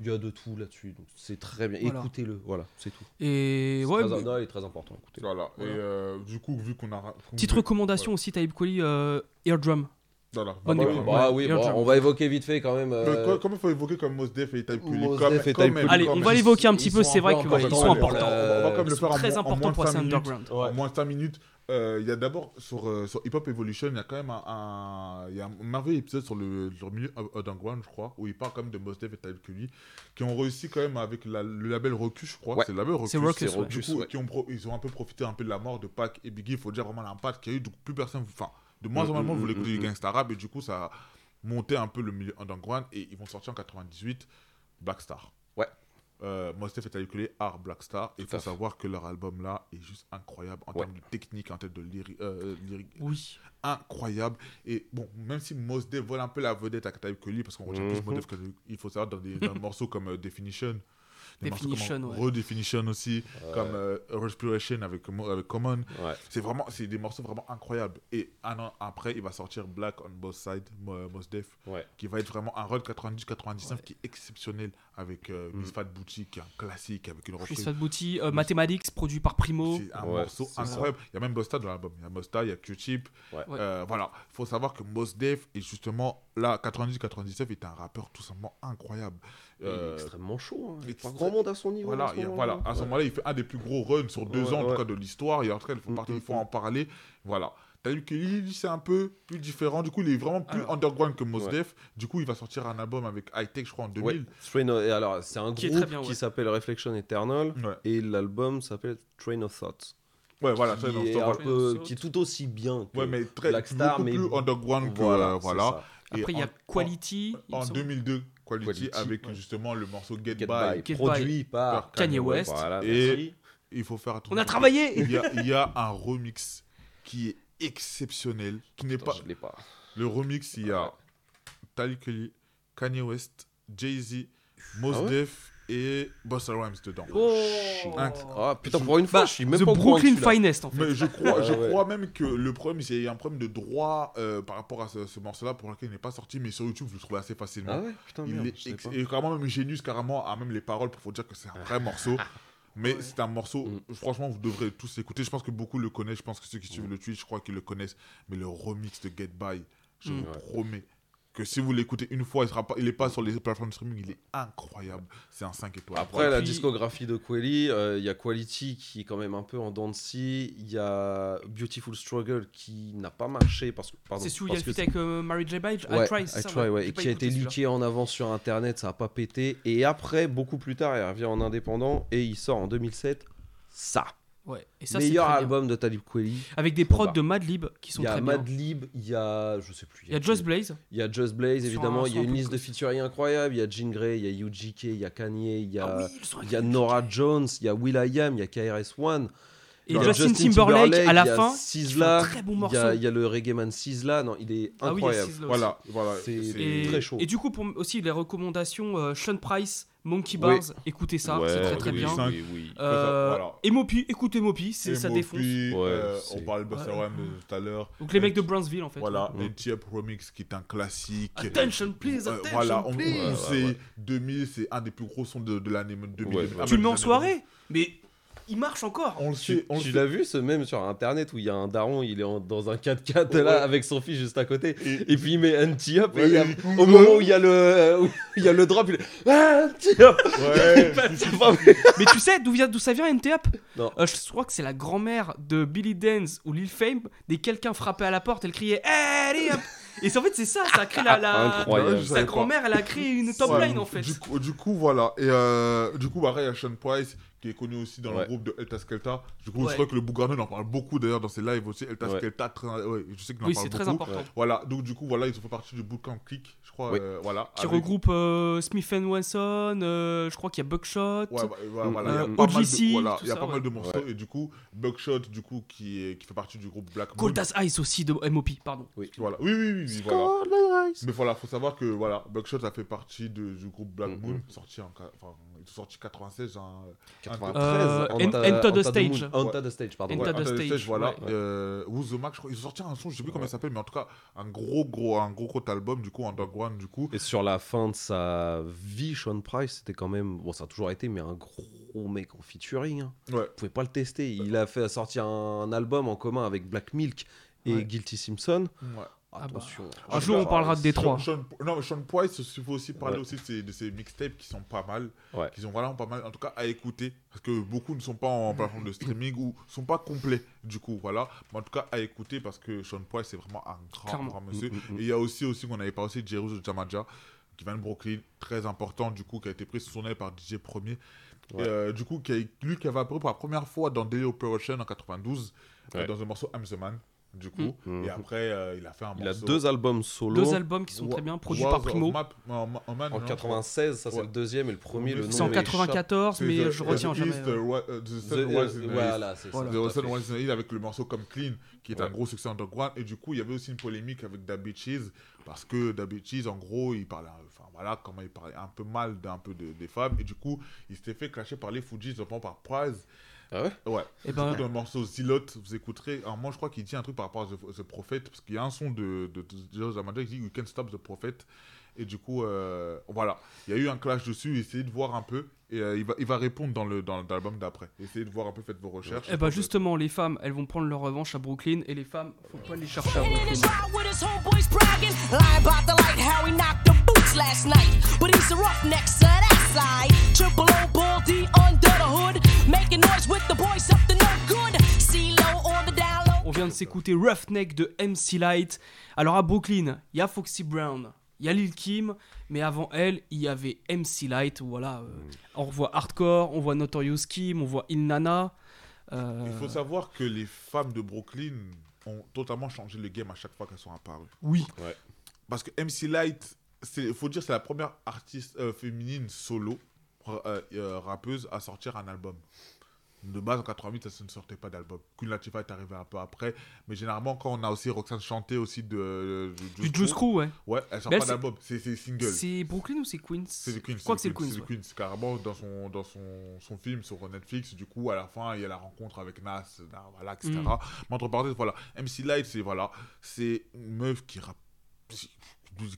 il y a de tout là-dessus. Donc c'est très bien. Voilà. Écoutez-le, voilà, c'est tout. Et ouais, très, mais- non, il est très important. Écoutez. Voilà. Voilà. Et euh, du coup, vu qu'on a. petite recommandation aussi Talib Kweli euh, Eardrum. Voilà. Bonne bah oui, bah Ouais, oui, Eardrum. bon, on va évoquer vite fait quand même. Euh, quoi- comment il faut évoquer comme Mos Def et Type Mos comme, Def et comme Type même- Curly. Allez, comme on va l'évoquer un petit peu, c'est vrai qu'ils sont importants. On va même le faire en, très moins- en importants moins pour de la 5 scène minutes. underground. Ouais. En moins de 5 minutes. Euh, Il y a d'abord sur, euh, sur Hip Hop Evolution, il y a quand même un, un- il y a un merveilleux épisode sur le, sur le milieu underground, je crois, où il parle quand même de Mos Def et Type Curly, qui ont réussi quand même avec la- le label Recus, je crois. Ouais. C'est le label Recus. C'est c'est ouais. Du Ruckus, coup, ouais. qui ont pro- ils ont un peu profité un peu de la mort de Pac et Biggie. Il faut dire vraiment l'impact qu'il y a eu. Donc plus personne, enfin, de moins en moins Mm, voulait mm, écouter mm, du gangsta rap et du coup ça a monté un peu le milieu underground et ils vont sortir en 98 Black Star. Ouais. Euh, Mos Def et Talib Kweli, Art Black Star. Il faut savoir que leur album là est juste incroyable en Ouais. termes de technique, en termes de lyri- euh, lyrique, Oui. incroyable. Et bon, même si Mos Def vole un peu la vedette à Kweli, parce qu'on retient plus Mos Mhm. Def que il faut savoir dans des, dans des morceaux comme euh, Definition. Definition, ouais. Redefinition aussi, comme euh, Respiration avec, Mo- avec Common. Ouais. C'est vraiment, c'est des morceaux vraiment incroyables. Et un an après, il va sortir Black on Both Sides, Mo- Mos Def, Ouais. qui va être vraiment un run 90-99 qui est exceptionnel avec euh, Mm. Miss Fat Booty, qui est un classique, avec une reprise. Fat Booty, euh, Mathematics produit par Primo. C'est un Ouais, morceau ça. incroyable. Il y a même Bosta dans l'album. Il y a Bosta, il y a Q-Tip. Ouais. Ouais. Euh, voilà. Il faut savoir que Mos Def est justement là, 90-99, est un rappeur tout simplement incroyable. Il est Euh, extrêmement chaud. Hein. Pas grand monde à son niveau. Voilà, à ce moment-là. voilà. à ce Ouais. moment-là, il fait un des plus gros runs sur deux Ouais, ans, en tout cas, de l'histoire. Et en tout cas, il faut, Mm, partir- il mm, faut mm. en parler. Voilà. T'as vu que lui, c'est un peu plus différent. Du coup, il est vraiment plus Alors. underground que Mos Ouais. Def. Du coup, il va sortir un album avec High Tech, je crois, en 2000. Ouais. Train of- et alors, c'est un Qui est groupe très bien, qui ouais. s'appelle Reflection Eternal Ouais. et l'album s'appelle Train of Thought. Ouais, voilà. qui, donc, est voilà. peu, qui est tout aussi bien que Ouais, mais très, Black Star, beaucoup mais plus underground que. voilà. euh, voilà. Après, il y a en- Quality. En semble. 2002, Quality, Quality, avec ouais. justement le morceau Get, Get By. By, Get produit par Kanye West. Voilà, Et- merci. Il faut faire attention. On a travaillé Il y a, il y a un remix qui est exceptionnel, qui n'est pas... je l'ai pas. Le remix, il y a Kweli, Kanye West, Jay-Z, Mos Ah ouais? Def et Busta Rhymes dedans. Oh. Ah putain, pour une fois, Bah, je suis même The pas Brooklyn. Finest en fait. Mais je crois, Ah je ouais. crois même que le problème, c'est qu'il y a un problème de droit euh, par rapport à ce, ce morceau-là pour lequel il n'est pas sorti, mais sur YouTube, vous le trouvez assez facilement. Ah ouais, putain, Il est et carrément même Genius carrément a même les paroles pour vous dire que c'est un vrai morceau. Mais c'est un morceau, Mm. franchement, vous devrez tous l'écouter. Je pense que beaucoup le connaissent. Je pense que ceux qui suivent Mm. le Twitch, je crois qu'ils le connaissent. Mais le remix de Get By, je Mm. vous Ouais. promets que si vous l'écoutez une fois, il sera pas, il est pas sur les plateformes de streaming. Il est incroyable. C'est un 5 étoiles. Après, la discographie de Quelly, euh, il y a Quality qui est quand même un peu en dents de scie. Il y a Beautiful Struggle qui n'a pas marché parce que. pardon, C'est celui y a avec euh, Mary J. Blige? Ouais, I Try, I ça, Try, ouais, et qui a été leaké en avance sur internet, ça a pas pété. Et après, beaucoup plus tard, il revient en indépendant et il sort en 2007 ça. Ouais. Et ça, c'est Meilleur très bien. album de Talib Kweli. Avec des prods de Madlib qui sont Il y a très bien. Madlib, il y a. Je sais plus. Il y a Just Blaze. Il y a Just Blaze, évidemment. Il y a une liste de featuring incroyable. Il y a Jean Grey, il y a UGK, il y a Kanye, il y a, Ah oui, il y a UGK. Nora Jones, il y a Will.i.am, il y a KRS-One. Et il y a Justin Timberlake, à la fin. Sizzla, très bon morceau. a, il y a le reggae man Sizzla. Non, il est Ah oui, il y a incroyable. Sizzla aussi. Voilà, voilà. C'est- très chaud. et du coup, pour aussi les recommandations, euh, Sean Price, Monkey Oui. Bars, écoutez ça, Ouais, c'est très très oui, bien. Oui, oui. Euh, Voilà. Et Mopi, écoutez Mopi, c'est- ça défonce. Mopi, Ouais, euh, c'est- on parlait de Ouais. Rhymes tout à l'heure. Donc les mecs de Brownsville en fait. Voilà, Ouais. les T-Up Remix qui est un classique. Attention please, Euh, attention voilà, on, please. on Ouais, sait, ouais. 2000, c'est un des plus gros sons de, de l'année 2000. Ouais, Ah, Tu le mets en soirée, mais il marche encore. On le Tu, sait, on tu l'as vu ce même sur internet où il y a un daron, il est en- dans un 4x4 là Ouais. avec son fils juste à côté Et- et puis il met et Ouais, a- au moment où il y a le où il y a le drop il est ah, Ouais, pas vrai. Mais tu sais d'où vient d'où ça vient Non. Euh, Je crois que c'est la grand-mère de Billy Dance ou Lil Fame. Dès que quelqu'un frappait à la porte, elle criait Hey, up Et c'est- en fait c'est ça, ça a créé la, la... Incroyable. Sa grand-mère, elle a créé une top Ouais, line en fait. Du coup, du coup, voilà. Et euh, du coup, pareil, il y a Sean Price qui est connu aussi dans Ouais. le groupe de Elta Skelta. Du coup, Ouais. je crois que le Bougarnon en parle beaucoup d'ailleurs dans ses lives aussi. Elta Ouais. Skelta, très- ouais, je sais qu'il en Oui, parle c'est très beaucoup. important. Voilà, donc du coup, voilà, ils ont fait partie du Bootcamp Click, je crois. Oui. euh, voilà. Qui avec- regroupe euh, Smith Wesson, euh, je crois qu'il y a Buckshot. Ouais, ouais, ouais, Mm, voilà, il y a mm. pas mal OGC, de, voilà, tout il y a ça, pas ouais. mal de morceaux Ouais. et du coup Buckshot du coup qui est, qui fait partie du groupe Black Moon. Cold as Ice aussi de MOP, pardon. Voilà. Oui oui oui, oui, voilà. Mais voilà, faut savoir que voilà, Buckshot a fait partie de- du groupe Black Mhm. Moon sorti en enfin ils sont sortis 96 en 93 Euh, Enter- Enter the Stage. Enter the Stage pardon Enter the Stage, voilà. ouais. Euh, Who's the Mac, je crois. Ils ont sorti un son, je sais plus comment il s'appelle, mais en tout cas, un gros, gros, un gros, gros album, du coup, Underground, du coup. et sur la fin de sa vie Sean Price c'était quand même bon ça a toujours été mais un gros mec en featuring hein. Ouais. vous pouvez pas le tester il a fait sortir un album en commun avec Black Milk et Ouais. Guilty Simpson ouais. Bah, attention Un jour, on parlera de Détroit. Sean, non, Sean Price, il faut aussi parler Ouais. aussi de ses, de ses mixtapes qui sont pas mal. Ouais. Qui sont vraiment pas mal, en tout cas, à écouter. Parce que beaucoup ne sont pas en plateforme de streaming ou sont pas complets, du coup, voilà. Mais en tout cas, à écouter parce que Sean Price, c'est vraiment un grand, grand monsieur. Mm, mm, mm. Et il y a aussi, aussi qu'on avait parlé aussi de Jerusalem Jamaja, qui vient de Brooklyn, très important, du coup, qui a été pris sous son aile par DJ Premier. Ouais. Et, euh, du coup, qui a- lui qui avait apparu pour la première fois dans Daily Operation en 92, euh, Ouais. dans un morceau I'm the Man, du coup. Mm. Et après, euh, il a fait un il a morceau. deux albums solo Deux albums qui sont très bien, produits Wars par of Primo. Map- en, en Man, en non, 96 ça c'est Ouais. le deuxième et le premier le nom C'est en m'échappe. 94, c'est mais The- je retiens The jamais. East, uh, The Sun Was in the voilà c'est Voilà. ça The Sun. Was in avec le morceau comme Clean, qui est un gros succès underground. Et du coup, il y avait aussi une polémique avec Da Bitches, parce que Da Bitches, en gros, il parlait, enfin voilà, comment il parlait un peu mal d'un peu de- des femmes. Et du coup, il s'était fait clasher par les Fujis, notamment par Prize. Ah ouais? Ouais. Eh Du ben- dans le morceau Zilot, vous écouterez. Alors, moi, je crois qu'il dit un truc par rapport à The, The Prophet, parce qu'il y a un son de, de, de qui dit You can stop the prophet. Et du coup, euh, voilà. Il y a eu un clash dessus. Essayez de voir un peu. Et euh, il, va, il va répondre dans le dans l'album d'après. Essayez de voir un peu, faites vos recherches. Eh bah justement, les femmes, elles vont prendre leur revanche à Brooklyn, et les femmes, faut pas les chercher à Brooklyn. last night. But he's a roughneck, so. Triple O ball D under the hood, making noise with the boys up to no good. CeeLo on the down low. On vient de s'écouter Roughneck de MC Light. Alors à Brooklyn, il y a Foxy Brown, il y a Lil Kim, mais avant elle, il y avait MC Light. Voilà, euh, on voit Hardcore, on voit Notorious Kim, on voit Il Nana. euh, Il faut savoir que les femmes de Brooklyn ont totalement changé le game à chaque fois qu'elles sont apparues. Oui, Parce que MC Light, il faut dire c'est la première artiste euh, féminine solo, rappeuse, à sortir un album. De base, en 88, ça ne sortait pas d'album. Queen Latifah est arrivée un peu après. Mais généralement, quand on a aussi Roxane chanté aussi de, de, du Juice Crew, ouais. Ouais, elle sort Mais pas d'album, c'est single. C'est Brooklyn ou c'est Queens? C'est Queens. Je crois que c'est le Queens. C'est le ouais. Queens. Carrément, dans, son, dans son, son film sur Netflix, du coup, à la fin, il y a la rencontre avec Nas, Nas, voilà, etc. Mm. Mais entre parenthèses, voilà. MC Light, c'est voilà, c'est une meuf qui rappe.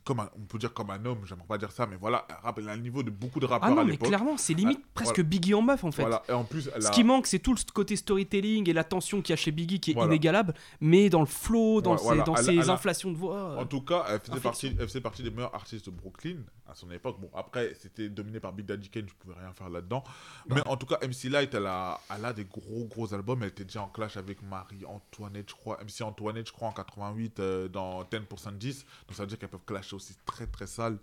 Comme un- on peut dire comme un homme, j'aimerais pas dire ça, mais voilà, elle a le niveau de beaucoup de rappeurs Ah non, à mais clairement, c'est limite Ah, presque voilà. Biggie en meuf en fait. Voilà, et en plus, Ce a- qui manque, c'est tout le côté storytelling et la tension qu'il y a chez Biggie qui est Voilà. inégalable, mais dans le flow, dans ses, dans Elle- ses elle a- inflations de voix. En tout cas, elle faisait, partie, elle faisait partie des meilleurs artistes de Brooklyn à son époque. Bon, après, c'était dominé par Big Daddy Kane, je pouvais rien faire là-dedans. Mais en tout cas, MC Light, elle a, elle a des gros, gros albums. Elle était déjà en clash avec Marie-Antoinette, je crois. MC Antoinette, je crois, en 88, euh, dans 10% 10. Donc ça veut dire qu'elles clasher aussi très, très sale.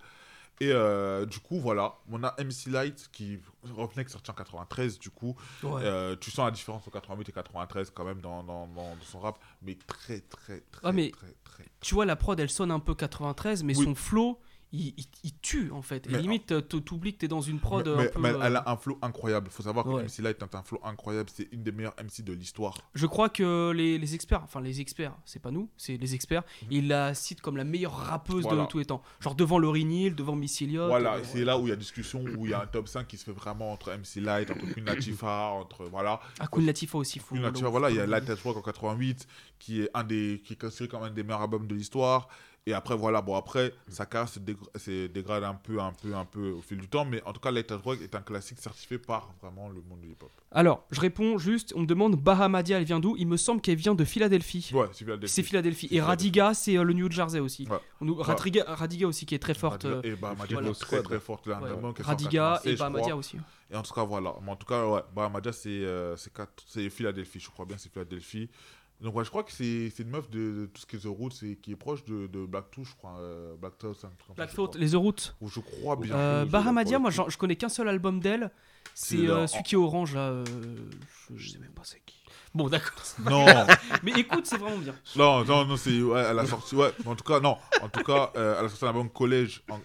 Et euh, du coup, voilà, on a MC Light qui revenait qui sorti en 93, du coup. Ouais. Euh, tu sens la différence entre 88 et 93 quand même dans, dans, dans- dans son rap, mais très, très, très, mais- très, très. Tu vois, la prod, elle sonne un peu 93, mais Oui. son flow, il, il- il tue en fait. Et Mais- limite, t'oublies que t'es dans une prod mais, un mais- peu. mais euh, elle a un flow incroyable. Il faut savoir que Ouais. MC Light a un flow incroyable. C'est une des meilleures MC de l'histoire. Je crois que les, les experts, enfin les experts, c'est pas nous, c'est les experts, ils la citent comme la meilleure rappeuse Mhm. Voilà. de tous les temps. Genre devant Laurie Neal, devant Missy Elliott. Voilà, euh, c'est là où il y a discussion, où il y a un top 5 qui se fait vraiment entre MC Light, entre Queen Latifah, entre. Voilà. Ah, Queen Latifah aussi. Queen Latifah, voilà, il y a Light Rock en 88, qui est un des. qui est considéré comme un des meilleurs albums de l'histoire. Et après, voilà, bon, après, sa carrière se, dégra- se dégrade un peu, un peu, un peu au fil du temps, mais en tout cas, Light as Rock est un classique certifié par vraiment le monde du hip-hop. Alors, je réponds juste, on me demande Bahamadia, elle vient d'où? Il me semble qu'elle vient de Philadelphie. Ouais, c'est Philadelphie. C'est Philadelphie. C'est Et Radiga, c'est euh, le New Jersey aussi. Ouais. On nous- Radiga, Radiga aussi qui est très forte. Radiga- euh, Et Bahamadia voilà. est très très forte là. Ouais. Radiga 196, et Bahamadia aussi. Et en tout cas, voilà. Mais en tout cas, ouais, Bahamadia, c'est euh, Philadelphie, je crois bien, c'est Philadelphie. Donc, ouais, je crois que c'est c'est une meuf de, de tout ce qui est The Roots et qui est proche de, de Black Tooth, je crois. euh, Black Thought, un truc comme ça, Black je les The Roots. Ou je crois bien. Euh, Je- je- Bahamadia, moi je connais qu'un seul album d'elle. C'est C'est euh, celui qui est orange là. euh, je... sais même pas c'est qui. Bon, d'accord. Non. Mais écoute, c'est vraiment bien. Non, non, non, c'est. Ouais, elle a sorti. Ouais, en tout cas, non. En tout cas, euh, elle a sorti un album Collège en,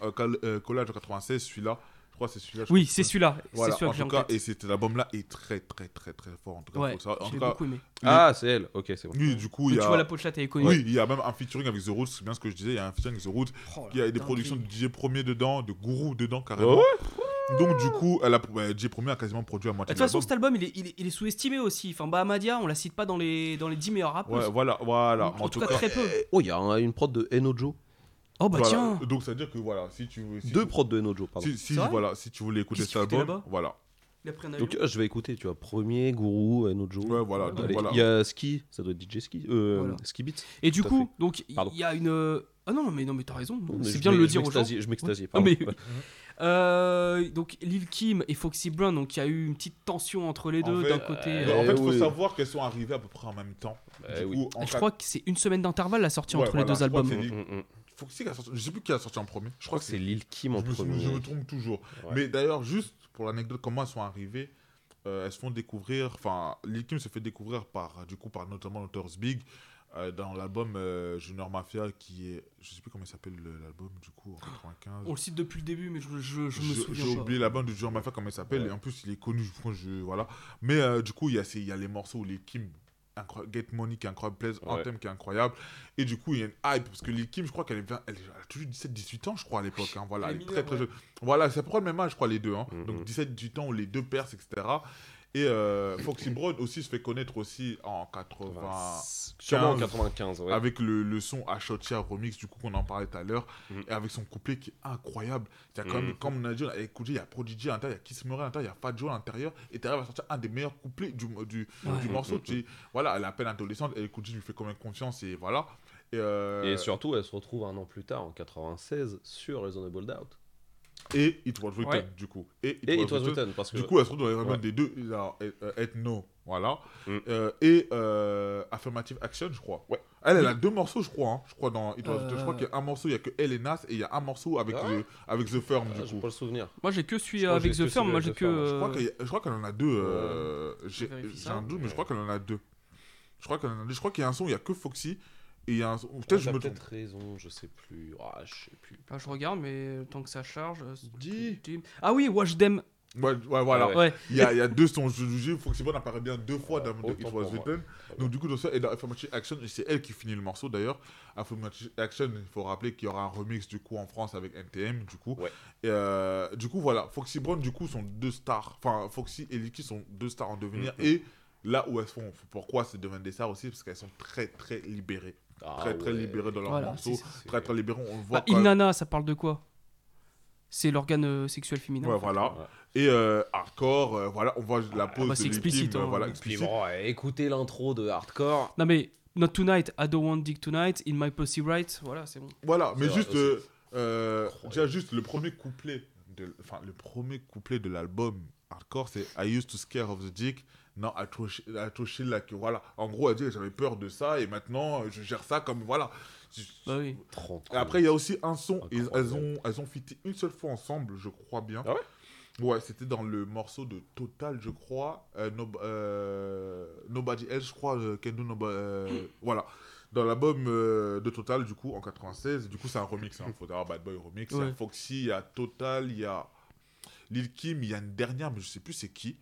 Collège en 96, celui-là. Je crois que c'est celui-là. Oui, c'est celui-là. C'est Voilà, celui-là en tout en cas, et cet album-là est très, très, très, très fort. En tout cas, Ouais. En tout cas, beaucoup aimé. Ah, c'est elle. Ok, c'est bon. Oui, du coup, il y a. tu vois, la pochette, elle est connue. Oui, il y a même un featuring avec The Roots, c'est bien ce que je disais. Il y a un featuring avec The Roots. Oh, il y a des productions de DJ Premier dedans, de Gourou dedans, carrément. Donc, du coup, elle a, ouais, DJ Premier a quasiment produit De moitié toute de façon, l'album. cet album, il est, il est, il est sous-estimé aussi. Enfin, Bahamadia, on la cite pas dans les, dans les 10 meilleurs rappeurs. Ouais, voilà, voilà. En, tout cas, très peu. Oh, il y a un- une prod de Enojo. Oh bah Voilà. tiens. Donc, ça veut dire que voilà, si tu veux. Si Deux tu- prods de Enojo, pardon. Si, si, voilà, si tu voulais écouter cet album, voilà. Il a pris un avion. Donc euh, je vais écouter, tu vois, premier, Guru, Enojo. Ouais, voilà. Il y a Ski, ça doit être DJ Ski. Euh, Voilà. Ski Beats. Et du coup, fait. donc il y a une. euh, Ah non, non, mais non, mais t'as raison. C'est bien de le dire aux gens. Je m'extasie, Non, pardon. mais-. Euh, donc Lil Kim et Foxy Brown, donc il y a eu une petite tension entre les deux d'un côté. euh, euh, en fait, il faut oui. savoir qu'elles sont arrivées à peu près en même temps. Du oui. coup, en je quatre- crois que c'est une semaine d'intervalle la sortie Ouais, entre les deux je albums. que c'est Lil-. Foxy qui a sorti. Je sais plus qui a sorti en premier. Je Je crois que c'est Lil Kim en je me, premier. je me trompe toujours. Ouais. Mais d'ailleurs, juste pour l'anecdote, comment elles sont arrivées, euh, elles se font découvrir. Enfin, Lil Kim se fait découvrir par, du coup, par notamment Notorious Big euh, dans l'album euh, Junior Mafia qui est. Je sais plus comment il s'appelle le- l'album du coup en 95. On le cite depuis le début, mais je, je, je me souviens J'ai oublié l'album de Junior Mafia, comment il s'appelle. Et en plus, il est connu. Je, je, voilà. Mais euh, du coup, il y, a ces- il y a les morceaux où Lil Kim. Get Money qui est incroyable, Plays Ouais. Anthem qui est incroyable. Et du coup, il y a une hype parce que Lil Kim, je crois qu'elle est, elle, a toujours 17-18 ans, je crois, à l'époque. hein. Voilà, Elle est très très ouais. jeune. Voilà, c'est à peu près le même âge, je crois, les deux. hein. Mhm. Donc 17-18 ans où les deux percent, etc. Et euh, Foxy Brown aussi se fait connaître aussi en 80. Sûrement en 15, 95, ouais. Avec le, le son Achotia remix, du coup, qu'on en parlait tout à l'heure, Mhm. et avec son couplet qui est incroyable. Il y a quand même, Mhm. comme on a dit, il y a Prodigy à l'intérieur, il y a Kiss Murray à l'intérieur, il y a Fat Joe à l'intérieur, et tu arrives à sortir un des meilleurs couplets du, du, Ouais. du morceau. Tu sais, voilà, elle est à peine adolescente, et Koudji lui fait quand même confiance, et voilà. Et, euh, Et surtout, elle se retrouve un an plus tard, en 96, sur Reasonable Doubt. Et It Was Written, Ouais. du coup. Et It Et Was It Was Written. Written, parce que... Du coup, elle se retrouve dans les Ouais. des deux, là, euh, Ethno, voilà. Mm. Euh, et euh, Affirmative Action, je crois. Ouais. Elle, elle a deux morceaux, je crois. hein. Je crois dans It Was Written. Je crois Euh. qu'il y a un morceau, il y a que elle et Nas, et il y a un morceau avec, Ah. le, avec The Firm, Ah, du coup. pas le souvenir. Moi j'ai que celui avec The Firm, moi avec j'ai The que. Firm. Je crois euh, qu'elle en a deux. euh, j'ai un doute, mais je crois qu'elle en a deux. Je crois qu'elle en a deux. Je crois qu'il y a un son, il y a que Foxy. Et il y a un son. ou Ah, Peut-être je me trompe. peut-être raison, je sais plus. Ah, je sais plus. ah, je regarde, mais tant que ça charge. euh, Dis. Ah oui, Watch Them. Ouais, ouais, voilà. Ah ouais. Ouais. Il y, a, il y a deux sons. Je vous dis, Foxy Brown apparaît bien deux fois dans Ouais, dans It Was. Written. Donc, du coup, dans ça, et dans Affirmative Action, et c'est elle qui finit le morceau d'ailleurs. Affirmative Action, il faut rappeler qu'il y aura un remix du coup en France avec NTM, du coup. Ouais. Et euh, du coup, voilà. Foxy Brown, du coup, sont deux stars. Enfin, Foxy et Licky sont deux stars en devenir. Mhm. Et là où elles font, pourquoi c'est deviennent des stars aussi Parce qu'elles sont très, très libérées. Ah, très, très ouais. libérées dans leurs Voilà, morceaux. c'est- Très, très libérées. On voit Bah. Ilnana, ça parle de quoi? C'est l'organe euh, sexuel féminin. Ouais, en fait. voilà. Ouais. Et euh, hardcore, euh, voilà, on voit la pause bah, de c'est Lil explicite, hein. voilà, Puis explicite. bon, ouais, écoutez l'intro de Hardcore. Non mais Not Tonight, I Don't Want Dick Tonight, In My Pussy Right, voilà, c'est bon. Voilà, mais vrai juste, déjà juste le premier couplet, de, enfin le premier couplet de l'album hardcore, c'est I used to scare of the dick, Non, I throw, shit- I throw shit like, voilà. En gros, elle dit, j'avais peur de ça et maintenant, je gère ça comme, voilà. Bah oui. Trop après, il y a aussi un son, et elles ont, elles ont fité une seule fois ensemble, je crois bien. Ah ouais? Ouais, c'était dans le morceau de Total, je crois. Euh, euh, Nobody Else, je crois, euh, Can Do Nobo- euh, voilà. Dans l'album euh, de Total, du coup, en 96, du coup, c'est un remix. Il faut savoir Bad Boy remix. Il y Ouais. a Foxy, il y a Total, il y a Lil Kim, il y a une dernière, mais je sais plus c'est qui.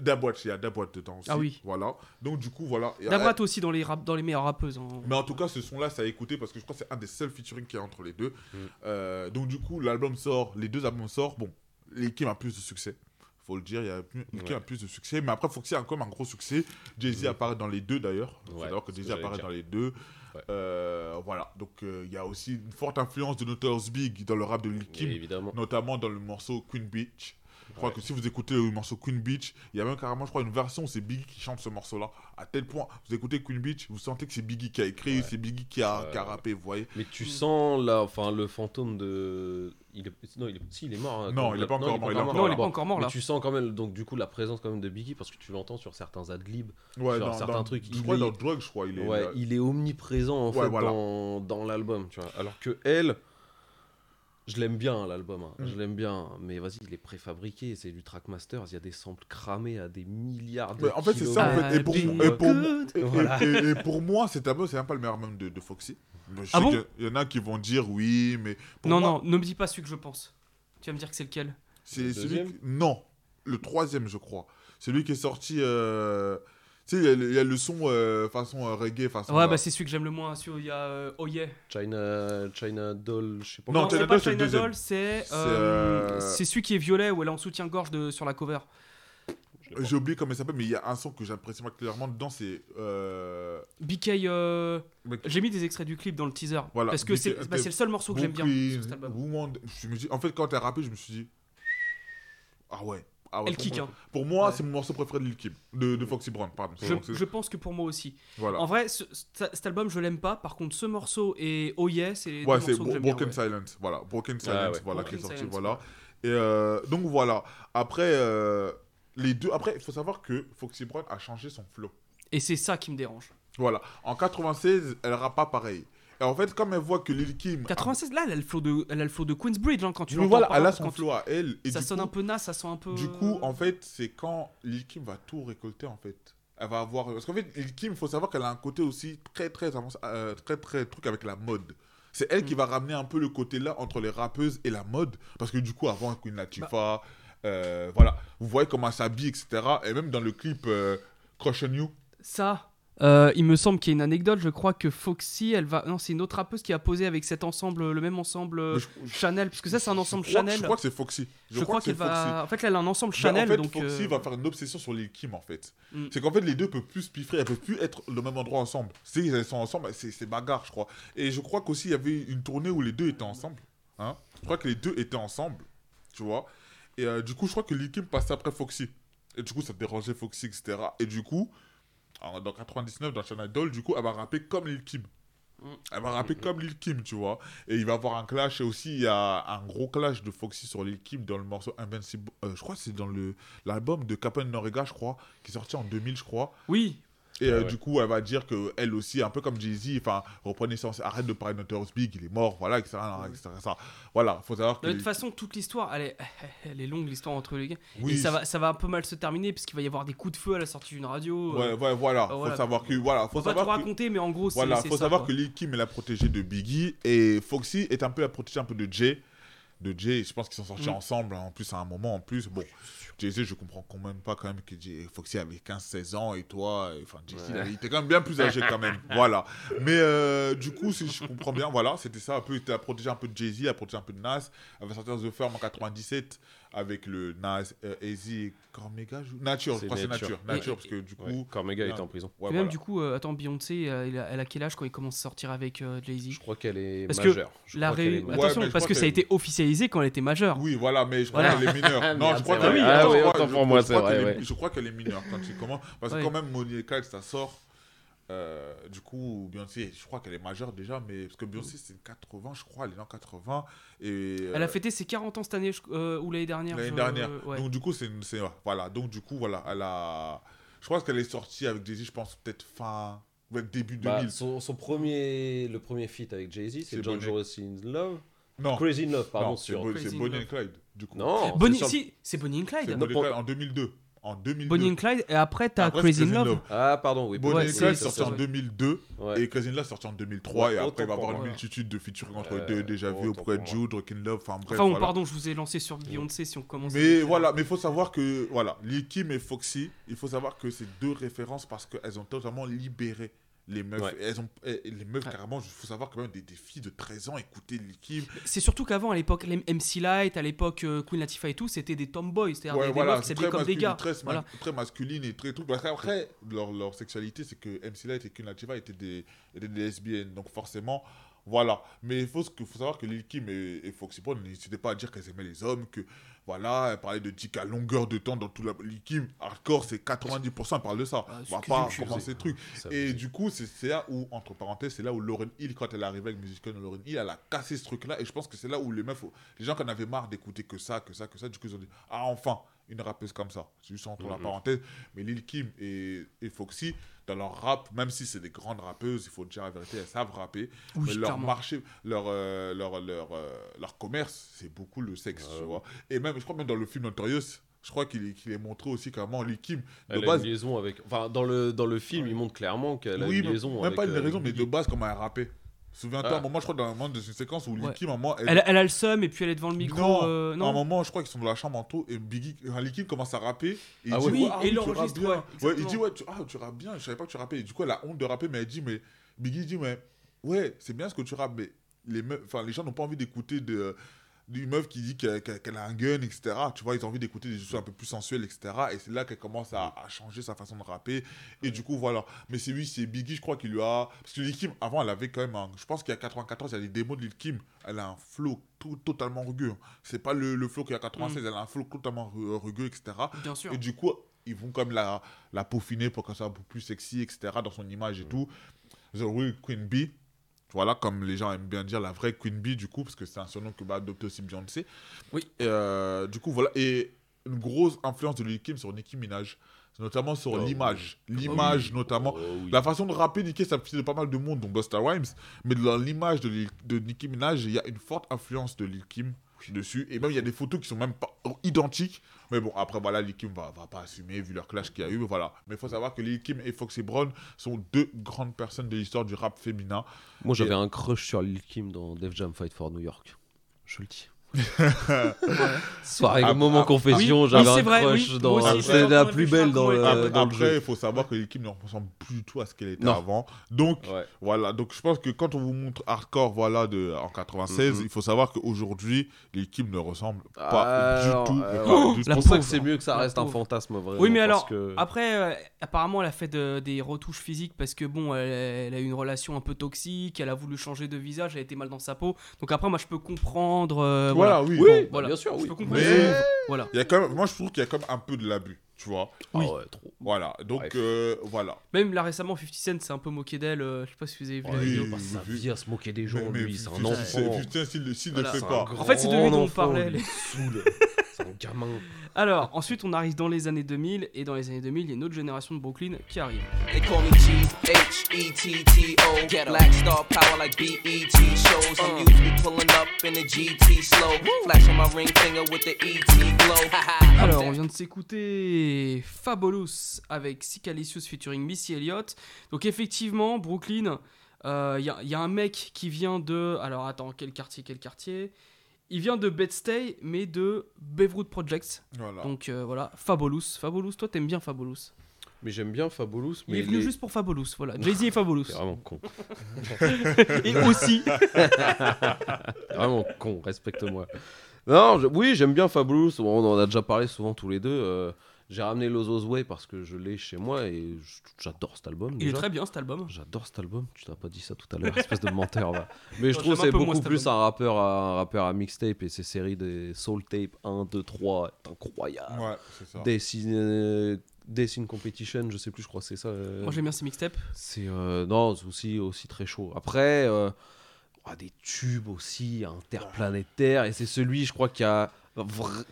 Dabwat, il y a Dabwat dedans aussi. Ah oui. Voilà. Donc, du coup, voilà. Dabrat aussi dans les, rap- dans les meilleures rappeuses. hein. mais en tout cas, ce son-là, ça a écouté parce que je crois que c'est un des seuls featuring qu'il y a entre les deux. Mm. Euh, donc, du coup, l'album sort, les deux albums sortent. Bon, Lil Kim a plus de succès. Faut le dire, il y a plus, Lil Kim Ouais. a plus de succès. Mais après, Foxy a quand même un gros succès. Jay-Z Mm. apparaît dans les deux d'ailleurs. Ouais, c'est ce Jay-Z que j'allais apparaît dans les deux. Ouais. Euh, voilà. Donc, euh, il y a aussi une forte influence de Notorious Big dans le rap de Lil Kim, évidemment. notamment dans le morceau Queen Beach. Je crois Ouais. que si vous écoutez le morceau Queen Beach, il y a même carrément, je crois, une version où c'est Biggie qui chante ce morceau-là. À tel point, vous écoutez Queen Beach, vous sentez que c'est Biggie qui a écrit, Ouais. c'est Biggie qui a, qui rappé, vous voyez. Mais tu sens là, enfin, le fantôme de. Il est... Non, il est... Si, il est mort. hein, Non, il est pas encore mort, il est encore Non, il est là. pas encore mort Mais là. tu sens quand même, donc du coup, la présence quand même de Biggie parce que tu l'entends sur certains adlibs. Ouais, Sur dans, certains dans- trucs, Je il crois est- dans Drug, je crois, il est. ouais, là. il est omniprésent en Ouais, fait voilà. dans, dans l'album, tu vois. Alors que elle, je l'aime bien l'album, hein. Mm. je l'aime bien, mais vas-y, il est préfabriqué, c'est du Trackmasters, il y a des samples cramés à des milliards de Mais en fait, c'est ça, en fait. Et pour, et pour, been et- et- Voilà. et- et pour moi, cet album, c'est même pas le meilleur album de, de Foxy. Je sais Ah bon qu'il y a- Il y en a qui vont dire oui, mais. pour Non, moi, non, ne me dis pas celui que je pense. Tu vas me dire que c'est lequel? C'est Le celui. Non, le troisième, je crois. Celui qui est sorti. euh, Tu sais, il y a le- il y, a le son euh, façon euh, reggae, façon. Ouais, euh, bah c'est celui que j'aime le moins. Il y a euh, Oh Yeah. China, China Doll, je sais pas. Non, Non, China c'est pas Doll, c'est le China. Doll, c'est C'est, euh, euh, celui qui est violet où elle est en soutien-gorge de- sur la cover. J'ai oublié comment il s'appelle, mais il y a un son que j'apprécie particulièrement dedans, c'est. euh, BK, euh, j'ai mis des extraits du clip dans le teaser. Voilà, parce que c'est bah, c'est le seul morceau que j'aime bien sur cet album. Woman, je me dis, en fait, quand t'as rappé, je me suis dit. Ah ouais. Ah ouais Elle pour kick, moi, hein. Pour moi, Ouais. c'est mon morceau préféré de Lil Kim, de, de Foxy Brown, pardon. Je, pense que pour moi aussi. Voilà. En vrai, ce- ce- cet album, je l'aime pas. Par contre, ce morceau et Oh Yeah, c'est les Ouais, deux c'est morceaux que Bro- j'aime bien. Broken ouais. Silence, voilà. Broken Silence, Ah ouais. voilà, Broken qui est sorti, Silence, voilà. ouais. Et euh, donc voilà. Après, euh, les deux. Après, il faut savoir que Foxy Brown a changé son flow. Et c'est ça qui me dérange. Voilà. En 96, elle rappe pas pareil. Et en fait, comme elle voit que Lil Kim. a- 96, là, elle a le flow de, elle a le flow de Queensbridge hein, quand tu l'entends voilà, elle a son flow à elle. Et ça sonne coup, un peu nas, ça sent un peu. Du coup, en fait, c'est quand Lil Kim va tout récolter, en fait. Elle va avoir... Parce qu'en fait, Lil Kim, il faut savoir qu'elle a un côté aussi très, très, avancé- euh, très, très truc avec la mode. C'est elle qui Mm. va ramener un peu le côté là entre les rappeuses et la mode. Parce que du coup, avant, Queen Latifah, Bah. euh, voilà. Vous voyez comment elle s'habille, etc. Et même dans le clip euh, Crush on You. Ça, euh, il me semble qu'il y a une anecdote. Je crois que Foxy, elle va. Non, c'est une autre rappeuse qui a posé avec cet ensemble, le même ensemble euh, je- je- Chanel, puisque ça, c'est un je ensemble crois- Chanel. Je crois que c'est Foxy. Je crois que qu'elle va. En fait, là, elle a un ensemble Chanel, en fait, donc. Foxy euh, va faire une obsession sur Lil Kim en fait. Mm. C'est qu'en fait les deux peuvent plus se piffrer, elles peuvent plus être au même endroit ensemble. Si elles sont ensemble, c'est c'est bagarre, je crois. Et je crois qu'aussi il y avait une tournée où les deux étaient ensemble. Hein je crois que les deux étaient ensemble, tu vois. Et euh, du coup, je crois que Lil Kim passait après Foxy. Et du coup, ça dérangeait Foxy, etc. Et du coup, en- dans 99, dans Channel Doll, du coup, elle va rapper comme Lil Kim. Elle va rapper comme Lil Kim, tu vois. Et il va avoir un clash. Et aussi, il y a un gros clash de Foxy sur Lil Kim dans le morceau Invincible. euh, je crois que c'est dans l'album de Capone Norega, je crois, qui est sorti en 2000, je crois. Oui. Et euh, Ah ouais. du coup, elle va dire que elle aussi, un peu comme Jay-Z, enfin, reprenez ça, arrête de parler de Notorious Big, il est mort, voilà, etc. etc., ça. Voilà, faut savoir que. De toute façon, toute l'histoire, elle est, elle est longue, l'histoire entre les gars. Oui, Et ça va, ça va un peu mal se terminer, puisqu'il va y avoir des coups de feu à la sortie d'une radio. Ouais, euh, ouais, voilà. euh, faut voilà. savoir que. Voilà, faut Faut pas tout savoir que- raconter, mais en gros, c'est. Voilà, faut ça, savoir quoi. que Lil Kim est la protégée de Biggie et Foxy est un peu la protégée un peu de Jay. De Jay, je pense qu'ils sont sortis Mm. ensemble en plus à un moment en plus. Bon, Jay-Z, je comprends quand même pas quand même que Jay- Foxy avait 15-16 ans et toi, euh, enfin Jay-Z, Ouais. il était quand même bien plus âgé quand même. voilà. Mais euh, du coup, si je comprends bien, voilà, c'était ça un peu, il était à protéger un peu de Jay-Z, à protéger un peu de Nas. Va sortir The Firm en 97 avec le Nas, euh, Easy et Cormega. je- Nature, je C'est crois que c'est Nature. Nature. Parce que du coup. Ouais, Cormega était en prison. ouais, Et même voilà. du coup, euh, attends, Beyoncé, euh, elle, a, elle a quel âge quand il commence à sortir avec euh, Jay-Z? Je crois qu'elle est Parce que majeure. Je La crois qu'elle ré- est majeure. Attention, parce que ça a été officialisé quand elle était majeure. Oui, voilà, mais je crois Voilà. qu'elle est mineure. non, Merde, je crois qu'elle est Ah mineure. Je crois- qu'elle est- ouais. Je crois qu'elle est mineure quand il commence. Parce que quand même, Clyde, ça sort. Euh, du coup, Beyoncé, je crois qu'elle est majeure déjà, mais parce que Beyoncé, c'est 80, je crois, elle est en 80. Et, Elle a euh, fêté ses 40 ans cette année, je- euh, ou l'année dernière. l'année dernière. ouais. Donc, du coup, c'est. une- c'est- Voilà, donc, du coup, voilà, elle a. Je pense qu'elle est sortie avec Jay-Z, je pense peut-être fin. Ouais, début Bah, 2000. son, son premier, le premier feat avec Jay-Z, c'est John. Jones in Love. non, Crazy in Love, pardon, c'est sur. C'est Bonnie and Clyde, du coup. Non, c'est Bonnie, sur- si, c'est Bonnie and Clyde. Bonnie Clyde en 2002. En 2002. Bonnie and Clyde, et après t'as Après, Crazy in Love. Ah, pardon, oui. Bonnie Ouais, and Clyde sorti en 2002 Ouais. et Crazy in Love sorti en 2003 Ouais, et après il va y avoir une multitude de featuring entre Ouais, deux déjà vu auprès de Jude, Rockin' Love, enfin bref. Enfin bon, voilà. pardon, je vous ai lancé sur Beyoncé si on commence. Mais voilà, mais il faut savoir que voilà, Lil Kim et Foxy, il faut savoir que c'est deux références parce qu'elles ont totalement libéré les meufs. Ouais. Elles ont, et les meufs, Ouais. carrément, il faut savoir quand même des, des filles de 13 ans écoutaient Lil Kim. C'est surtout qu'avant, à l'époque, MC Light, à l'époque euh, Queen Latifah et tout, c'était des tomboys, c'est-à-dire Ouais, des, des voilà, meufs qui s'habillaient comme des gars. Très, Voilà. très masculine et très truc. Parce qu'après, leur, leur sexualité, c'est que MC Light et Queen Latifah étaient des, étaient des lesbiennes. Donc forcément, voilà. Mais il faut savoir que Lil Kim et, et Foxy Brown n'hésitaient pas à dire qu'elles aimaient les hommes, que voilà, elles parlaient de dick à longueur de temps dans tout la. Kim, hardcore, c'est 90%, elle parle de ça. Ah, On va pas commencer ces trucs. Ça Et du coup, c'est c'est là où, entre parenthèses, c'est là où Lauren Hill, quand elle est arrivée avec Music Gun, Lauren Hill, elle a cassé ce truc-là. Et je pense que c'est là où les meufs, les gens qui en avaient marre d'écouter que ça, que ça, que ça, du coup, ils ont dit Ah, enfin, une rappeuse comme ça. C'est juste entre la Mhm. parenthèse. Mais Lil Kim et, et Foxy, dans leur rap, même si c'est des grandes rappeuses, il faut dire la vérité, elles savent rapper. Oui, mais leur clairement. marché, leur, euh, leur, leur, euh, leur commerce, c'est beaucoup le sexe, tu vois. Et même, je crois même dans le film Notorious, je crois qu'il est, qu'il est montré aussi comment Lil Kim, de Elle a base, une liaison avec. Enfin, dans le, dans le film, il montre clairement qu'elle a oui, une liaison. même avec, pas une euh, raison, mais de base, comment elle rappait. Souviens-toi, Ah. à un moment, je crois, dans un moment, dans une séquence où Ouais. Un moment, elle- Elle, elle a le seum et puis elle est devant le micro. non, euh, à un non. moment, je crois qu'ils sont dans la chambre en tout et Biggie, Kim commence à rapper. Et il Ah dit, ouais. Oui, ah et rappes l'enregistre, bien. ouais, Ouais, il dit, ouais, tu, ah, tu rappes bien, je savais pas que tu rappais. Et du coup, elle a honte de rapper, mais elle dit, mais Biggie dit, mais ouais, c'est bien ce que tu rappes, mais les, meufs- enfin, les gens n'ont pas envie d'écouter de d'une meuf qui dit qu'elle a un gun, etc. Tu vois, ils ont envie d'écouter des choses un peu plus sensuelles, etc. Et c'est là qu'elle commence à, à changer sa façon de rapper. Et du coup, voilà. Mais c'est lui, c'est Biggie, je crois qu'il lui a. Parce que Lil Kim, avant, elle avait quand même un. Je pense qu'il y a 94, il y a des démos de Lil Kim. Elle a un flow tout, totalement rugueux. C'est pas le, le flow qu'il y a 96, elle a un flow totalement ru- rugueux, etc. Bien sûr. Et du coup, ils vont comme la, la peaufiner pour qu'elle soit un peu plus sexy, etc. dans son image et tout. The Real Queen Bee. Voilà, comme les gens aiment bien dire, la vraie Queen Bee, du coup, parce que c'est un surnom que va adopter aussi Beyoncé. Oui. Et, euh, du coup, voilà. Et une grosse influence de Lil Kim sur Nicki Minaj, notamment sur Oh, l'image. L'image, notamment. Oh, oui. La façon de rapper, Nicki, ça de pas mal de monde, dont Busta Rhymes. Mais dans l'image de, Lil- de Nicki Minaj, il y a une forte influence de Lil Kim dessus. Et même, il y a des photos qui sont même pas identiques. Mais bon, après, voilà, Lil Kim va, va pas assumer vu leur clash qu'il y a eu. mais Voilà. Mais il faut savoir que Lil Kim et Foxy Brown sont deux grandes personnes de l'histoire du rap féminin. Moi, j'avais un crush sur Lil Kim dans Def Jam Fight for New York. Je le dis. Soirée, Ah, moment ah, confession, oui, j'avais c'est un vrai, crush oui. dans. J'ai la plus belle dans le, Après, dans le après, jeu. il faut savoir que Kim ne ressemble plus du tout à ce qu'elle était Non. avant. Donc, Ouais. Voilà, donc je pense que quand on vous montre hardcore voilà, de, en 96, Mhm. il faut savoir qu'aujourd'hui, Kim ne ressemblent pas Alors, du tout. euh, C'est La pour ça que c'est mieux que ça La reste un fantasme vraiment. Oui, mais parce alors, que- après, euh, apparemment, elle a fait de- des retouches physiques parce que, bon, elle, elle a eu une relation un peu toxique, elle a voulu changer de visage, elle était mal dans sa peau. Donc après, moi, je peux comprendre. euh, Voilà, voilà. oui. Oui, Voilà. bien sûr, oui. Mais- Voilà. Il y a quand même, moi, je trouve qu'il y a quand même un peu de l'abus, tu vois. Ah Oui. ouais, trop. Voilà, donc euh, voilà. Même là récemment, 50 Cent s'est un peu moqué d'elle. euh, je sais pas si vous avez vu la Oui, vidéo. oui, Ça oui. vient se moquer des gens, Mais- mais lui, c'est un. Putain, s'il s'il Voilà. ne le C'est fait un pas. En fait, c'est de lui dont on enfant, parlait, lui, saoule. C'est un gamin. Alors, ensuite, on arrive dans les années 2000. Et dans les années 2000, il y a une autre génération de Brooklyn qui arrive. They call me G H E T T O. Get Black star power like BET shows. I'm usually pulling up in a GT slow, flashing my ring finger with the ET glow. Alors, on vient de s'écouter Fabulous avec Sicalicious featuring Missy Elliott. Donc, effectivement, Brooklyn, il y, a- y a un mec qui vient de. Alors, attends, quel quartier Quel quartier? Il vient de Bed-Stuy, mais de Beverwood Projects. Voilà. Donc, euh, voilà, Fabulous. Fabulous, toi, t'aimes bien Fabulous. Mais j'aime bien Fabulous. Il Mais est venu les- juste pour Fabulous, voilà. Jay-Z et Fabulous. C'est vraiment con. et aussi. Vraiment con, respecte-moi. Non, je- oui, j'aime bien Fabulous. On en a déjà parlé souvent tous les deux. euh, J'ai ramené Lozos Way parce que je l'ai chez moi et j'adore cet album. Il est très bien cet album. J'adore cet album. Tu t'as pas dit ça tout à l'heure, espèce de menteur. va. Mais je trouve que c'est beaucoup plus un rappeur à, un rappeur à mixtape et ses séries des Soul Tape 1, 2, 3 est incroyable. Ouais, c'est ça. Destiny, euh, Destiny Competition, je sais plus, je crois que c'est ça. euh, Moi, j'aime bien ces mixtapes. c'est euh, non, c'est aussi aussi très chaud. Après, euh, ah, des tubes aussi interplanétaires et c'est celui, je crois, qui a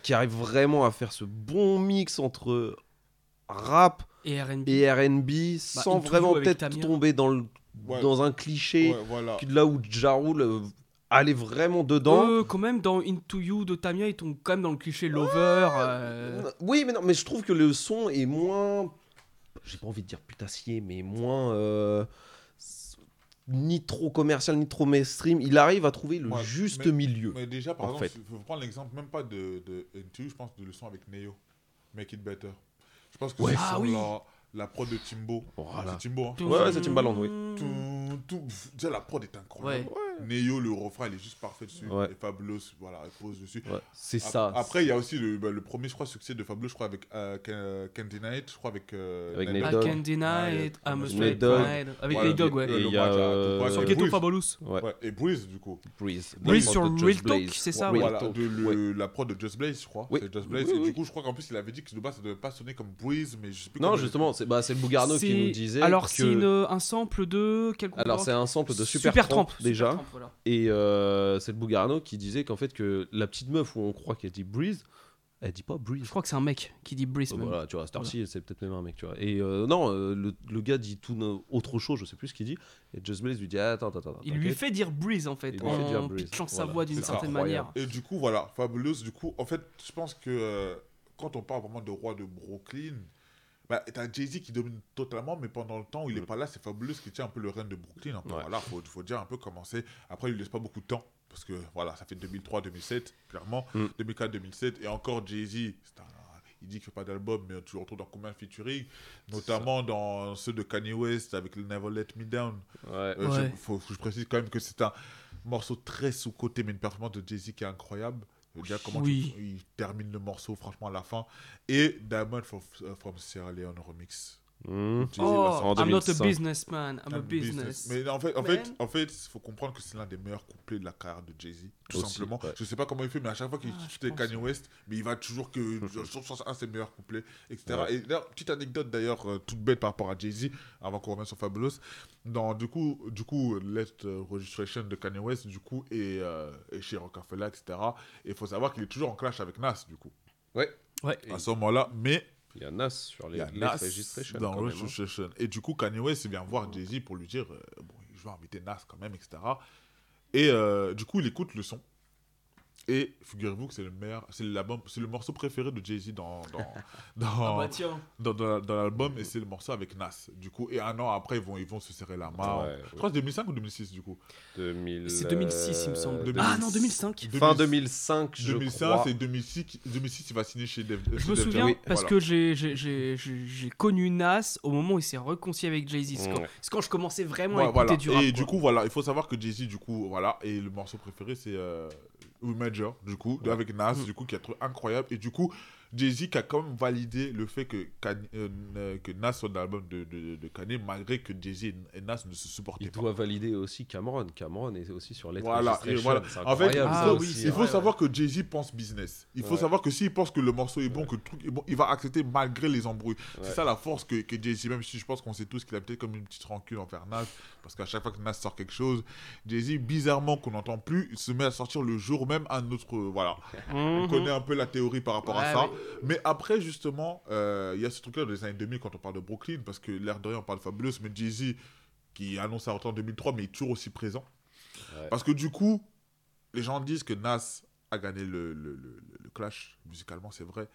qui arrive vraiment à faire ce bon mix entre rap, Et R&B. et R&B sans vraiment peut-être tomber dans, le, Ouais. dans un cliché. Ouais, voilà. Là où Ja Rule euh, allait vraiment dedans. Euh, quand même, dans Into You de Tamia, ils tombent quand même dans le cliché lover. euh, Oui, mais non, mais je trouve que le son est moins. J'ai pas envie de dire putassier, mais moins. Ni trop commercial, ni trop mainstream. Il arrive à trouver le Ouais, juste mais- milieu. Mais déjà, par en exemple, fait. il faut prendre l'exemple même pas de, de You, je pense de le son avec Neo, Make It Better. Je pense que Ouais. c'est Ah oui. la, la prod de Timbo. Voilà. C'est Timbo, hein. Ouais, c'est Timbaland, oui. Tout, tout, déjà la prod est incroyable. Ouais. Neo, le refrain, il est juste parfait dessus. Ouais. Et Fabulous, voilà, il pose dessus. Ouais, c'est ça. Après, il y a aussi le, bah, le premier, je crois, succès de Fabulous, je crois, avec euh, Can- Candy Night, je crois, avec. euh, Avec Nate I Nate Dogg. Dogg. can deny Ouais, it, I'm a Nate straight Dogg. Avec les dogs, ouais. Et il y a, match à euh, et Ghetto Breeze. Fabulous. Ouais. Ouais, et Breeze, du coup. Breeze. Breeze sur Real Just Talk, c'est ça. Voilà, de la prod de Just Blaze, je crois. Oui. C'est Just Blaze. Oui, et du coup, je crois qu'en plus, il avait dit que de base, ça devait pas sonner comme Breeze, mais je sais plus Non, justement, c'est bah, c'est le Bougarno qui nous disait. Alors, c'est un sample de. Alors, c'est un sample de Super, Tramp, déjà. Voilà. Et euh, c'est le Bougarno qui disait qu'en fait, que la petite meuf où on croit qu'elle dit Breeze, elle dit pas Breeze. Je crois que c'est un mec qui dit Breeze. même. Voilà, tu vois, à cette heure-ci, c'est peut-être même un mec, tu vois. Et euh, non, euh, le, le gars dit tout autre chose, je sais plus ce qu'il dit. Et Just Blaze lui dit Attends, attends, attends. Il lui fait dire Breeze en fait, Il en pitchant sa voilà. voix d'une certaine incroyable. manière. Et du coup, voilà, Fabulous, du coup, en fait, je pense que euh, quand on parle vraiment de roi de Brooklyn, bah, t'as Jay-Z qui domine totalement, mais pendant le temps où il est pas là, c'est Fabulous qui tient un peu le règne de Brooklyn. Mm. Ouais. Voilà, faut, faut dire un peu commencer. Après, il lui laisse pas beaucoup de temps, parce que voilà, ça fait 2003-2007, clairement, Mm. 2004-2007, et encore Jay-Z, c'est un- il dit qu'il fait pas d'album, mais tu le retrouves dans combien de featuring, notamment dans ceux de Kanye West avec le Never Let Me Down. Ouais. Euh, Ouais. je, faut, faut que je précise quand même que c'est un morceau très sous-côté, mais une performance de Jay-Z qui est incroyable. Déjà, comment Oui. tu- il termine le morceau, franchement, à la fin. Et Diamond from, from Sierra Leone remix. Mmh. Oh. I'm not a 2005. businessman, I'm a Un business. Mais en fait, en Man. fait, en fait, il faut comprendre que c'est l'un des meilleurs couplets de la carrière de Jay-Z, tout Aussi, simplement. ouais. Je sais pas comment il fait, mais à chaque fois qu'il Ah. Kanye West, mais il va toujours que sur un de ses meilleurs couplets, etc. Ouais. Et d'ailleurs, petite anecdote d'ailleurs euh, toute bête par rapport à Jay-Z, avant qu'on revienne sur Fabulous. Dans du coup, du coup, Let Registration de Kanye West, du coup, et, euh, et chez Rockefeller, etc. Et il faut savoir qu'il est toujours en clash avec Nas, du coup. Ouais. Ouais. À ce moment-là, mais Il y a Nas sur les, les Nas Registration, dans hein. Registration. Et du coup, Kanye West vient voir Jay-Z pour lui dire euh, bon, je vais inviter Nas quand même, etc. Et euh, du coup, il écoute le son. Et figurez-vous que c'est le meilleur, c'est l'album, c'est le morceau préféré de Jay-Z dans dans dans, Ah bah dans, dans- dans l'album et c'est le morceau avec Nas. Du coup, et un an après, ils vont ils vont se serrer la main. Ouais, je crois que c'est 2005 ou 2006 du coup. 2000, C'est 2006, il me semble. euh, Ah non, 2005. Fin 2005, je 2005, crois. c'est 2006, 2006, il va signer chez Def. Je chez me Def souviens Jam. parce Voilà. que j'ai- j'ai j'ai- connu Nas au moment où il s'est réconcilié avec Jay-Z. C'est quand, c'est quand je commençais vraiment Ouais, à écouter voilà. du rap. Et quoi. du coup, voilà, il faut savoir que Jay-Z, du coup, voilà, et le morceau préféré, c'est euh, We Major, du coup, avec Nas, Mm. du coup, qui est trouvé incroyable. Et du coup, Jay-Z qui a quand même validé le fait que, Kanye- euh, euh, que Nas soit dans l'album de, de, de Kanye, malgré que Jay-Z et et Nas ne se supportaient Il pas. doit valider aussi Cameron. Cameron est aussi sur Let Voilà, voilà. En fait, Ah oui, aussi, c'est Il hein. faut savoir que Jay-Z pense business. Il faut Ouais. savoir que s'il pense que le morceau est bon, que le truc est bon, il va accepter malgré les embrouilles. Ouais. C'est ça la force que, que Jay-Z, même si je pense qu'on sait tous qu'il a peut-être comme une petite rancune envers Nas, parce qu'à chaque fois que Nas sort quelque chose, Jay-Z, bizarrement qu'on n'entend plus, il se met à sortir le jour même un autre. euh, voilà. On Mhm. connaît un peu la théorie par rapport à ça. Mais après, justement, euh, il y a ce truc-là dans les années 2000 quand on parle de Brooklyn, parce que l'air de rien, on parle de Fabulous, mais Jay-Z, qui annonce sa retraite en 2003, mais il est toujours aussi présent. Ouais. Parce que du coup, les gens disent que Nas a gagné le, le, le- le clash, musicalement, c'est vrai.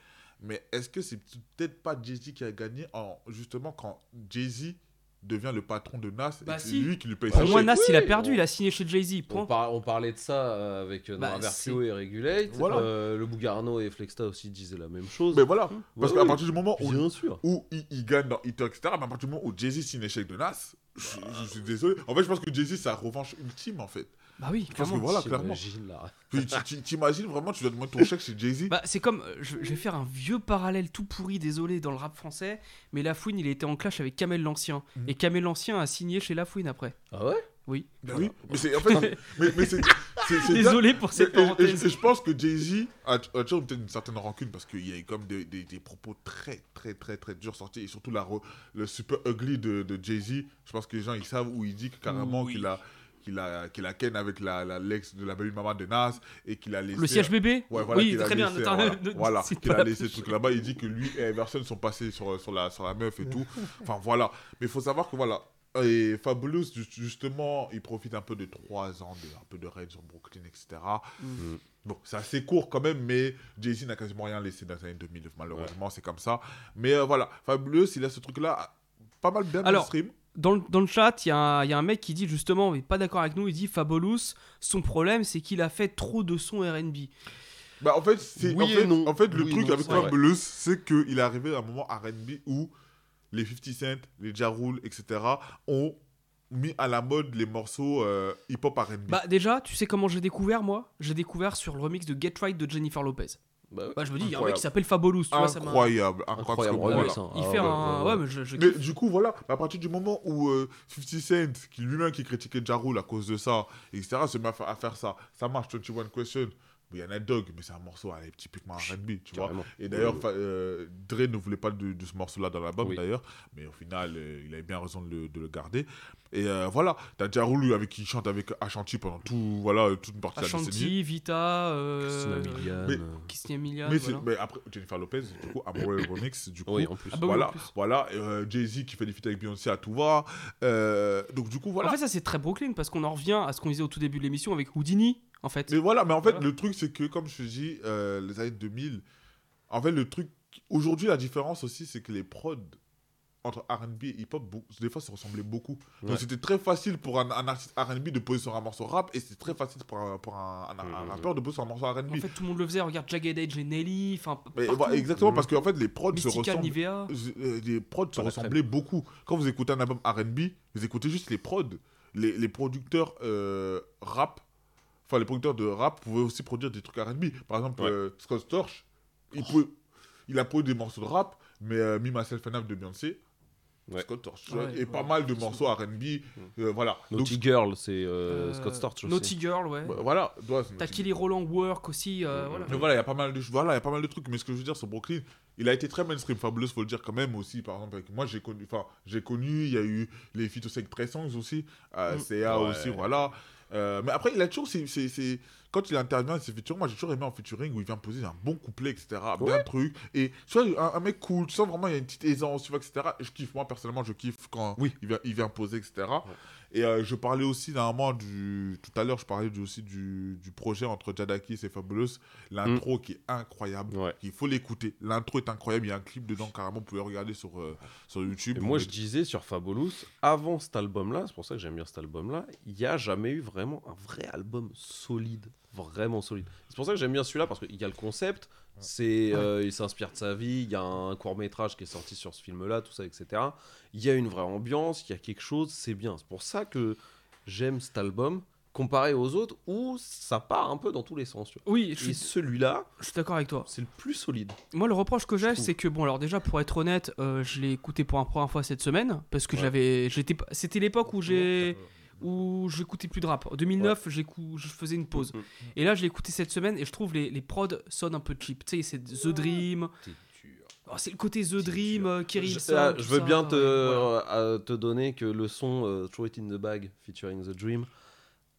Mais est-ce que c'est peut-être pas Jay-Z qui a gagné, en, justement, quand Jay-Z devient le patron de Nas Bah et c'est si. lui qui lui paye Pour sa moi, Nas, il a perdu, on- il a signé chez Jay-Z. On, Point. par- on parlait de ça euh, avec euh, Bah, et Regulate. Voilà. Euh, le Bougarno et Flexta aussi disaient la même chose. Mais voilà, parce Ouais, qu'à partir du moment où, Bien sûr. où il, il gagne dans Hit, etc., mais à partir du moment où Jay-Z signe l'échec de Nas, je, je suis désolé. En fait, je pense que Jay-Z, c'est sa revanche ultime, en fait. Bah oui, Parce que clairement. voilà, clairement. J'imagine, là. Puis tu- tu- T'imagines vraiment, tu dois demander ton chèque chez Jay-Z Bah, c'est comme, euh, je, je vais faire un vieux parallèle tout pourri, désolé, dans le rap français, mais Lafouine, il était en clash avec Kamel l'Ancien. Mhm. Et Kamel l'Ancien a signé chez Lafouine après. Ah ouais? Oui. Ben oui, mais c'est en fait, mais, mais c'est, Désolé pour cette Et- et- et- parenthèse. Et, je pense que Jay-Z a, a toujours peut-être une certaine rancune parce qu'il y a eu comme des, des, des propos très, très, très, très durs sortis et surtout la, le super ugly de, de Jay-Z. Je pense que les gens ils savent où il dit que carrément Oui. qu'il a qu'il a, qu'il a ken avec la, la l'ex de la baby maman de Nas et qu'il a laissé. Le siège bébé Ouais, voilà, Oui, qu'il a très bien. laissé, Attends, voilà, ne- voilà, cite qu'il pas a la laissé ce truc là-bas. Il dit que lui et Everson sont passés sur, sur, la, sur la meuf et tout. Enfin, voilà. Mais il faut savoir que voilà. Et Fabulous, ju- justement, il profite un peu de trois ans, de, un peu de raid sur Brooklyn, etc. Mm. Bon, c'est assez court quand même, mais Jay-Z n'a quasiment rien laissé dans les années 2000, malheureusement, c'est comme ça. Mais euh, voilà, Fabulous, il a ce truc-là, pas mal bien Alors, mainstream. Dans le, dans le chat, il y, a un- il y a un mec qui dit justement, mais pas d'accord avec nous, il dit Fabulous, son problème c'est qu'il a fait trop de sons RB. Bah, en fait, c'est, Oui en fait, non. en fait le Oui truc non, avec. Fabulous, c'est qu'il est arrivé à un moment RB où les 50 Cent, les Ja Rule, etc. ont mis à la mode les morceaux euh, hip-hop RB. Bah déjà, tu sais comment j'ai découvert moi? J'ai découvert sur le remix de Get Right de Jennifer Lopez. Bah, Bah je me dis, il y a un mec Incroyable. qui s'appelle Fabulous, tu vois, ça m'a... incroyable, incroyable. Incroyable, voilà. Il Ah, fait ouais, un... ouais, Ouais, ouais. mais je, je Mais du coup, voilà, à partir du moment où euh, 50 Cent, qui lui-même qui critiquait Ja Rule à cause de ça, etc., se met à faire ça, ça marche, 21 Question. Il y en a Dog, mais c'est un morceau allez, typiquement RB, tu vois. Et d'ailleurs, Oui, euh, Dre ne voulait pas de, de ce morceau-là dans l'album, Oui. d'ailleurs, mais au final, euh, il avait bien raison de le, de le garder. Et euh, voilà, t'as Ja Rule avec qui il chante avec Ashanti pendant tout, voilà, toute une partie de la décennie. Ashanti, Vita, Christina euh... Milian, mais- euh, voilà. après, Jennifer Lopez, du coup, Amoureux Remix, du coup, Oui, en plus. Ah bah oui, en voilà, plus. voilà euh, Jay-Z qui fait des feats avec Beyoncé à tout va. Euh, donc, du coup, voilà. En fait, ça c'est très Brooklyn parce qu'on en revient à ce qu'on disait au tout début de l'émission avec Houdini, en fait. Mais voilà, mais en fait, Voilà. le truc, c'est que, comme je te dis, euh, les années 2000, en fait, le truc. Aujourd'hui, la différence aussi, c'est que les prods entre RB et hip-hop, des fois, se ressemblaient beaucoup. Donc, c'était très facile pour un, un artiste RB de poser sur un morceau rap, et c'est très facile pour un, pour un, un- un rappeur de poser sur un morceau RB. En fait, tout le monde le faisait. Regarde Jagged Edge et Nelly, enfin. Exactement, parce qu'en fait, les prods se Mystical, ressemblent. Nivea. euh, les prods se ressemblaient beaucoup. Quand vous écoutez un album RB, vous écoutez juste les prods. Les, les producteurs euh, rap, enfin les producteurs de rap pouvaient aussi produire des trucs RB. Par exemple, Ouais. euh, Scott Storch, il, pouvait- il a produit des morceaux de rap, mais euh, Me, Myself and I de Beyoncé, Ouais. Scott Storch. Ouais, et ouais. pas mal de morceaux RB. euh, voilà. Naughty Donc, Girl, c'est euh, Euh, Scott Storch aussi. Naughty Girl, ouais. bah, voilà. T'as Kelly Roland Work aussi, euh, Mhm. voilà. Mais voilà, il y a pas mal de voilà, il y a pas mal de trucs mais ce que je veux dire sur Brooklyn, il a été très mainstream Fabulous faut le dire quand même aussi par exemple avec moi j'ai connu enfin, j'ai connu, il y a eu les feats aussi avec Trey Songz aussi, euh, Mm. CA Ouais. aussi voilà. Euh, mais après il a toujours c'est quand il intervient ses featuring, moi j'ai toujours aimé en featuring où il vient poser un bon couplet etc. bien Ouais. truc et vois un, un mec cool, sens vraiment il y a une petite aisance etc. Et je kiffe moi personnellement je kiffe quand Oui. il vient il vient poser etc. Et euh, je parlais aussi d'un moment du. Tout à l'heure, je parlais du- aussi du, du projet entre Jadakis et Fabulous. L'intro qui est incroyable. Ouais. Il faut l'écouter. L'intro est incroyable. Il y a un clip dedans, carrément. Vous pouvez regarder sur, euh, sur YouTube. Et moi, je disais sur Fabulous, avant cet album-là, c'est pour ça que j'aime bien cet album-là, il n'y a jamais eu vraiment un vrai album solide, vraiment solide. C'est pour ça que j'aime bien celui-là, parce qu'il y a le concept, c'est, euh, il s'inspire de sa vie, il y a un court-métrage qui est sorti sur ce film-là, tout ça, etc. Il y a une vraie ambiance, il y a quelque chose, c'est bien. C'est pour ça que j'aime cet album, comparé aux autres, où ça part un peu dans tous les sens. tu vois. Oui, je Et suis, celui-là, je suis d'accord avec toi. c'est le plus solide. Moi, le reproche que j'ai, c'est que, bon, alors déjà, pour être honnête, euh, je l'ai écouté pour la première fois cette semaine, parce que Ouais. j'avais, j'étais, c'était l'époque où j'ai, où j'écoutais plus de rap. En 2009, j'écou- je faisais une pause. Mm. Et là, je l'ai écouté cette semaine, et je trouve les, les prods sonnent un peu cheap. Tu sais, c'est The Dream. Oh, c'est le côté The Dream, euh, Kerry Je, Hilson, ah, je veux ça, bien te, ouais, euh, te donner que le son euh, Throw It in the Bag featuring The Dream.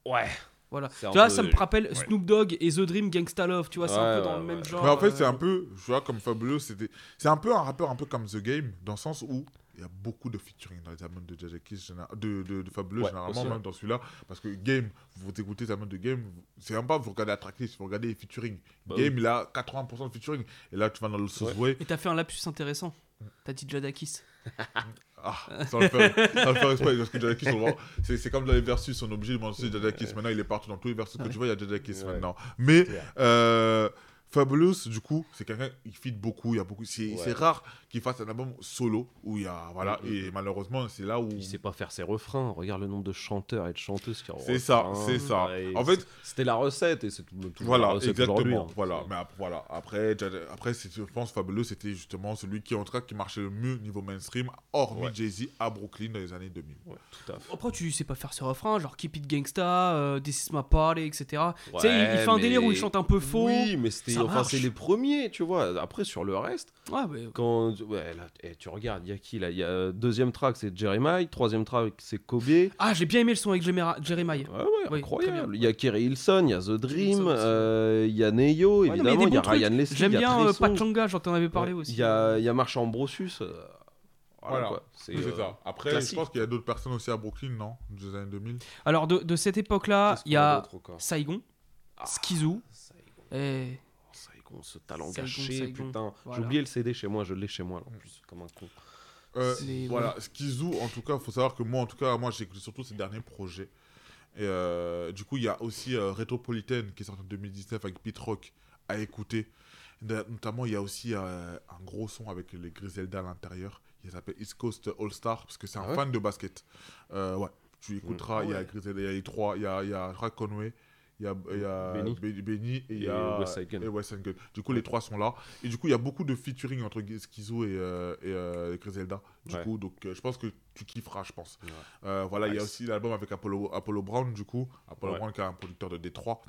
Ouais. Voilà. Tu vois, peu- ça me rappelle Snoop Dogg et The Dream Gangsta Love, tu vois, c'est un Ouais, peu dans ouais, le même ouais. genre. Mais en fait, c'est un peu, je vois, comme Fabulous, c'était. C'est un peu un rappeur un peu comme The Game, dans le sens où il y a beaucoup de featuring dans les albums de Jadakis, général- de, de, Ouais, généralement, même dans celui-là. Parce que Game, vous écoutez les albums de Game, c'est même pas vous regardez la tracklist, vous regardez les featuring. Bah Game, il a 80% de featuring. Et là, tu vas dans le Sauce Way. Et t'as fait un lapsus intéressant. T'as dit Jadakis. Ah, sans le faire, sans le faire exprès, parce que c'est c'est comme dans les versus, on est obligé de mentionner Jadakis. Maintenant, il est partout dans tous les versus que tu vois, il y a Jadakis Ouais. maintenant. Mais euh, Fabulous, du coup, c'est quelqu'un qui fit beaucoup. Il y a beaucoup. C'est Ouais. rare qu'il fasse un album solo où il y a voilà. Mm, mm, Et malheureusement, c'est là où. Il sait pas faire ses refrains. Regarde le nombre de chanteurs et de chanteuses qui ont C'est ça, c'est ça. Ouais, En fait, c'était la recette et c'est tout, la Voilà, recette exactement. hein. Voilà, mais ap- voilà. Après, après je pense Fabulous, c'était justement celui qui, en tout cas, qui marchait le mieux niveau mainstream, hormis Ouais. Jay-Z à Brooklyn dans les années 2000. Ouais, tout à fait. Après, tu sais pas faire ses refrains, genre Keep It Gangsta, euh, This Is My Party, etc. tu sais, il, fait un mais- délire où il chante un peu faux. Oui, mais c'était enfin, c'est les premiers, tu vois. Après, sur le reste, Ouais, mais- quand ouais, là, eh, tu regardes, il y a qui là? Il y a deuxième track, c'est Jeremiah, troisième track, c'est Kobe. Ah, j'ai bien aimé le son avec Jeremiah. Ouais, ouais, Oui, très incroyable. Il y a Kerry Hilson, il y a The Dream, euh, il y a Neyo, Ouais, évidemment, il y, des a bons trucs. Ryan Leslie. J'aime bien euh. Pachanga, j'en t'en avais parlé Ouais, aussi. Il y a, il y a Marchand Brossus. euh, voilà. C'est euh, ça. Après, classique. je pense qu'il y a d'autres personnes aussi à Brooklyn, non? Des années 2000. Alors, de, de cette époque-là, il y a Saigon, Skizou, Saigon, et Saigon, ce talent gâché, putain. voilà. J'ai oublié le CD chez moi, je l'ai chez moi, là, en plus, comme un con. Euh, voilà, Skizou, en tout cas, il faut savoir que moi, en tout cas, moi, j'ai écouté surtout ses derniers projets. Et euh, du coup, il y a aussi euh, Retropolitan qui est sorti en 2019 avec Pete Rock à écouter. Notamment, il y a aussi euh, un gros son avec les Griselda à l'intérieur. Il s'appelle East Coast All Star parce que c'est un Ah ouais fan de basket. Euh, ouais, tu écouteras. Ah Il y a ouais. Griselda, il y a les trois. Il y a, il y a Conway, il y a, il y a Benny. Be- Benny et il y a West Side West Side. Du coup, les trois sont là. Et du coup, il y a beaucoup de featuring entre Schizo et, euh, et euh, Griselda. Du Ouais. coup, donc euh, je pense que tu kifferas, je pense. Ouais. Euh, voilà, il y a aussi l'album avec Apollo, Apollo Brown, du coup. Apollo Ouais. Brown qui est un producteur de Détroit.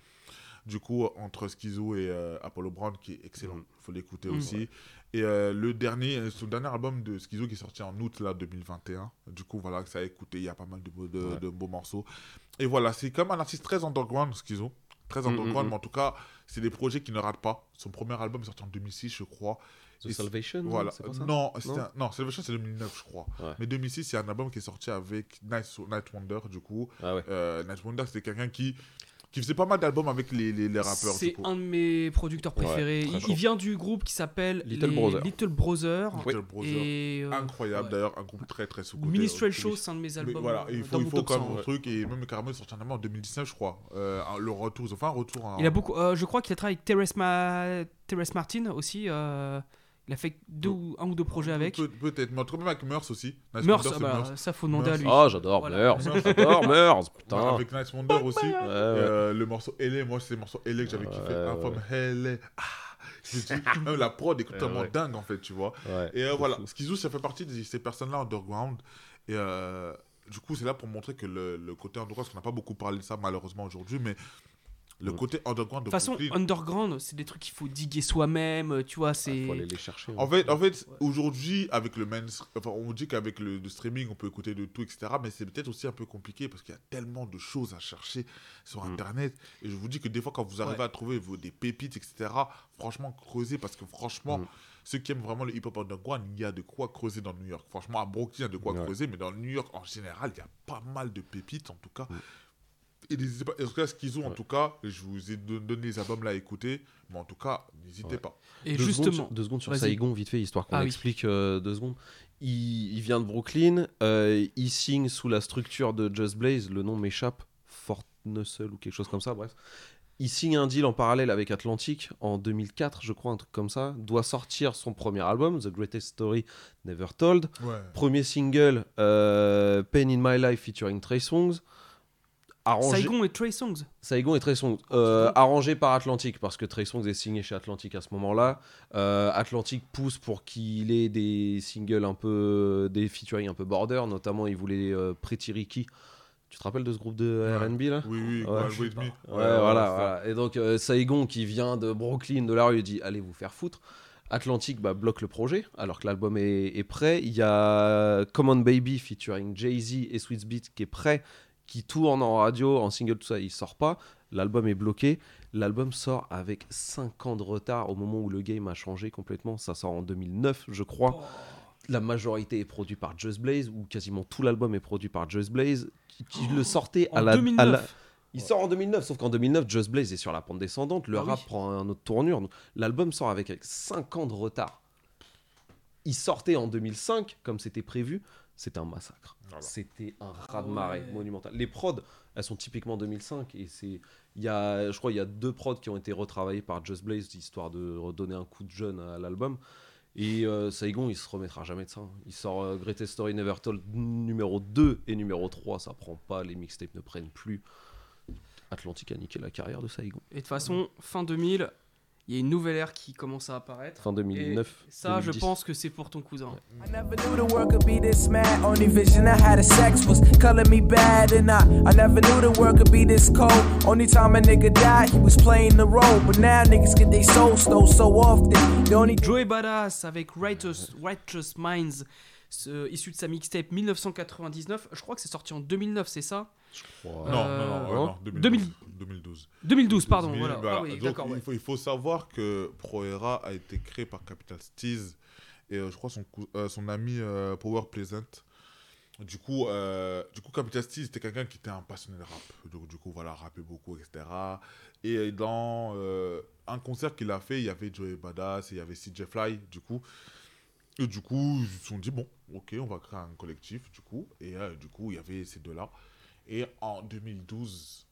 Du coup, entre Schizo et euh, Apollo Brown qui est excellent. Il faut l'écouter Mhm. aussi. Et euh, le dernier, euh, son dernier album de Schizo qui est sorti en août là, 2021. Du coup, voilà, ça a écouté. Il y a pas mal de beaux morceaux. Et voilà, c'est comme un artiste très underground, Schizo. Très Mhm, underground, mhm. mais en tout cas, c'est des projets qui ne ratent pas. Son premier album est sorti en 2006, je crois. The Et Salvation Voilà. c'est pas ça? Non, Non? un- non, Salvation c'est 2009, je crois. Ouais. Mais 2006, c'est un album qui est sorti avec Night, Night Wonder, du coup. Ah ouais. Euh, Night Wonder, c'était quelqu'un qui, qui faisait pas mal d'albums avec les, les, les rappeurs. c'est un de mes producteurs préférés. il, vient du groupe qui s'appelle Little les Brother. Little Brother. Little Brother. Et, euh, Incroyable, ouais. d'ailleurs, un groupe très très sous-côté. Minstrel euh, Show, c'est un de mes Mais albums. voilà, euh, il faut, il faut quand 100, même un truc, et même carrément, il est sorti un album en 2019, je crois. Euh, le retour, enfin un retour. en- Il a beaucoup. euh, je crois qu'il a travaillé avec Terrence, Ma- Terrence Martin aussi. Il a fait deux, ou- un ou deux projets avec. Peut- Peut-être, mais en tout cas, même avec Murs aussi. Nice Meurs, Wonder, ah c'est bah, Murs. ça faut demander à lui. Ah, j'adore Voilà. Meurs. J'adore Meurs, putain. Ouais, avec Nice Wonder aussi. Ouais, Et, ouais. euh, le morceau LA, moi, c'est le morceau LA que j'avais kiffé. Ouais, Un ouais. from LA. Ah, même la prod est ouais. dingue, en fait, tu vois. Ouais, Et euh, voilà. Skizou, ça fait partie de ces personnes-là underground. Et euh, du coup, c'est là pour montrer que le, le côté underground, parce qu'on n'a pas beaucoup parlé de ça malheureusement aujourd'hui, mais le Mm. côté underground De de toute façon, Brooklyn- underground, c'est des trucs qu'il faut diguer soi-même. euh, Tu vois, c'est. Faut aller les chercher. hein. En fait, en fait aujourd'hui, avec le main, enfin, on dit qu'avec le, le streaming, on peut écouter de tout, etc. Mais c'est peut-être aussi un peu compliqué parce qu'il y a tellement de choses à chercher sur Mm. Internet. Et je vous dis que des fois, quand vous arrivez Ouais. à trouver vos, des pépites, etc., franchement, creusez parce que franchement, Mm. ceux qui aiment vraiment le hip-hop underground, il y a de quoi creuser dans New York. Franchement, à Brooklyn, il y a de quoi Ouais. creuser, mais dans New York, en général, il y a pas mal de pépites, en tout cas. Mm. Et n'hésitez pas, en tout cas, ce qu'ils ont, en tout cas, je vous ai don- donné les albums là à écouter, mais en tout cas, n'hésitez Ouais. pas. Et deux justement. Secondes, sur- deux secondes sur. Saigon, vite fait, histoire qu'on Ah oui. explique euh, deux secondes. Il, il vient de Brooklyn, euh, il signe sous la structure de Just Blaze, le nom m'échappe, Fort Nussel ou quelque chose comme ça, bref. Il signe un deal en parallèle avec Atlantic en 2004, je crois, un truc comme ça. Doit sortir son premier album, The Greatest Story Never Told. Ouais. Premier single, euh, Pain in My Life featuring Trey Songs. Arrangé... Saigon et Trey Songs. Saigon et Trey Songz. Euh, arrangé par Atlantic, parce que Trey Songz est signé chez Atlantic à ce moment-là. Euh, Atlantic pousse pour qu'il ait des singles un peu. des featuring un peu border, notamment il voulait euh, Pretty Ricky. Tu te rappelles de ce groupe de Ouais. RB là Oui, oui, Ouais. Ouais, Ouais, voilà, voilà. Et donc euh, Saigon qui vient de Brooklyn, de la rue, dit allez vous faire foutre. Atlantic bah, bloque le projet alors que l'album est, est prêt. Il y a Common Baby featuring Jay-Z et Sweet Beat qui est prêt, qui tourne en radio, en single, tout ça, il sort pas. L'album est bloqué. L'album sort avec 5 ans de retard au moment où le game a changé complètement. Ça sort en 2009, je crois. La majorité est produite par Just Blaze, ou quasiment tout l'album est produit par Just Blaze, qui, qui le sortait En à la, à 2009. la- il sort en 2009, sauf qu'en 2009, Just Blaze est sur la pente descendante. Le Ah oui. rap prend un autre tournure. L'album sort avec, avec 5 ans de retard. Il sortait en 2005, comme c'était prévu. C'était un massacre. Voilà. C'était un raz-de-marée ouais. monumental. Les prods, elles sont typiquement 2005. Et c'est, il y a, je crois il y a deux prods qui ont été retravaillés par Just Blaze, histoire de redonner un coup de jeune à l'album. Et euh, Saigon, il se remettra jamais de ça. hein. Il sort euh, Greatest Story Never Told numéro 2 et numéro 3, ça prend pas, les mixtapes ne prennent plus. Atlantic a niqué la carrière de Saigon. Et de toute façon, fin 2000, Il y a une nouvelle ère qui commence à apparaître. Fin 2009. Et ça, je 2010. pense que c'est pour ton cousin. I never knew the world could be this mad. Only vision I had of sex was color me bad, and I I never knew the world could be this cold. Only time a nigga died, he was playing the role. But now niggas get their soul stole so often. The only Joey Badass avec Righteous, Righteous Minds, issu de sa mixtape 1999. Je crois que c'est sorti en 2009, c'est ça? Non, Euh, non, non, ouais, non, 2000. 2012. 2012, pardon. 2000, Voilà. voilà. Ah oui, Donc, d'accord. il, ouais. faut, il faut savoir que Proera a été créé par Capital Steez et euh, je crois son, euh, son ami euh, Power Pleasant. Du coup, euh, du coup Capital Steez était quelqu'un qui était un passionné de rap. Donc, du coup, voilà, rappait beaucoup, etc. Et euh, dans euh, un concert qu'il a fait, il y avait Joey Badass et il y avait CJ Fly, du coup. Et du coup, ils se sont dit, bon, ok, on va créer un collectif, du coup. Et euh, du coup, il y avait ces deux-là. Et en 2012,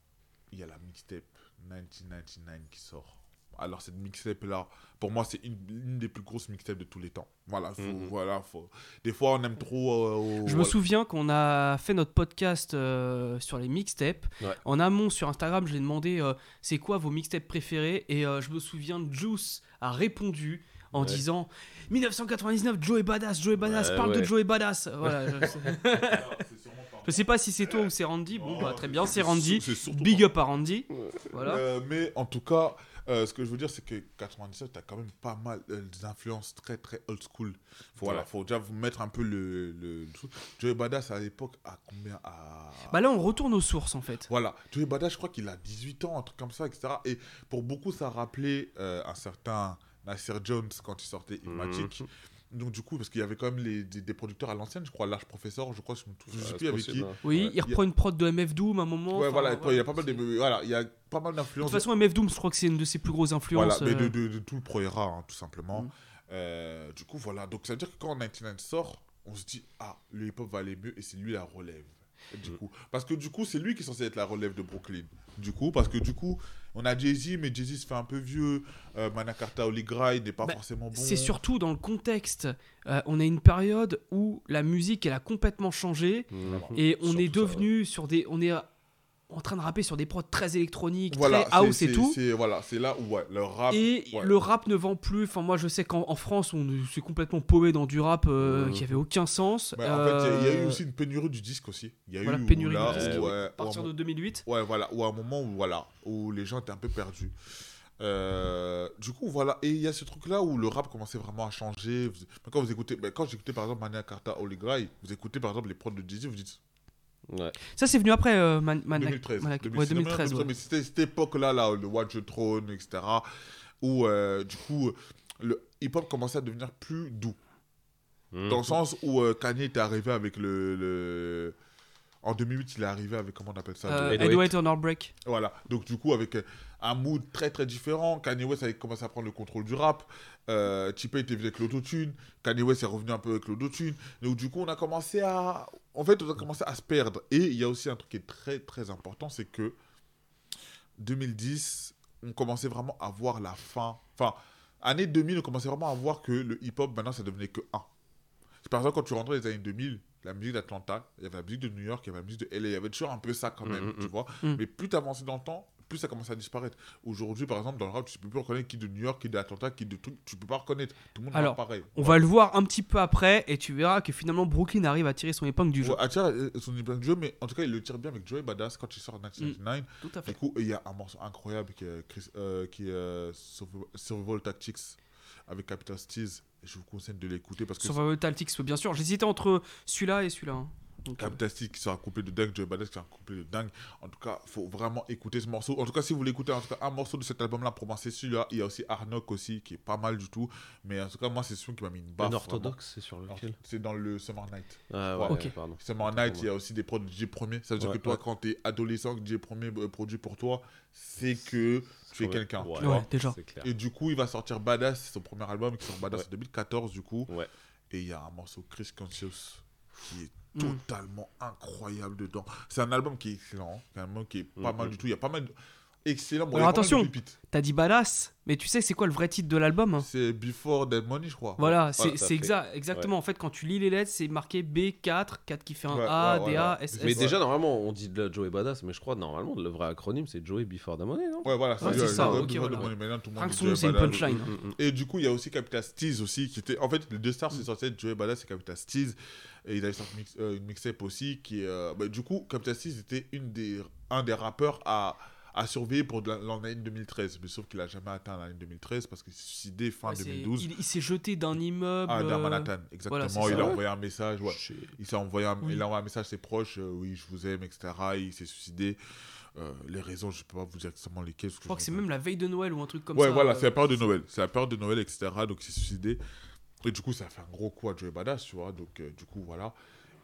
il y a la mixtape 1999 qui sort. Alors, cette mixtape-là, pour moi, c'est une, une des plus grosses mixtapes de tous les temps. Voilà, faut, Mhm. voilà faut... des fois, on aime trop. euh, Je me souviens qu'on a fait notre podcast euh, sur les mixtapes. Ouais. En amont sur Instagram, je lui ai demandé euh, c'est quoi vos mixtapes préférés et euh, je me souviens Juice a répondu en Ouais. disant 1999 Joey Badass, Joey Badass, Ouais, parle de ouais. Joey Badass. Voilà, je, sais. Je sais pas si c'est toi ou c'est Randy. Bon, bah, très bien, c'est Randy. C'est surtout Big pas- up à Randy. Voilà. Euh, mais en tout cas, euh, ce que je veux dire, c'est que 97, t'as quand même pas mal euh, d'influences très très old school. Faut, Voilà, Ouais. faut déjà vous mettre un peu le. le, le truc. Joey Badass à l'époque a combien à... Bah là, on retourne aux sources en fait. Voilà, Joey Badass, je crois qu'il a 18 ans, un truc comme ça, etc. Et pour beaucoup, ça rappelait euh, un certain Nasir Jones quand il sortait Ilmatic. Donc, du coup, parce qu'il y avait quand même les, des, des producteurs à l'ancienne, je crois, Large Professeur, je crois, je me Ouais, plus avec qui. hein. Oui, Ouais. il reprend une prod de MF Doom à un moment. Ouais, voilà, il y a pas mal de. Voilà, il y a pas mal De d'influences. toute façon, MF Doom, je crois que c'est une de ses plus grosses influences. Voilà, mais de, euh, de, de tout le pro-era, hein, tout simplement. Mm. Euh, du coup, voilà. Donc, ça veut dire que quand 99 sort, on se dit, ah, le hip-hop va aller mieux et c'est lui la relève. Mm. Du coup, parce que du coup, c'est lui qui est censé être la relève de Brooklyn. Du coup, parce que du coup, on a Jay-Z, mais Jay-Z se fait un peu vieux. Euh, Manakarta Holy Grail n'est pas Bah, forcément bon. C'est surtout dans le contexte. euh, on a une période où la musique elle a complètement changé Mhm. et on Surtout est ça, devenu sur des, on est en train de rapper sur des prods très électroniques, Voilà, très house et tout. c'est- Voilà, c'est là où ouais, le rap. Et ouais. le rap ne vend plus. Enfin, moi, je sais qu'en en France, on s'est complètement paumé dans du rap euh, qui avait aucun sens. Bah, En fait, il y a- il y, a eu Euh, aussi une pénurie du disque aussi. Il y a voilà, eu pénurie là, où, oui, ouais, à partir de 2008. Ouais, voilà, ou à un moment où, voilà, où les gens étaient un peu perdus. Euh, du coup, voilà, et il y a ce truc-là où le rap commençait vraiment à changer. Quand vous écoutez, ben, quand j'écoutais par exemple Mania Carta Holy Grail, vous écoutez par exemple les prods de Jay-Z, vous dites Ouais. Ça, c'est venu après euh, Man- Man- 2013. Man- 2013, ouais, 2013. ouais. Mais c'était cette époque-là, là, le Watch the Throne, etc., où euh, du coup, le hip-hop commençait à devenir plus doux. Mhm. Dans le sens où euh, Kanye était arrivé avec le, le- En 2008, il est arrivé avec, comment on appelle ça Euh. Heavyweight on Our Break. Voilà, donc du coup, avec un mood très très différent, Kanye West avait commencé à prendre le contrôle du rap, euh, était venu avec l'autotune, Kanye West est revenu un peu avec l'autotune, donc du coup, on a commencé à. En fait, on a commencé à se perdre. Et il y a aussi un truc qui est très très important, c'est que 2010, on commençait vraiment à voir la fin. Enfin, année 2000, on commençait vraiment à voir que le hip-hop, maintenant, ça devenait que un. C'est par exemple, quand tu rentrais dans les années 2000, la musique d'Atlanta, il y avait la musique de New York, il y avait la musique de LA, il y avait toujours un peu ça quand même, Mhm, tu vois. Mhm. Mais plus tu avançais dans le temps, plus ça commençait à disparaître. Aujourd'hui, par exemple, dans le rap, tu peux plus reconnaître qui de New York, qui d'Atlanta, qui de trucs, tu peux pas reconnaître. Tout le monde Alors, pareil. On va le voir un petit peu après et tu verras que finalement Brooklyn arrive à tirer son épingle du jeu. Ouais, ah, tiens, euh, son épingle du jeu, mais en tout cas, il le tire bien avec Joey Badass quand il sort en 1999. Tout à fait. Du coup, il y a un morceau incroyable qui est, Chris- euh, qui est euh, Survival- Tactics avec Capital Steez. Je vous conseille de l'écouter parce que Survival Tactics, bien sûr. J'hésitais entre celui-là et celui-là. hein. Steez qui sera couplé de dingue, Joey Badass qui sera couplé de dingue. En tout cas, faut vraiment écouter ce morceau. En tout cas, si vous voulez écouter en tout cas, un morceau de cet album-là, pour moi, c'est celui-là. Il y a aussi Arnok aussi qui est pas mal du tout. Mais en tout cas, moi, c'est celui qui m'a mis une baffe. Un orthodoxe, c'est sur lequel C'est dans le Summer Night. Ah Ouais. pardon. Summer Night, il y a aussi des prods de DJ Premier. Ça veut dire Ouais, que toi, ouais. quand t'es adolescent, que DJ Premier euh, produit pour toi, c'est que tu es quelqu'un. Ouais. déjà. Et du coup, il va sortir Badass, c'est son premier album qui sort Badass Ouais. en 2014, du coup. Ouais. Et il y a un morceau Chris Conscious qui est Mm. totalement incroyable dedans. C'est un album qui est excellent, hein. c'est un album qui est pas Mhm. mal du tout. Il y a pas mal. de- excellent. Bon, Alors attention. T'as dit badass, mais tu sais c'est quoi le vrai titre de l'album hein? C'est Before Dead Money, je crois. Voilà, c'est tout à c'est fait. exact, exactement. En fait, quand tu lis les lettres, c'est marqué B4, 4 qui fait un Ouais, A, ouais, D, voilà. A, S, Mais S. déjà, normalement, on dit de la Joey Badass, mais je crois normalement le vrai acronyme c'est Joey Before the Money, non? Ouais, voilà, c'est ça, ok, voilà. Dead c'est une punchline. Mm, mm. Et du coup, il y a aussi Capital Steez aussi, qui était. En fait, les deux stars, c'est censé être Joey Badass et Capital Steez. Et il a sorti mix- euh, une mixtape aussi, qui est. euh, bah, du coup, Capital Steez était une des, un des rappeurs à, à surveiller pour l'année 2013. Mais sauf qu'il a jamais atteint l'année 2013 parce qu'il s'est suicidé fin Ouais, c'est- 2012. Il, il s'est jeté d'un immeuble. Ah, dans euh, Manhattan, exactement. il ça. a envoyé un message, ouais. Il s'est envoyé un, Oui. il a envoyé un message à ses proches, euh, oui, je vous aime, etc. Il s'est suicidé. Euh, les raisons, je peux pas vous dire exactement lesquelles. Je crois que c'est me même la veille de Noël ou un truc comme ouais, ça. voilà, euh, c'est la période de Noël. C'est la période de Noël, etc. Donc il s'est suicidé. Et du coup, ça a fait un gros coup à Joey Badass, tu vois. Donc, euh, du coup, voilà.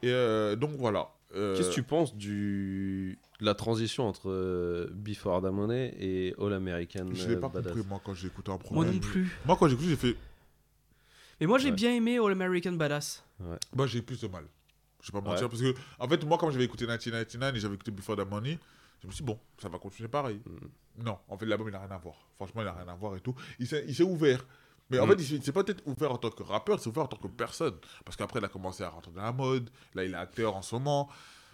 Et euh, donc, voilà. Euh, Qu'est-ce que tu penses du de la transition entre euh, Before the Money et All American Je l'ai pas Badass compris, moi, quand j'ai écouté en premier. Moi non plus. Moi, quand j'ai écouté, j'ai fait. Mais moi, j'ai Ouais. bien aimé All American Badass. Moi, j'ai plus de mal. Je vais pas Ouais. mentir. Parce que, en fait, moi, comme j'avais écouté 1999 et j'avais écouté Before the Money, je me suis dit, bon, ça va continuer pareil. Mm. Non, en fait, l'album, il n'a rien à voir. Franchement, il n'a rien à voir et tout. Il s'est il s'est ouvert. Mais en Mm. fait, il s'est- il s'est pas peut-être ouvert en tant que rappeur, il s'est ouvert en tant que personne. Parce qu'après, il a commencé à rentrer dans la mode. Là, il est acteur en ce moment.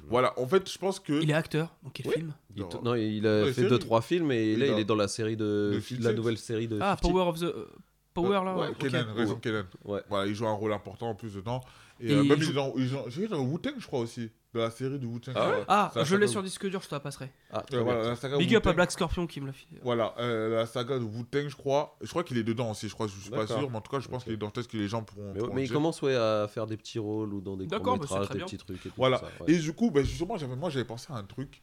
Voilà, en fait, je pense que. Il est acteur. Dans quel Oui. film Il t- Non, il a Ouais, fait série. 2-3 films et Il là, il est dans la série de. de la 50. nouvelle série de. Ah, 50. Power of the. Power là Ouais, ok. Kenan, raison Kenan. Ouais. Voilà, il joue un rôle important en plus dedans. Et, Et euh, il même joue- il est dans, ils ont, j'ai vu dans Wu-Tang, je crois aussi. De la série de Wu-Tang. Ah ouais euh, Ah, la je l'ai sur disque dur, je te la passerai. Ah, Euh, voilà, bien. la saga Big up à Wu-Tang. Black Scorpion qui me l'a fait. Voilà, euh, la saga de Wu-Tang, je crois. Je crois qu'il est dedans aussi, je crois, je suis pas sûr, mais en tout cas, je pense Ok. qu'il est dans le test que les gens pourront. Mais, pourront mais il commence ouais, à faire des petits rôles ou dans des bah, courts-métrages, très des bien. petits trucs et tout. Voilà. ça, ouais. Et du coup, bah, justement, moi, j'avais pensé à un truc.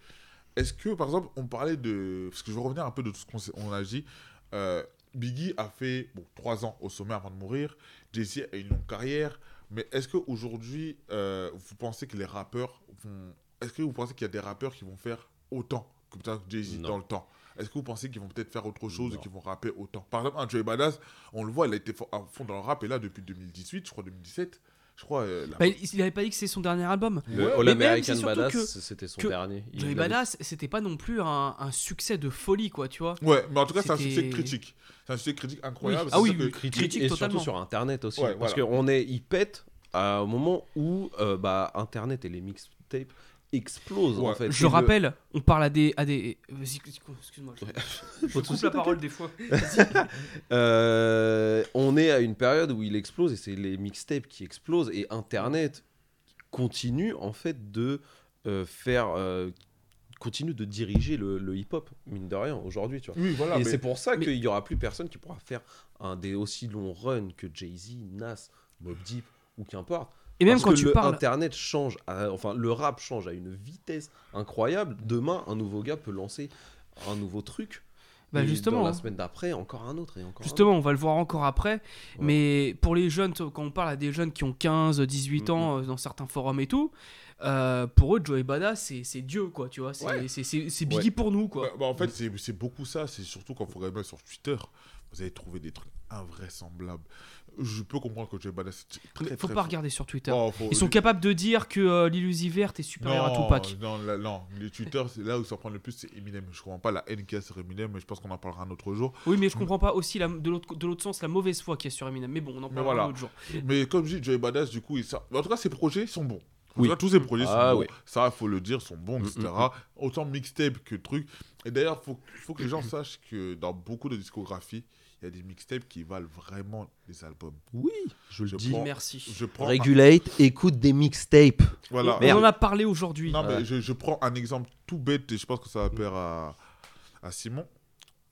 Est-ce que, par exemple, on parlait de. Parce que je veux revenir un peu de tout ce qu'on a dit. Euh, Biggie a fait bon, 3 ans au sommet avant de mourir. Jay-Z a une longue carrière. Mais est-ce qu'aujourd'hui, euh, vous pensez que les rappeurs vont. Est-ce que vous pensez qu'il y a des rappeurs qui vont faire autant que peut-être Jay-Z dans le temps? Est-ce que vous pensez qu'ils vont peut-être faire autre chose Non. et qu'ils vont rapper autant? Par exemple, un Joey Badass, on le voit, il a été à fond dans le rap et là, depuis 2018, je crois 2017, je crois. euh, la- Bah, il, il avait pas dit que c'est son dernier album. Le Ouais, All même, American Badass, c'était son que dernier. Il Joey l'avait- Badass, c'était pas non plus un, un succès de folie, quoi, tu vois. Ouais, mais en tout cas, c'est un succès critique. C'est un succès critique incroyable. Oui. Ah oui, que- critique, Critique et totalement. surtout sur internet aussi Ouais, parce voilà. qu'on est il pète à un moment où euh, bah internet et les mixtapes explosent en Ouais. fait Je Et le- rappelle, on parle à des. À des... Vas-y, excuse-moi. Je, coupe souci, la parole des fois. Euh, on est à une période où il explose et c'est les mixtapes qui explosent et internet continue en fait de euh, faire euh, continue de diriger le, le hip-hop mine de rien aujourd'hui tu vois Oui, voilà. et mais- c'est pour ça mais- qu'il y aura plus personne qui pourra faire un des aussi longs runs que Jay-Z, Nas, Mob Deep ou qu'importe Et même Parce quand que tu le parles. internet change, à- enfin le rap change à une vitesse incroyable. Demain, un nouveau gars peut lancer un nouveau truc. Bah, Et justement, Dans la semaine d'après, encore un autre et encore. un Justement, on va le voir encore après. Mais pour les jeunes, quand on parle à des jeunes qui ont 15, 18 Mhm. ans euh, dans certains forums et tout, euh, pour eux, Joey Badass, c'est c'est Dieu, quoi, tu vois. C'est Ouais. c'est- c'est- c'est Biggie pour nous, quoi. Bah, bah, en fait, c'est c'est beaucoup ça. C'est surtout quand vous regardez sur Twitter, vous allez trouver des trucs invraisemblables. Je peux comprendre que Joey Badass. est très, faut très pas fort. regarder sur Twitter. Oh, faut- Ils sont capables de dire que euh, l'illusie verte est supérieure à Tupac. Non, là- non, les Twitter, c'est là où ça prend le plus, c'est Eminem. Je comprends pas la haine qu'il y a sur Eminem, mais je pense qu'on en parlera un autre jour. Oui, mais je comprends pas aussi la- de l'autre de l'autre sens la mauvaise foi qu'il y a sur Eminem. Mais bon, on en parlera voilà. un autre jour. Mais comme je dis, Joey Badass, du coup, il sort- En tout cas, ses projets sont bons. Oui. cas, tous ses projets sont Ah bons. oui. Ça, faut le dire, sont bons, Mm, etc. mm, Autant mixtape que truc. Et d'ailleurs, faut, faut que les gens sachent que dans beaucoup de discographies, il y a des mixtapes qui valent vraiment les albums. Oui, je le dis. prends- Merci. Je prends. Regulate, écoute des mixtapes. Voilà. On en a parlé aujourd'hui. Non, mais je, je prends un exemple tout bête et je pense que ça va plaire à, à Simon.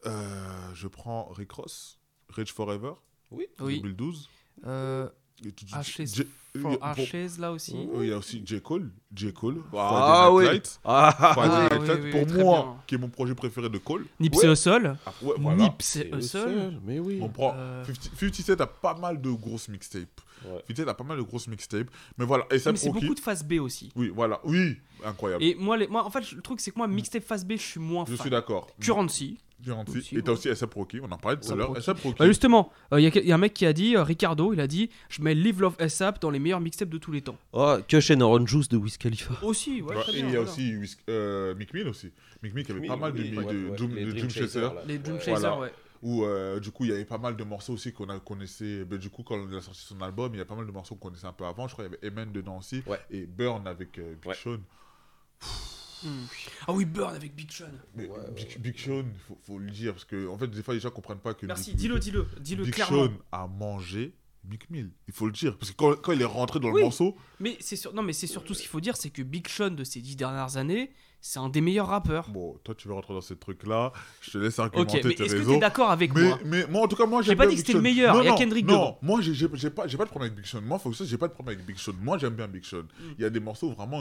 Euh, je prends Rick Ross, Rage Forever, Oui. Oui. 2012. Euh, Et tu- tu- Ashes J- for Ashes, là aussi. pour- Il y a aussi J. Cole. J. Cole. Ah oui. Ah, Ah, oui, Lights, oui, pour moi, bien. qui est mon projet préféré de Cole. Nipsey Ouais. Hussle. Ah, ouais, voilà. Nipsey Hussle. Mais oui. On prend Euh, 50 50 Cent a pas mal de grosses mixtapes. Ouais. 50 Cent a pas mal de grosses mixtapes. Mais voilà. Et ça mais c'est beaucoup de face B aussi. Oui, voilà. Oui, incroyable. Et moi, les, moi, en fait, le truc, c'est que moi, mixtape face B, je suis moins Je fan. suis d'accord. Currency. Aussi, Et t'as ouais. aussi ASAP Rocky, on en parlait tout à l'heure. Rocky. ASAP Rocky. Bah, justement, il y, a un mec qui a dit, euh, Ricardo, il a dit Je mets Live Love ASAP dans les meilleurs mixtapes de tous les temps. Oh, Kush and Orange Juice de Wiz Khalifa. Aussi, ouais, Ouais, très et il y a voilà. aussi euh, Mick Mill aussi. Mick Mill qui avait pas mal de, oui, de, ouais, de Chaser. Les Dream Ouais. Chaser, Voilà. ouais. Où euh, du coup il y avait pas mal de morceaux aussi qu'on a connaissait. Ben, du coup, quand il a sorti son album, il y a pas mal de morceaux qu'on connaissait un peu avant. Je crois qu'il y avait Emen dedans aussi. Ouais. Et Burn avec euh, Big Ouais. Sean. Hmm. Ah oui, Burn avec Big Sean. Mais Ouais, ouais, Big, Big Sean, faut, faut le dire. Parce que en fait, des fois, les gens comprennent pas que. Merci, Big- dis-le, dis-le, dis-le Big clairement. Sean a mangé Mick Mill. Il faut le dire. Parce que quand, quand il est rentré dans Oui. le morceau, Mais c'est sur... non, mais c'est surtout ce qu'il faut dire, c'est que Big Sean de ces dix dernières années, c'est un des meilleurs rappeurs. bon, toi tu veux rentrer dans ces trucs-là. Je te laisse Ok, argumenter mais tes est-ce que t'es d'accord avec mais, moi mais moi, en tout cas, moi, J'ai pas dit que Big c'était le meilleur, Non, il y a non, Kendrick non, devant. moi, j'ai j'ai- j'ai pas, j'ai pas de problème avec Big Sean. Moi, faut que ça, j'ai pas de problème avec Big Sean. Moi, j'aime bien Big Sean. Mm. Il y a des morceaux vraiment,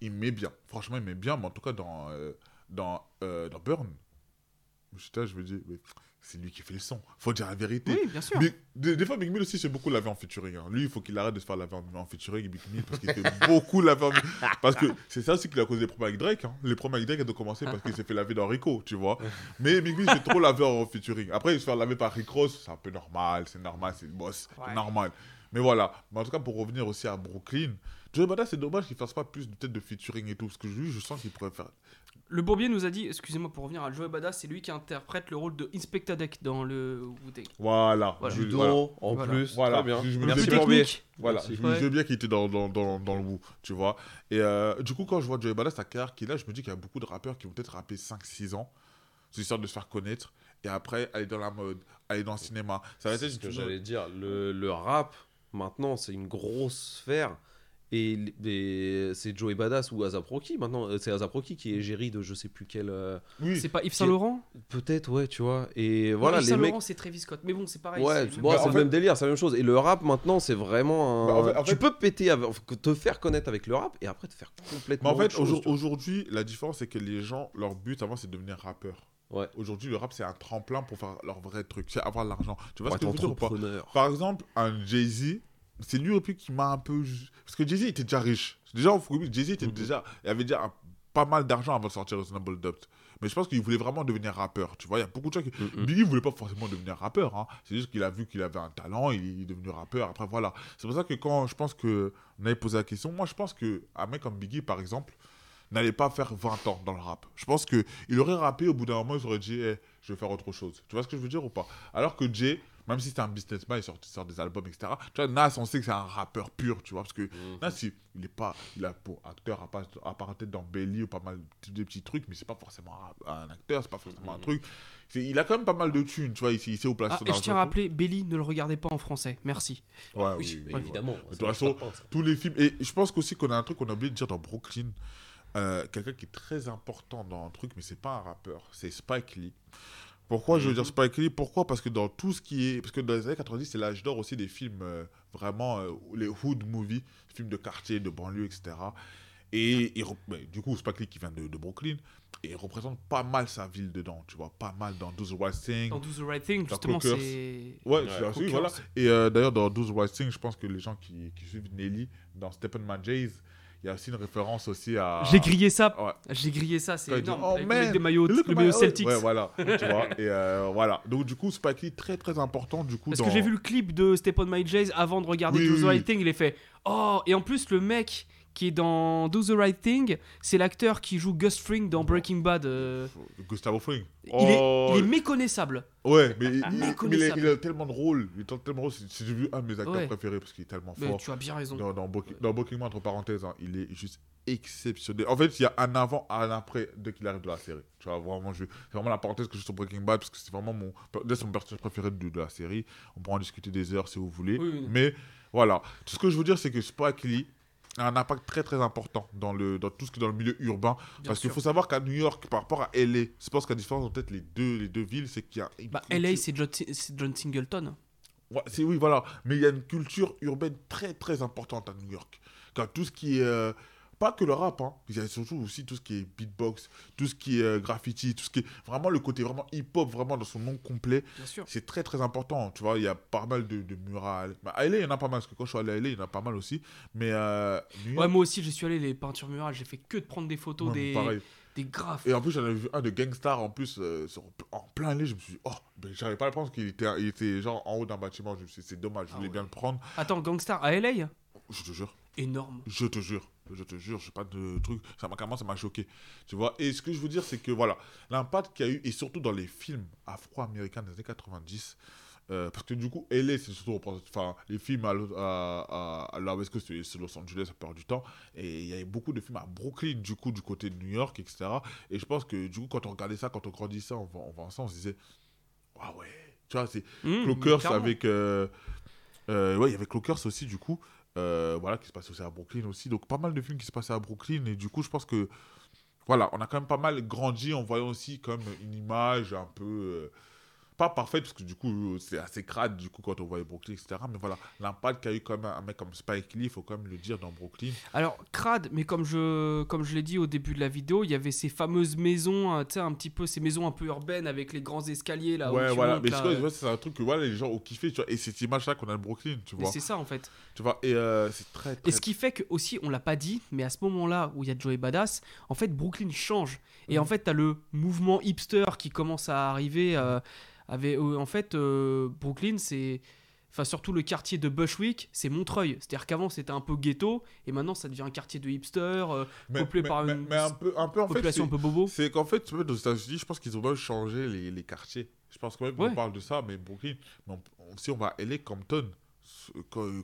il, met bien. Franchement, il met bien, mais en tout cas, dans, euh, dans, euh, dans Burn, je me dis, mais c'est lui qui fait le son. Faut dire la vérité. Oui, bien sûr. Mais des, des fois, Big Mill aussi, c'est beaucoup laver en featuring. hein. Lui, il faut qu'il arrête de se faire laver en, featuring, Big Mill, parce qu'il fait beaucoup laver en Parce que c'est ça aussi qui a causé des problèmes avec Drake. hein. Les problèmes avec Drake ont commencé parce qu'il s'est fait laver dans Rico, tu vois. Mais Big Mill, il fait trop laver en featuring. Après, il se fait laver par Rick Ross, c'est un peu normal, c'est normal, c'est le boss, c'est normal. Mais voilà. Mais en tout cas, pour revenir aussi à Brooklyn, Joey Badass, c'est dommage qu'il fasse pas plus de tête de featuring et tout, parce que lui, je sens qu'il pourrait faire. Le Bourbier nous a dit, excusez-moi pour revenir à Joey Badass, c'est lui qui interprète le rôle de Inspector Deck dans le Wu-Tang. Voilà. Voilà. Je- Judo, voilà. en Voilà. plus. Voilà. Très bien. Je- je Merci, Bourbier. Voilà, Merci. je me disais bien qu'il était dans, dans, dans, dans le Wu, tu vois. Et euh, du coup, quand je vois Joey Badass, la carrière qu'il a, je me dis qu'il y a beaucoup de rappeurs qui vont peut-être rapper 5-6 ans, c'est histoire de se faire connaître, et après aller dans la mode, aller dans le cinéma. Ça va être C'est ce que j'allais dire. Le, le rap, maintenant, c'est une grosse sphère. Et c'est Joey Badass ou Azap Rocky. Maintenant, euh, c'est Azap Rocky qui est géré de je sais plus quel. euh, Oui, C'est pas Yves Saint Laurent Peut-être, ouais, tu vois. Et voilà, Yves Saint mecs. Laurent, c'est Travis Scott. Mais bon, c'est pareil. Ouais, c'est- bon, Bah, le fait- même délire, c'est la même chose. Et le rap maintenant, c'est vraiment un. Bah, en fait- en tu peux péter, avec... te faire connaître avec le rap et après te faire Mais complètement. en fait, aujourd- aujourd'hui, la différence, c'est que les gens, leur but avant, c'est de devenir rappeur. Ouais. Aujourd'hui, le rap, c'est un tremplin pour faire leur vrai truc, c'est avoir de l'argent. Tu vois Pour ce que je veux dire ou pas. Par exemple, un Jay-Z, c'est lui au plus qui m'a un peu. Parce que Jay-Z était déjà riche. Déjà, au Jay-Z était Mhm. déjà. Il avait déjà un- pas mal d'argent avant de sortir Reasonable Doubt. Mais je pense qu'il voulait vraiment devenir rappeur. Tu vois, il y a beaucoup de gens qui. Mhm. Biggie voulait pas forcément devenir rappeur. Hein. C'est juste qu'il a vu qu'il avait un talent, il est devenu rappeur. Après, voilà. C'est pour ça que quand je pense que on avait posé la question, moi je pense que un mec comme Biggie, par exemple, n'allait pas faire 20 ans dans le rap. Je pense que il aurait rappé au bout d'un moment, il aurait dit, Eh, je vais faire autre chose. Tu vois ce que je veux dire ou pas? Alors que Jay, même si c'est un businessman, il sort, il sort des albums, etc. Tu vois, Nas, on sait que c'est un rappeur pur, tu vois, parce que Mhm. Nas, il, il est pas, il a pour acteur à part, à part peut-être dans Belly ou pas mal de, de petits trucs, mais c'est pas forcément un, acteur, c'est pas forcément un Mhm. truc. Il a quand même pas mal de thunes, tu vois, il, il sait où placer Ah, et je tiens à rappeler, Belly, ne le regardez pas en français. Merci. Ouais, Oui, oui, mais oui, évidemment. De toute façon, tous les films. Et je pense qu'aussi qu'on a un truc qu'on a oublié de dire dans Brooklyn. Euh, Quelqu'un qui est très important dans un truc, mais c'est pas un rappeur, c'est Spike Lee. Pourquoi je veux dire Spike Lee Pourquoi? Parce que dans tout ce qui est. Parce que dans les années 90, c'est l'âge d'or aussi des films euh, vraiment. euh, les hood movies, films de quartier, de banlieue, etc. Et, du coup, Spike Lee qui vient de, de Brooklyn, et il représente pas mal sa ville dedans, tu vois, pas mal dans Do the Right Thing. Dans Do the Right Thing, justement, c'est. Ouais, Ouais, Cookers. voilà. Et euh, d'ailleurs, dans Do the Right Thing, je pense que les gens qui, qui suivent Nelly, dans Stephen Man Jays, il y a aussi une référence aussi à. J'ai grillé ça. Ouais. J'ai grillé ça, c'est énorme. Oh, avec des maillots, le maillot Celtics. Ouais, voilà. tu vois. Et euh, voilà. Donc, du coup, Spike Lee, très très important, du coup. Parce dans... que j'ai vu le clip de Stephen My Jays avant de regarder Oui, Do oui, the oui. Right Thing, il est fait Oh Et en plus, le mec qui est dans Do the Right Thing, c'est l'acteur qui joue Gus Fring dans Breaking Bad. euh, Gustavo Fring. il, Oh, est, il est méconnaissable. Ouais, mais il, il- mais il, est, Méconnaissable. il a tellement de rôles. Il est tellement drôle. C'est c'est devenu un de mes acteurs Ouais. préférés parce qu'il est tellement Mais fort. tu as bien raison. Dans, dans, Breaking- dans Breaking Bad, entre parenthèses, hein, il est juste exceptionnel. En fait, il y a un avant, un après dès qu'il arrive de la série. Tu vois, vraiment, je... c'est vraiment la parenthèse que je suis sur Breaking Bad parce que c'est vraiment mon, c'est mon personnage préféré de, de la série. On pourra en discuter des heures si vous voulez. Oui, oui. Mais voilà, tout ce que je veux dire, c'est que Spike Lee a un impact très très important dans, le, dans tout ce qui est dans le milieu urbain. Bien parce qu'il faut savoir qu'à New York, par rapport à LA, je pense qu'à différence entre peut-être les deux, les deux villes, c'est qu'il y a. une Bah, culture- LA, c'est John, John Singleton. Ouais, oui, voilà. Mais il y a une culture urbaine très très importante à New York. Quand tout ce qui est, euh, pas que le rap, hein. il y a surtout aussi tout ce qui est beatbox, tout ce qui est euh, graffiti, tout ce qui est vraiment le côté vraiment hip-hop, vraiment dans son nom complet. C'est très très important, tu vois, il y a pas mal de, de murales. Bah, à LA, il y en a pas mal, parce que quand je suis allé à LA, il y en a pas mal aussi. Mais euh, York, Ouais, moi aussi, je suis allé les peintures murales, j'ai fait que de prendre des photos, des, pareil. des graphes. Et en plus, j'en avais vu un de Gangstar en plus, euh, sur- en plein LA, je me suis dit, oh, ben, j'arrivais pas à le prendre parce qu'il était, il était genre en haut d'un bâtiment. Je me suis dit, c'est dommage, je Ah voulais ouais. bien le prendre. Attends, Gangstar à LA Je te jure. Énorme. Je te jure, je te jure, j'ai pas de truc. Ça m'a ça m'a choqué. Tu vois? Et ce que je veux dire, c'est que voilà, l'impact qu'il y a eu, et surtout dans les films afro-américains des années 90. euh, parce que du coup, LA, c'est surtout enfin, les films à, à, à, à la West Coast, c'est Los Angeles, ça perd du temps. Et il y avait beaucoup de films à Brooklyn, du coup, du côté de New York, etc. Et je pense que du coup, quand on regardait ça, quand on grandissait en voyant ça, on se disait, ah ouais, tu vois, c'est Mmh, Clockers avec. euh, euh, ouais, il y avait Clockers aussi, du coup. Euh, voilà, qui se passait aussi à Brooklyn aussi. Donc, pas mal de films qui se passaient à Brooklyn. Et du coup, je pense que. Voilà, on a quand même pas mal grandi en voyant aussi comme une image un peu. Euh, pas parfaite, parce que du coup, c'est assez crade, du coup, quand on voyait Brooklyn, etc. Mais voilà, l'impact qu'a eu quand même un mec comme Spike Lee, il faut quand même le dire, dans Brooklyn. Alors, crade, mais comme je, comme je l'ai dit au début de la vidéo, il y avait ces fameuses maisons, euh, tu sais, un petit peu, ces maisons un peu urbaines avec les grands escaliers là. ouais, voilà. montes, Mais là, je crois que euh, c'est un truc que voilà, les gens ont kiffé, tu vois. Et cette image-là qu'on a de Brooklyn, tu vois. c'est ça en fait. Tu vois, et euh, c'est très, très. Et ce qui fait que aussi, on l'a pas dit, mais à ce moment-là où il y a Joey Badass, en fait, Brooklyn change. Et en fait, t'as le mouvement hipster qui commence à arriver. euh, euh, en fait, euh, Brooklyn, c'est. Enfin, surtout le quartier de Bushwick, c'est Montreuil. C'est-à-dire qu'avant, c'était un peu ghetto, et maintenant, ça devient un quartier de hipster, euh, mais, peuplé mais- par mais- une un peu, un peu en fait, population un peu bobo. C'est qu'en fait, aux États-Unis, je pense qu'ils ont même changé les, les quartiers. Je pense quand même qu'on Ouais. parle de ça, mais Brooklyn, mais on- on- si on va à LA, Compton,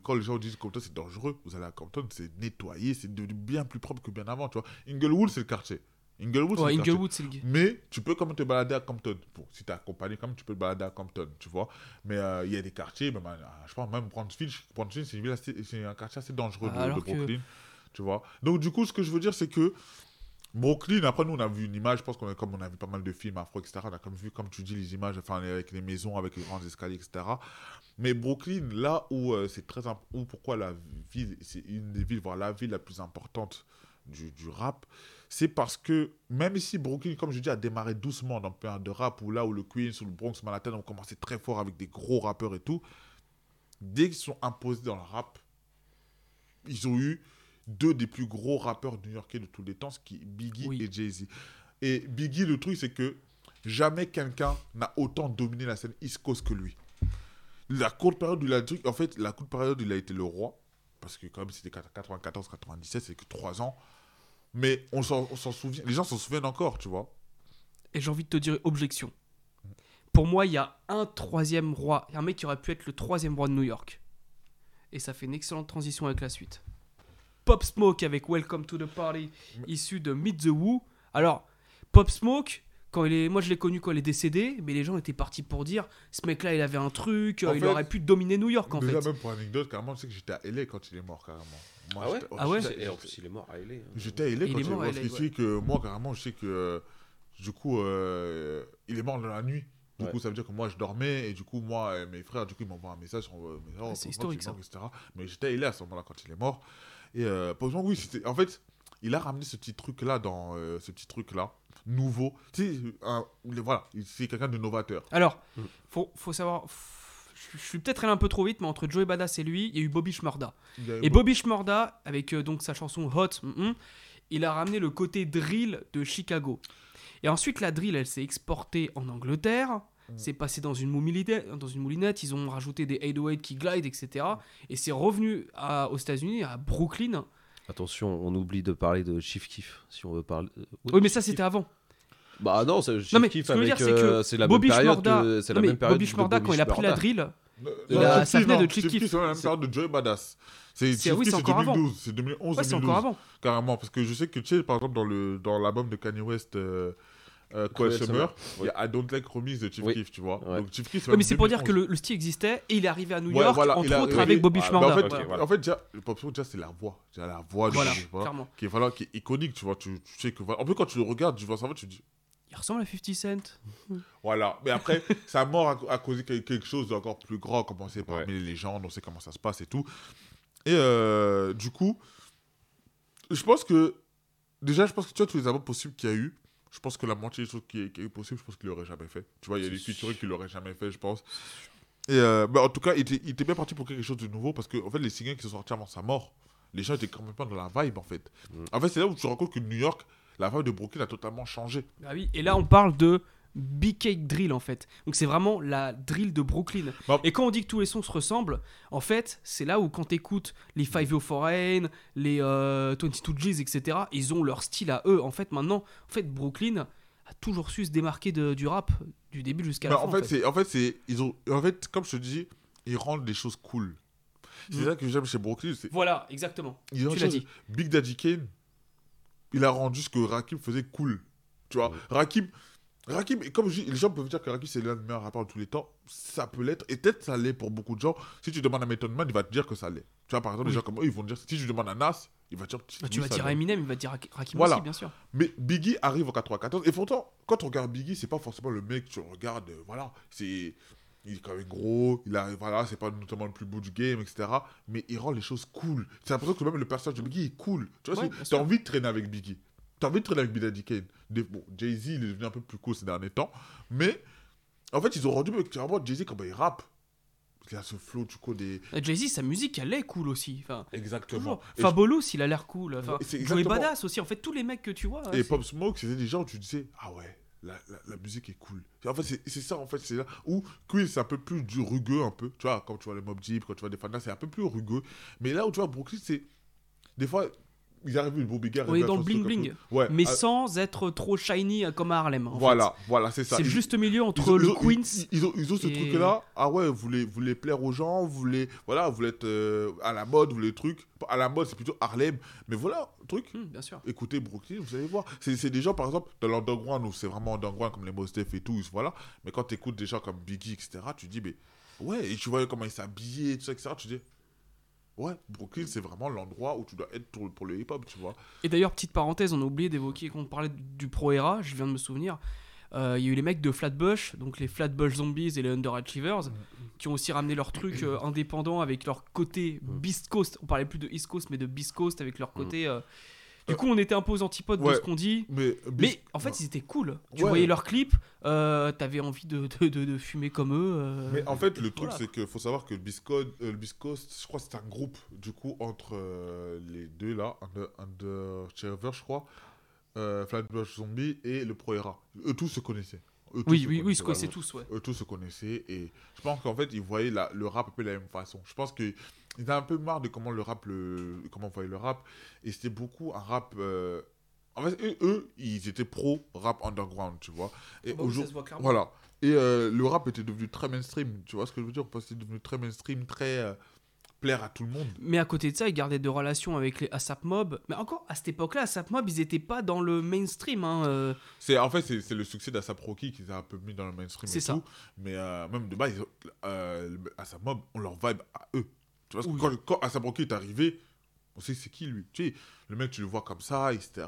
quand les gens disent Compton c'est dangereux, vous allez à Compton, c'est nettoyé, c'est devenu bien plus propre que bien avant, tu vois. Inglewood, c'est le quartier. Inglewood, c'est Ouais, le quartier. Inglewood, c'est le. Mais tu peux quand même te balader à Compton. Bon, si t'es accompagné, même, tu peux te balader à Compton, tu vois. Mais euh, il y a des quartiers, même, à- je pense même Brownsville, Brownsville c'est une ville assez- c'est un quartier assez dangereux de, que- Brooklyn, tu vois. Donc du coup, ce que je veux dire, c'est que Brooklyn, après nous, on a vu une image, je pense qu'on a, comme on a vu pas mal de films afro, etc., on a comme vu, comme tu dis, les images, enfin, avec les maisons, avec les grands escaliers, etc. Mais Brooklyn, là où euh, c'est très où pourquoi la ville, c'est une des villes, voire la ville la plus importante du, du rap, c'est parce que même si Brooklyn, comme je dis, a démarré doucement dans le de rap, où là où le Queens ou le Bronx, Manhattan ont commencé très fort avec des gros rappeurs et tout, dès qu'ils sont imposés dans le rap, ils ont eu deux des plus gros rappeurs new-yorkais de tous les temps, ce qui est Biggie Oui. et Jay-Z. Et Biggie, le truc, c'est que jamais quelqu'un n'a autant dominé la scène East Coast que lui. La courte période où il a en fait, la courte période où il a été le roi, parce que quand même c'était 94-97, c'est que 3 ans, mais on s'en souvient, les gens s'en souviennent encore, tu vois. Et j'ai envie de te dire objection. Pour moi, il y a un troisième roi, un mec qui aurait pu être le troisième roi de New York. Et ça fait une excellente transition avec la suite. Pop Smoke avec Welcome to the Party, issu de Meet the Woo. Alors, Pop Smoke, quand il est, moi je l'ai connu quand il est décédé, mais les gens étaient partis pour dire, ce mec-là, il avait un truc, En il fait, aurait pu dominer New York en Déjà, fait. même pour anecdote, carrément, tu sais que j'étais à LA quand il est mort, carrément. Moi, Ah ouais Ah ouais j'étais- Et en plus, il est mort à LA. hein. J'étais à LA Il quand il est mort à LA, que tu sais que moi, carrément, je sais que du coup, euh, il est mort dans la nuit. Du Ouais. coup, ça veut dire que moi, je dormais et du coup, moi et mes frères, du coup, ils m'envoient un message sur euh, oh, Ah, c'est historique, mort, etc. Mais j'étais à LA à ce moment-là quand il est mort. Et euh, pour moi, oui, c'était. En fait, il a ramené ce petit truc-là dans euh, ce petit truc-là, nouveau. Tu sais, voilà, il- c'est quelqu'un de novateur. Alors, Mm. faut, faut savoir, je suis peut-être allé un peu trop vite, mais entre Joey Badass et lui, il y a eu Bobby Shmurda. Et Bobby Shmurda, avec euh, donc sa chanson Hot, mm, mm, il a ramené le côté drill de Chicago. Et ensuite, la drill, elle s'est exportée en Angleterre. C'est passé dans une, moulinette, dans une moulinette, ils ont rajouté des 808 qui glide, etc. Et c'est revenu à- aux États-Unis, à Brooklyn. Attention, on oublie de parler de Chief Keef si on veut parler. euh, Oui, mais ça, c'était avant. Bah non, c'est Non, mais ce que je veux dire, c'est que euh, c'est la Bobby même période. Que- C'est la même période. Bobby de Shmurda, quand il a pris la drill, Il a- a, ça venait de Chief Keef. C'est la même période de Joey Badass. C'est C'est- Chief oui, Keef, c'est c'est encore avant. 2012, c'est 2011 ouais, c'est 2012. encore avant. Carrément, parce que je sais que, tu sais, par exemple, dans le dans l'album de Kanye West, euh, euh, Cruel Summer, il y a I Don't Like remix de Chief Oui. Keef, tu vois. Ouais. Donc Chief Keef, Ouais, mais c'est pour dire 2011. que le, le style existait et il est arrivé à New Ouais, York, voilà, entre autres avec Bobby Ah, bah, en fait, voilà. en fait, déjà, le pop song, déjà, c'est la voix. Déjà, la voix Voilà, Bobby, voilà, qui est, voilà, qui est iconique, tu vois. Tu, tu sais que. En plus, quand tu le regardes, tu vois ça, tu te dis, Il ressemble à 50 Cent. Voilà. Mais après, sa mort a, a causé quel- quelque chose d'encore plus grand, commencé parmi Ouais. les légendes, on sait comment ça se passe et tout. Et euh, du coup, je pense que. Déjà, je pense que tu vois, tous les albums possibles qu'il y a eu, je pense que la moitié des choses qui est, qui est possible, je pense qu'il l'aurait jamais fait. Tu vois, il y a des featuring qu'il l'aurait jamais fait, je pense. Et euh, bah, en tout cas, il était, il était bien parti pour quelque chose de nouveau parce que, en fait, les singles qui sont sortis avant sa mort, les gens étaient quand même pas dans la vibe, en fait. En fait, c'est là où tu te rends compte que New York, la vibe de Brooklyn a totalement changé. Ah oui, et là on parle de Big Cake Drill en fait. Donc c'est vraiment la drill de Brooklyn. Bah- Et quand on dit que tous les sons se ressemblent, en fait, c'est là où quand t'écoutes les Five O Foreign, les euh, 22 G's, etc., ils ont leur style à eux. En fait, maintenant, en fait, Brooklyn a toujours su se démarquer de- du rap du début jusqu'à la Bah, fin. en fait, c'est, en fait, c'est, ils ont, en fait, comme je te dis, ils rendent des choses cool. C'est Mm. ça que j'aime chez Brooklyn. Voilà, exactement. ils Tu l'as dit. Big Daddy Kane, il a rendu ce que Rakim faisait cool. Tu vois, Rakim, Rakim, et comme je dis, les gens peuvent dire que Rakim c'est l'un des meilleurs rappeurs de tous les temps. Ça peut l'être, et peut-être ça l'est pour beaucoup de gens. Si tu demandes à Method Man, il va te dire que ça l'est. Tu vois, par exemple, les gens comme eux, ils vont dire, si tu demandes à Nas, il va te dire. Bah, tu vas dire l'est. Eminem, il va dire Rak- Rakim Voilà. aussi, bien sûr. Mais Biggie arrive en 94. Et pourtant, quand on regarde Biggie, c'est pas forcément le mec, tu regardes, euh, voilà, c'est. Il est quand même gros, il a, voilà, c'est pas notamment le plus beau du game, etc. Mais il rend les choses cool. C'est l'impression que même le personnage de Biggie est cool. Tu vois, Ouais, t'as envie de traîner avec Biggie. T'as envie de traîner avec Big Daddy Kane. Des- Bon, Jay-Z, il est devenu un peu plus cool ces derniers temps. Mais, en fait, ils ont rendu, mais clairement, Jay-Z, comment il rappe? Il a ce flow, du coup, des. Jay-Z, sa musique, elle est cool aussi. Enfin, Exactement. Fabolous, il a l'air cool. Enfin, Joey. Badass aussi. En fait, tous les mecs que tu vois. Et Pop Smoke, c'était des gens où tu disais, ah ouais, la, la, musique est cool. En fait, c'est c'est ça, en fait, c'est là où Queen, c'est un peu plus du rugueux, un peu. Tu vois, quand tu vois les Mob Deep, quand tu vois des Fanta, c'est un peu plus rugueux. Mais là où tu vois Brooklyn, c'est. Des fois, ils arrivent, le beau On est dans le bling bling. Ouais. mais ah, sans être trop shiny euh, comme à Harlem. en Voilà, fait. voilà, c'est ça. C'est juste milieu entre ont- le ont- Queens. Ils, ils ont, ils ce truc-là. Ah ouais, vous voulez, vous voulez plaire aux gens, vous voulez, voilà, vous voulez être euh, à la mode, vous voulez le truc. À la mode, c'est plutôt Harlem. Mais voilà, truc. Hmm, bien sûr. écoutez Brooklyn, vous allez voir. C'est des gens, par exemple, dans l'underground, où c'est vraiment underground, comme les Mos Def et tout, voilà. Mais quand tu écoutes des gens comme Biggie, etc., tu dis, mais ouais, et tu vois comment ils s'habillaient, tout ça, etc., tu dis, ouais, Brooklyn, c'est vraiment l'endroit où tu dois être pour, pour le hip-hop, tu vois. Et d'ailleurs, petite parenthèse, on a oublié d'évoquer, quand on parlait du Pro Era, je viens de me souvenir, euh, il y a eu les mecs de Flatbush, donc les Flatbush Zombies et les Underachievers, qui ont aussi ramené leur truc euh, indépendant avec leur côté Beast Coast. On parlait plus de East Coast, mais de Beast Coast avec leur côté. euh, Du coup, on était un peu aux antipodes de ce qu'on dit. Mais, Mais en fait, ils étaient cool. Tu Ouais. voyais leurs clips, euh, t'avais envie de, de, de- de fumer comme eux. euh, Mais en fait, le truc, c'est qu'il faut savoir que le Biscoast, euh, le Biscoast, je crois que c'est un groupe, du coup, entre les deux là, Under, Underachievers, je crois, Flatbush Zombie et le Pro Era. Eux tous se connaissaient. Eux tous Oui, se oui, oui, ils se connaissaient, tous, ouais. eux tous se connaissaient et je pense qu'en fait ils voyaient la- le rap un peu de la même façon. Je pense qu'ils avaient un peu marre de comment le rap le comment on voyait le rap et c'était beaucoup un rap euh, en fait eux, eux, ils étaient pro rap underground, tu vois. Et Ah bah aujourd'hui- voilà. Et euh, le rap était devenu très mainstream, tu vois ce que je veux dire? Parce que c'était devenu très mainstream, très euh, plaire à tout le monde. Mais à côté de ça, ils gardaient de relations avec les ASAP Mob. Mais encore, à cette époque-là, ASAP Mob, ils étaient pas dans le mainstream. Hein, euh. C'est en fait c'est c'est le succès d'Asap Rocky qui les a un peu mis dans le mainstream C'est ça. tout. Mais euh, même de base, ils euh, Asap Mob, on leur vibe à eux. Tu vois, Oui. quand, quand Rocky est arrivé, on sait c'est qui lui. Tu sais, le mec, tu le vois comme ça, etc.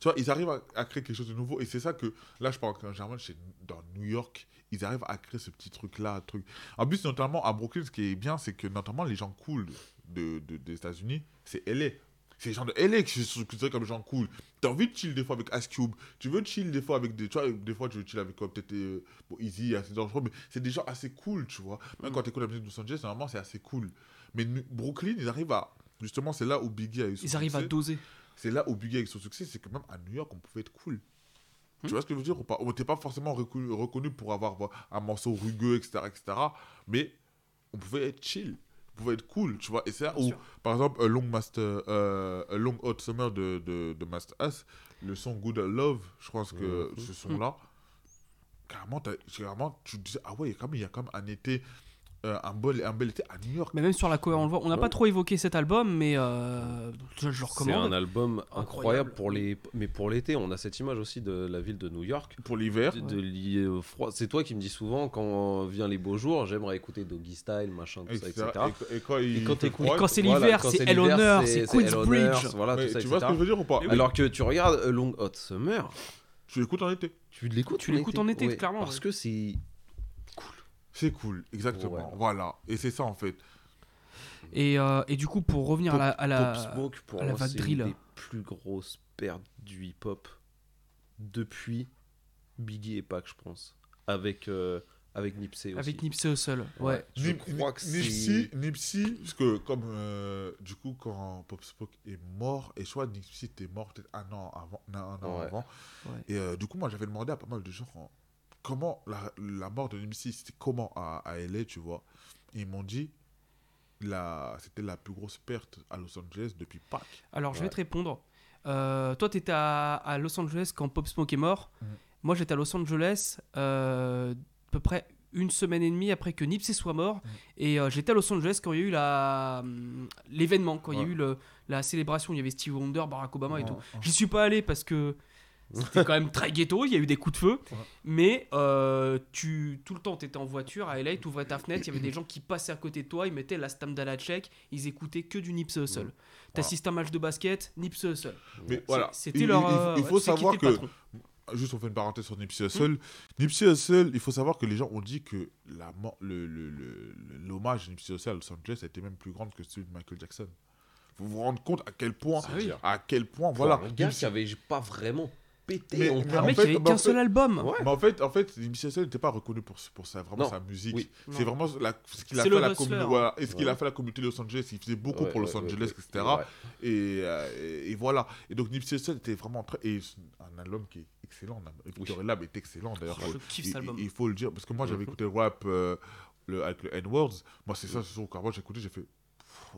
Tu vois, ils arrivent à, à créer quelque chose de nouveau. Et c'est ça que, là, je parle qu'en général, chez, dans New York, ils arrivent à créer ce petit truc-là. Truc. En plus, notamment à Brooklyn, ce qui est bien, c'est que notamment les gens cool de, de- des États-Unis, c'est LA. C'est les gens de LA qui sont considérés comme des gens cool. T'as envie de chill des fois avec Ice Cube. Tu veux chill des fois avec des. Tu vois, des fois tu veux chill avec quoi Peut-être euh, bon, Easy, assez dangereux, mais c'est des gens assez cool, tu vois. Même quand t'écoutes la musique de Los Angeles, normalement c'est assez cool. Mais Brooklyn, ils arrivent à. Justement, c'est là où Biggie a eu son Ils arrivent à succès. doser. C'est là où Biggie a eu son succès, c'est que même à New York, on pouvait être cool. Tu vois ce que je veux dire ou pas? On n'était pas forcément reconnu, reconnu pour avoir un morceau rugueux, etc., etc. Mais on pouvait être chill. On pouvait être cool, tu vois? Et c'est là où, par exemple, a Long, Master, euh, a Long Hot Summer de, de, de Master S, le son Good Love, je pense que ce son-là, carrément, carrément, tu disais, ah ouais, il y a quand même un été, euh, un, bel, un bel été à New York. Mais même sur la cover, on le voit. On n'a pas trop évoqué cet album, mais euh, je, je le C'est recommande. un album incroyable, Incroyable. pour les mais pour l'été on a cette image aussi de la ville de New York Pour l'hiver, de, de lier au froid c'est toi qui me dis souvent quand vient les beaux jours j'aimerais écouter Doggy Style machin tout ça etc. Et, et quand il Et quand fait t'écoutes- froid, quand c'est l'hiver, c'est c'est l'hiver, Earth, c'est- c'est c'est Queensbridge. Voilà mais tout ça tu vois ce que je veux dire ou pas? Alors que tu regardes A Long Hot Summer Tu l'écoutes en été. tu l'écoutes Tu l'écoutes en été, clairement, parce ouais. que c'est C'est cool, exactement. Ouais. Voilà. Et c'est ça en fait. Et, euh, et du coup, pour revenir à la, à la, Pop Smoke pour à la vague c'est drill. une des plus grosse perte du hip-hop depuis Biggie et Pac, je pense. Avec, euh, avec Nipsey aussi. Avec Nipsey Hussle, ouais. Je Nip- crois que Nipsey, Nipsey, parce que comme euh, du coup quand Pop Smoke est mort, et je crois que Nipsey était mort peut-être un an avant, un an Ouais. avant, Ouais. et euh, du coup moi j'avais demandé à pas mal de gens en- comment la, la mort de Nipsey c'était comment à, à LA, tu vois, et ils m'ont dit la c'était la plus grosse perte à Los Angeles depuis Pac. Alors, je vais te répondre. Euh, toi, tu étais à, à Los Angeles quand Pop Smoke est mort. Mhm. Moi, j'étais à Los Angeles euh, à peu près une semaine et demie après que Nipsey soit mort. Mhm. Et euh, j'étais à Los Angeles quand il y a eu la, l'événement, quand il y a eu le, la célébration. Il y avait Steve Wonder, Barack Obama et tout. J'y suis pas allé parce que c'était quand même très ghetto. Il y a eu des coups de feu. Ouais. Mais euh, tu, tout le temps, tu étais en voiture à LA, tu ouvrais ta fenêtre. Il y avait des gens qui passaient à côté de toi. Ils mettaient la Stam Dalacek. Ils écoutaient que du Nipsey Hussle. T'assistes à un match de basket, Nipsey Hussle. Mais voilà, C'était il, leur. il- il- euh, il ouais, faut savoir était que patron. Juste, on fait une parenthèse sur Nipsey Hussle. Nipsey Hussle, il faut savoir que les gens ont dit que la mort- le, le- le- le- l'hommage de Nipsey Hussle à Los Angeles a été même plus grande que celui de Michael Jackson. Vous vous rendez compte à quel point, C'est clair. à quel point, Voilà. Un gars Nipsey- qui avait pas vraiment pété Mais- en mais en mec fait- qui avait qu'un seul album. Ouais. Mais en fait, en fait, n'était pas reconnu pour, pour sa, vraiment Non. sa musique. Oui. C'est vraiment la- ce qu'il a fait la communauté. Voilà. Et ce qu'il Ouais. a fait la communauté de Los Angeles. Il faisait beaucoup Ouais, pour Los ouais, Angeles, ouais. etc. Ouais. Et, euh, et, et voilà. Et donc Nipsey Hussle était vraiment très. Et un album qui est excellent. un- Victory Lab est excellent d'ailleurs. Oh, je kiffe Il- cet album. Il, il faut le dire. Parce que moi j'avais Mhm. écouté le rap euh, le, avec le N-Words. Moi c'est ça, ce son. Quand moi j'ai écouté, j'ai fait.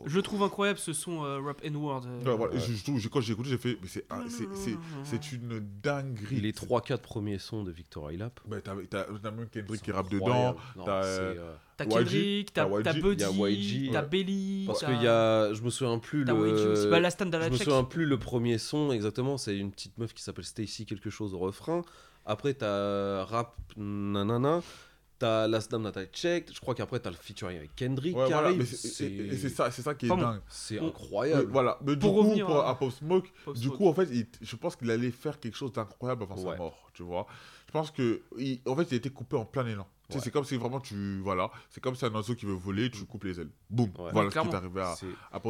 Je trouve incroyable ce son euh, Rap N-Word. euh. Ouais, voilà. Ouais. je- je trouve- j'ai- quand j'ai écouté, j'ai fait. Mais c'est un- c'est- c'est- c'est une dinguerie. Les 3-4 premiers sons de Victory Lap. Bah, t'as t'as notamment Kendrick qui rappe dedans. t'as, euh, euh, Kendrick, t'as Buddy, t'as ouais. Belly. Parce qu'il y a. Je me souviens plus le. Bah, Je me souviens plus le premier son exactement. C'est une petite meuf qui s'appelle Stacy quelque chose au refrain. Après, t'as rap nanana. T'as Last Dame Check. Je crois qu'après, t'as le featuring avec Kendrick Ouais, qui voilà, arrive. c'est- ça, c'est ça qui est Pardon. dingue. C'est On- incroyable. Mais voilà, mais du coup, revenir pour, à- Pop Smoke, Pop du Smoke. coup, en fait, il- je pense qu'il allait faire quelque chose d'incroyable avant sa mort, tu vois. Je pense que, il- en fait, il a été coupé en plein élan. Ouais. C'est comme si vraiment tu, voilà, c'est comme si un oiseau qui veut voler, tu coupes les ailes. Boum, Ouais. voilà ce qui est arrivé à, à.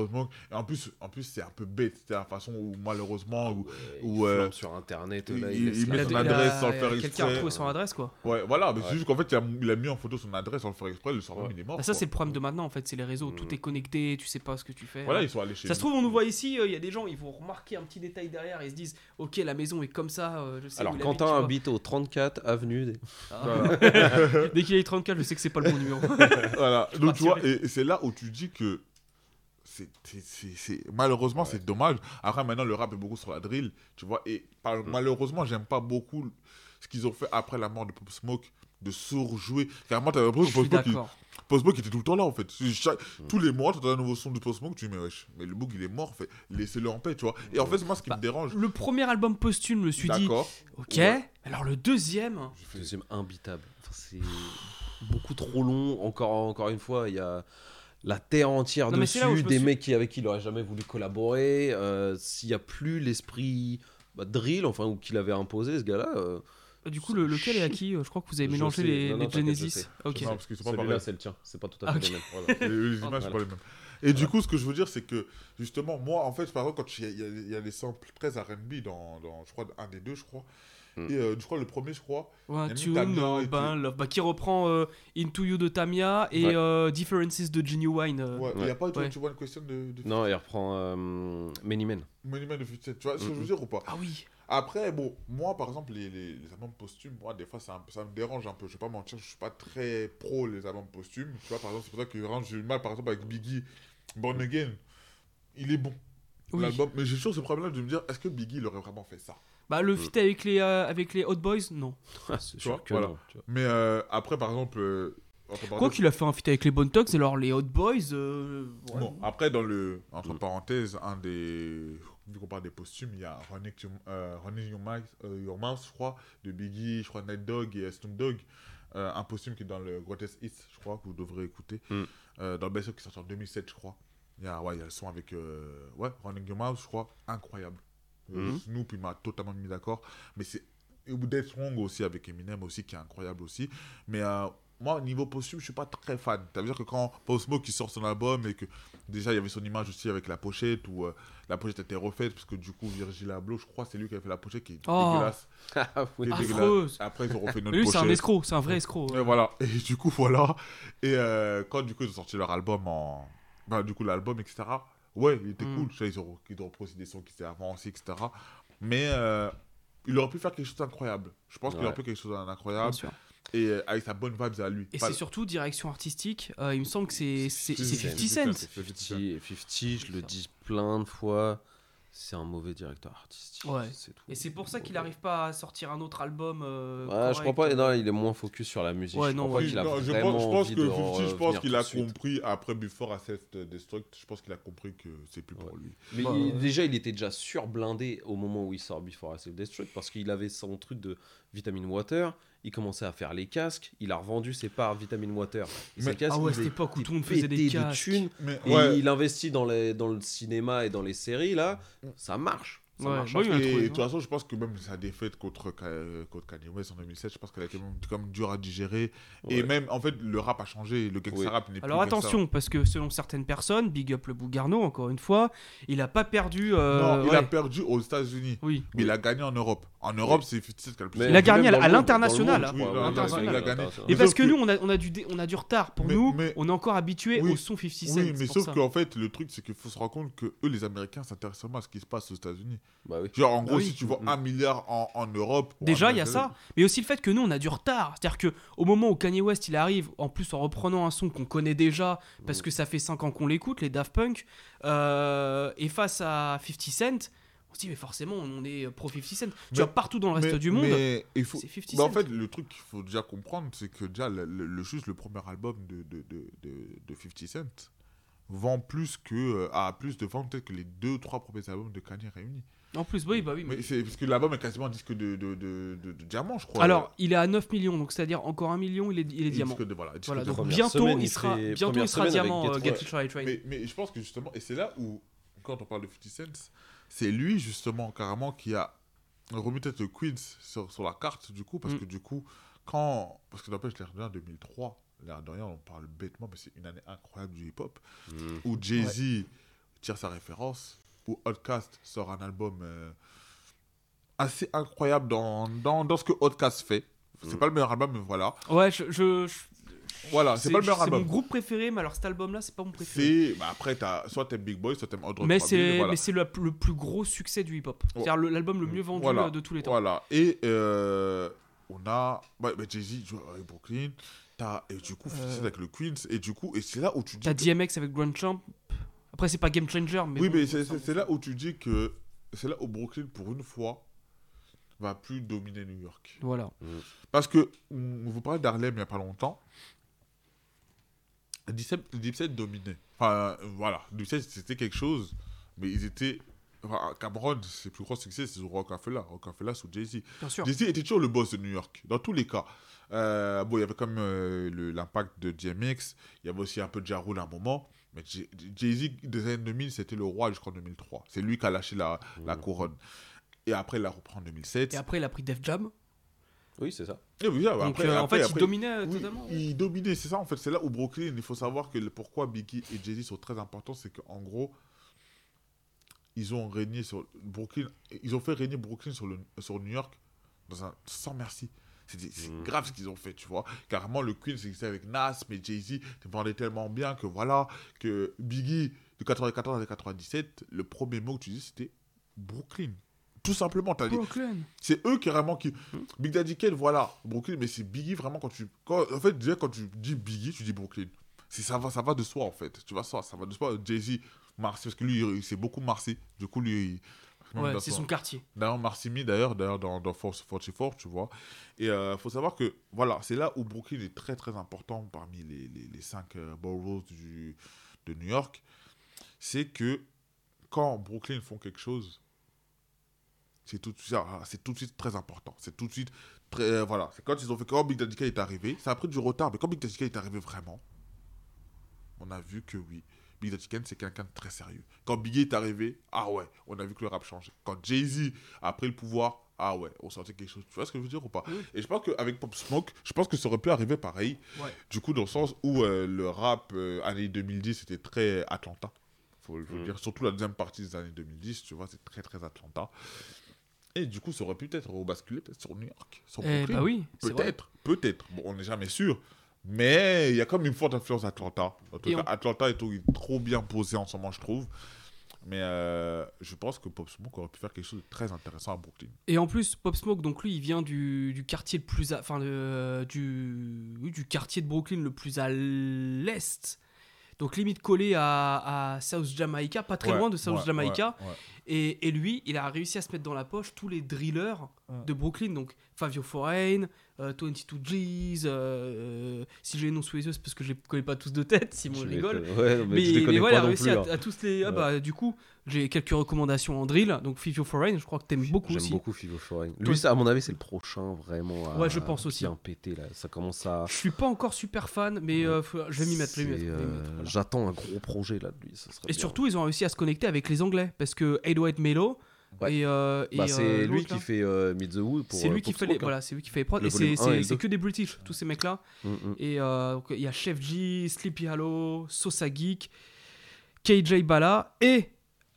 Et en plus, en plus, c'est un peu bête, c'est la façon où malheureusement, où, Ouais, où, il euh, sur internet. il- Là, il- il, met son adresse sans le faire Quelqu'un a exprès. retrouvé son adresse, quoi. ouais, voilà, mais Ouais. c'est juste qu'en fait, il a, il a mis en photo son adresse sans le faire exprès, le soir même, Ouais. il est mort. Bah, ça, c'est le problème de maintenant, en fait. C'est les réseaux. Tout Mm. est connecté. Tu sais pas ce que tu fais. Voilà, ils sont allés chez Ça se trouve, on nous voit ici, euh, il y a des gens, ils vont remarquer un petit détail derrière et ils se disent Ok, la maison est comme ça. euh, je sais Alors, Quentin habite, au 34 avenue. des- Ah. Dès qu'il est 34, je sais que c'est pas le bon numéro. Voilà, donc tu vois, et, et c'est là où tu dis que c'est, c'est, c'est- c'est- malheureusement c'est dommage. Après maintenant le rap est beaucoup sur la drill, tu vois, et par- Mm. malheureusement j'aime pas beaucoup ce qu'ils ont fait après la mort de Pop Smoke de surjouer. Carrément t'as l'impression que Pop suis Smoke, il- d'accord. Pop Smoke était tout le temps là en fait. C'est chaque- Mm. Tous les mois tu entends un nouveau son de Pop Smoke, tu dis mais wesh, mais le bouc il est mort, en fait. laissez-le en paix, tu vois. Et en fait moi ce qui Bah, me dérange, Le premier album posthume, je me suis dit d'accord, Ok, Ouais. alors le deuxième. Deuxième imbitable. C'est beaucoup trop long. Encore, encore une fois, il y a la terre entière Non, dessus, me des suis- mecs qui, avec qui il aurait jamais voulu collaborer. euh, S'il n'y a plus l'esprit bah, drill, enfin, ou qu'il avait imposé, ce gars-là. euh, Du coup, le, lequel est à qui Euh, Je crois que vous avez mélangé les, Non, non, les Genesis. Ok. Non, parce qu'ils sont pas Celui-là, c'est le tien. C'est pas tout à fait Ah, ok. le même. Voilà. les, les images, c'est pas les mêmes. Et du coup, ce que je veux dire, c'est que justement, moi, en fait, par exemple, quand il y, a- les samples très RB dans, dans, je crois, un des deux, je crois. Hmm. Et euh, je crois le premier, je crois. A Tune, euh, ben, Love, bah, qui reprend euh, Into You de Tamia et Ouais. euh, Differences de Genuine. euh. Ouais, il n'y a pas Ouais. tu vois une question de, de Non, il reprend euh, Many Men. Monument de Future. Tu vois ce que je veux dire ou pas? Ah oui. Après, bon, moi, par exemple, les, les, les albums posthumes, moi, des fois, ça, ça me dérange un peu. Je vais pas mentir, je suis pas très pro les albums posthumes. Tu vois, par exemple, c'est pour ça que vraiment, j'ai eu mal, par exemple, avec Biggie, Born Again. Il est bon, Oui. l'album. Mais j'ai toujours ce problème de me dire, est-ce que Biggie, il aurait vraiment fait ça? Bah, le feat avec les, euh, avec les Hot Boys, non. Ah, c'est sûr que voilà. non. tu vois. Mais euh, après, par exemple. euh, entre Quoi parenthèses- qu'il a fait un feat avec les Bone Thugs, alors les Hot Boys. euh, ouais. Bon, après, dans le. Entre Mm. parenthèses, un des. Vu qu'on parle des posthumes, il y a Running, to- euh, Running Your, Mouth, euh, Your Mouth, je crois, de Biggie, je crois, Night Dogg et Snoop Dogg. Euh, un posthume qui est dans le Greatest Hits, je crois, que vous devrez écouter. Mm. Euh, dans le best-of qui sort en 2007, je crois. Il y a, ouais, il y a le son avec. euh, ouais, Running Your Mouth, je crois, incroyable. Mhm. Snoop, il m'a totalement mis d'accord. Mais c'est. Death Strong aussi avec Eminem aussi, qui est incroyable aussi. Mais euh, moi, au niveau posthume, je suis pas très fan. Ça veut dire que quand Post qui sort son album et que déjà il y avait son image aussi avec la pochette où euh, la pochette était refaite parce que du coup Virgil Abloh, je crois, c'est lui qui a fait la pochette qui est Oh. dégueulasse. Ah oui. Est dégueulasse. Après, ils ont refait une autre Lui, c'est un pochette. escroc, c'est un vrai escroc. Et voilà. Et du coup, voilà. Et euh, quand du coup ils ont sorti leur album en. Bah, du coup, l'album, etc. Ouais, il était Mm. cool. Ils ont, ils ont repris aussi des sons qui étaient avancés, etc. Mais euh, il aurait pu faire quelque chose d'incroyable. Je pense qu'il aurait pu faire quelque chose Bien d'incroyable. sûr. Et euh, avec sa bonne vibes à lui. Et c'est surtout direction artistique. euh, il me semble que c'est c'est- c'est 50 c'est Cent. c'est 50 Cent. 50, 50, je le dis plein de fois, c'est un mauvais directeur artistique. Ouais. c'est tout. Et c'est pour ça qu'il n'arrive pas à sortir un autre album. euh, Ouais, je crois pas. Non, il est moins focus sur la musique. Ouais, je non, crois pas ouais. qu'il a Non, je vraiment pense, je pense envie que de 50, je pense revenir qu'il tout a de suite. compris après Before Assessed Destruct, je pense qu'il a compris que c'est plus pour Ouais. lui. Mais Bah, il- ouais. déjà, il était déjà surblindé au moment où il sort Before I Destruct parce qu'il avait son truc de Vitamin Water. Il commençait à faire les casques. Il a revendu ses parts Vitamin Water. Et ses Mais- casques, Ah ouais, il cette époque où tout le monde faisait des pété de casques. thunes. Mais Et ouais. il investit dans, les, dans le cinéma et dans les séries, là. Ça marche. Ça Ouais, marche. bah Et trouvé, de toute hein. façon, je pense que même sa défaite contre, contre Kanye West en 2007, je pense qu'elle a été même comme dure à digérer. Et Ouais. même, en fait, le rap a changé. Le gangsta Oui. rap n'est plus Alors gangsta. attention, parce que selon certaines personnes, Big Up le Bougarno, encore une fois, il a pas perdu. euh, non, il ouais. a perdu aux États-Unis. Oui. Mais il a gagné en Europe. En Europe, c'est 50 Cent qui a le plus. Mais Il a gagné à l'international, hein. ouais, ouais, ouais, Mais parce que nous, on a, on, a du, on a du retard. Pour nous, mais- on est encore habitué au son 50 Cent. Oui, mais sauf qu'en fait, le truc, c'est qu'il faut se rendre compte que eux, les Américains, s'intéressent seulement à ce qui se passe aux États-Unis. Bah oui. Genre, en gros, oui. si tu vois Mm. un milliard en, en Europe. Déjà, il y a ça, mais aussi le fait que nous, on a du retard. C'est-à-dire que au moment où Kanye West il arrive, en plus en reprenant un son qu'on connaît déjà, parce que ça fait 5 ans qu'on l'écoute, les Daft Punk, euh, et face à 50 Cent, on se dit, mais forcément, on est pro 50 Cent. Tu vois, partout dans le reste mais- du monde, mais il faut... c'est 50 bah, Cent. en fait, le truc qu'il faut déjà comprendre, c'est que déjà, le, le- le- juste le premier album de, de, de, de, de 50 Cent vend plus que, euh, a plus de ventes que les deux trois premiers albums de Kanye réunis. En plus, oui, bah oui. mais- Mais c'est parce que l'album est quasiment un disque de, de, de, de, de diamant, je crois. Alors, il est à 9 millions, donc c'est-à-dire encore un million, il est, il est diamant. voilà, Voilà, de- donc bientôt, semaine, il sera, bientôt il sera diamant, Get euh, Rich. Get Right Right. Mais, mais je pense que justement, et c'est là où, quand on parle de 50 Cent, c'est lui justement carrément qui a remis peut-être le Queens sur, sur la carte du coup, parce Mm. que du coup, quand. Parce que n'empêche, l'air de rien, 2003, l'air de rien, on parle bêtement, mais c'est une année incroyable du hip-hop, Mm. où Jay-Z tire sa référence, où Outkast sort un album euh, assez incroyable dans, dans, dans ce que Outkast fait. C'est Mm. pas le meilleur album, mais voilà. Ouais, je. je- je- Voilà, c'est pas le meilleur C'est album. mon groupe préféré, mais alors cet album-là, c'est pas mon préféré. C'est. Bah après, t'as- soit t'aimes Big Boy, soit t'aimes Audrey Mais 3000, c'est voilà. mais c'est le, le plus gros succès du hip-hop. C'est-à-dire l'album le mieux vendu Voilà. euh, de tous les temps. Voilà. Et euh, on a bah, bah, Jay-Z joue avec Brooklyn. T'as, et du coup, Euh. c'est avec le Queens. Et du coup, et c'est là où tu dis. T'as DMX avec Grand Champ. Après, c'est pas Game Changer, mais. oui, bon, mais c'est, là où tu dis que. C'est là où Brooklyn, pour une fois, va plus dominer New York. Voilà. Parce que, on vous parlait d'Harlem il n'y a pas longtemps. Dipset, Dipset dominait. Enfin, euh, voilà. Dipset, c'était quelque chose, mais ils étaient. Enfin, Cameron, ses plus gros succès, c'est sur Rockefeller. Rockefeller sous Jay-Z. Bien sûr. Jay-Z était toujours le boss de New York, dans tous les cas. Euh, bon, il y avait comme l'impact de DMX, il y avait aussi un peu de Ja Rule à un moment, mais Jay- Jay-Z des années 2000, c'était le roi jusqu'en 2003. C'est lui qui a lâché la, la couronne. Et après, il la reprend en 2007. Et après, il a pris Def Jam. Oui, c'est ça. Et oui, ouais, Donc, après- euh, en après- fait, il après- dominait oui, totalement. il dominait, c'est ça en fait. C'est là où Brooklyn, il faut savoir que le- pourquoi Biggie et Jay-Z sont très importants, c'est qu'en gros, ils ont régné sur Brooklyn, ils ont fait régner Brooklyn sur, le, sur New York dans un, sans merci. C'est Mhm. grave ce qu'ils ont fait, tu vois. Carrément, le Queen, c'est avec Nas, mais Jay-Z vendait tellement bien que voilà, que Biggie, de 94 à 97, le premier mot que tu dis, c'était Brooklyn. Tout simplement, t'as dit, Brooklyn. c'est eux carrément qui. Big Daddy Kane, voilà, Brooklyn, mais c'est Biggie vraiment quand tu. Quand... En fait, déjà, quand tu dis Biggie, tu dis Brooklyn. C'est- Ça va, ça va de soi en fait. Tu vois ça, ça va de soi. Jay-Z, Marcy, parce que lui, il- c'est beaucoup Marcy. Du coup, lui. il- Ouais, c'est son quartier. D'ailleurs, Marcy Me, d'ailleurs, d'ailleurs dans, dans Force 44, tu vois. Et il faut savoir que, voilà, c'est là où Brooklyn est très très important parmi les, les, les cinq euh, boroughs du, de New York. C'est que quand Brooklyn font quelque chose, c'est tout, de suite- ah, c'est tout de suite très important. C'est tout de suite très. euh, voilà. C'est quand ils ont fait. Quand Big Daddy Kane est arrivé, ça a pris du retard, mais quand Big Daddy Kane est arrivé vraiment, on a vu que oui. Big Daddy Kane, c'est quelqu'un de très sérieux. Quand Biggie est arrivé, ah ouais, on a vu que le rap changeait. Quand Jay-Z a pris le pouvoir, ah ouais, on sentait quelque chose. Tu vois ce que je veux dire ou pas? Oui. Et je pense qu'avec Pop Smoke, je pense que ça aurait pu arriver pareil. Ouais. Du coup, dans le sens où euh, le rap euh, années 2010, c'était très Atlanta. Faut le Mm. dire. Surtout la deuxième partie des années 2010, tu vois, c'est très très Atlanta. Et du coup, ça aurait pu peut-être rebasculer peut-être sur New York. Sur Eh Brooklyn. bah oui, c'est vrai. Peut-être, peut-être. Bon, on n'est jamais sûr. Mais il y a comme une forte influence Atlanta. En tout Et cas, on- Atlanta est trop- bien posé en ce moment, je trouve. Mais euh, je pense que Pop Smoke aurait pu faire quelque chose de très intéressant à Brooklyn. Et en plus, Pop Smoke, donc lui, il vient du, du quartier le plus, à- enfin le- du, du quartier de Brooklyn le plus à l'est. Donc limite collé à, à South Jamaica, pas très Ouais, loin de South ouais, Jamaica. ouais. Et, et lui, il a réussi à se mettre dans la poche tous les drillers de Brooklyn, donc Fabio Foreign, euh, 22 G's. euh, euh, si j'ai les noms sous les yeux, c'est parce que je les connais pas tous de tête, Simon Je rigole. ouais, mais mais, je les mais connais voilà, il pas a non réussi plus, à, hein. à tous les. ah Ouais. bah, du coup, j'ai quelques recommandations en drill. Donc Fabio Foreign, je crois que t'aimes beaucoup J'aime aussi. beaucoup Fivo Foreign. Lui, ça, à mon avis, c'est le prochain vraiment à Ouais, je pense aussi. bien péter là. Ça commence à. Je suis pas encore super fan, mais euh, faut- je vais m'y mettre. je je euh, mettre, voilà. J'attends un gros projet là de lui. Ça Et bien. surtout, ils ont réussi à se connecter avec les Anglais parce que 808 Melo Ouais. et, euh, et, Bah, euh, c'est lui l'autre, qui fait euh, Meet the Wood pour. C'est euh, lui qui fait les hein. voilà, c'est lui qui fait les prods Le et c'est- et que des British tous ces mecs là. Mm, mm. Et euh, il y a Chef G, Sleepy Hollow, Sosa Geek, KJ Bala et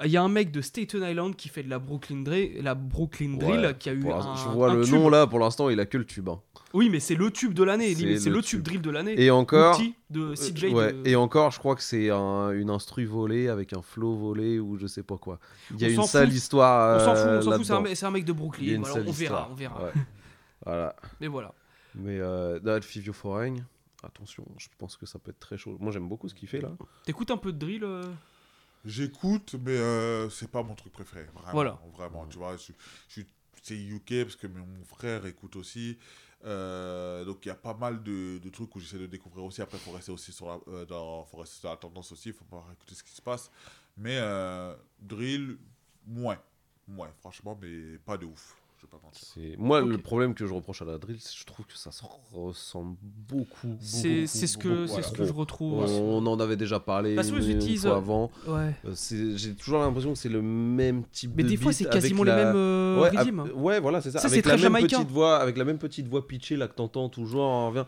il y a un mec de Staten Island qui fait de la Brooklyn Drill, la Brooklyn Drill Ouais, qui a eu pour un, Je vois un le tube. nom là, pour l'instant, il a que le tube. hein. Oui, mais c'est le tube de l'année, C'est le le tube drill de l'année. Et encore. Outil de CJ. Euh, ouais, de- Et encore, je crois que c'est un- une instru volée avec un flow volé ou je sais pas quoi. Il y a On une sale fout. histoire. on s'en fout, euh, on s'en fout, c'est un, mec- c'est un mec de Brooklyn. Voilà, on verra, histoire. on verra. Ouais. voilà. Mais voilà. Mais euh, Dad Fivio Foreign, attention, je pense que ça peut être très chaud. Moi, j'aime beaucoup ce qu'il fait là. T'écoutes un peu de drill euh J'écoute, mais euh, c'est pas mon truc préféré. Vraiment, Voilà. Vraiment, tu vois, je, je, c'est UK parce que mon frère écoute aussi. Euh, donc il y a pas mal de, trucs où j'essaie de découvrir aussi. Après, il faut rester aussi sur la, euh, faut rester sur la tendance aussi. Il faut pas écouter ce qui se passe. Mais euh, drill, moins. Moins, franchement, mais pas de ouf. Je vais pas mentir. C'est- Moi, le problème que je reproche à la drill, c'est que je trouve que ça se ressemble beaucoup. C'est beaucoup, c'est ce que, ce que je retrouve. On en avait déjà parlé Parce une, fois euh, avant. Ouais. Euh, c'est- J'ai toujours l'impression que c'est le même type Mais de des fois, beat c'est quasiment la- les mêmes euh, ouais, rythmes. ab- ouais, voilà, c'est ça. Ça, avec c'est la très même jamaïcain. petite voix, avec la même petite voix pitchée là que t'entends toujours. on revient.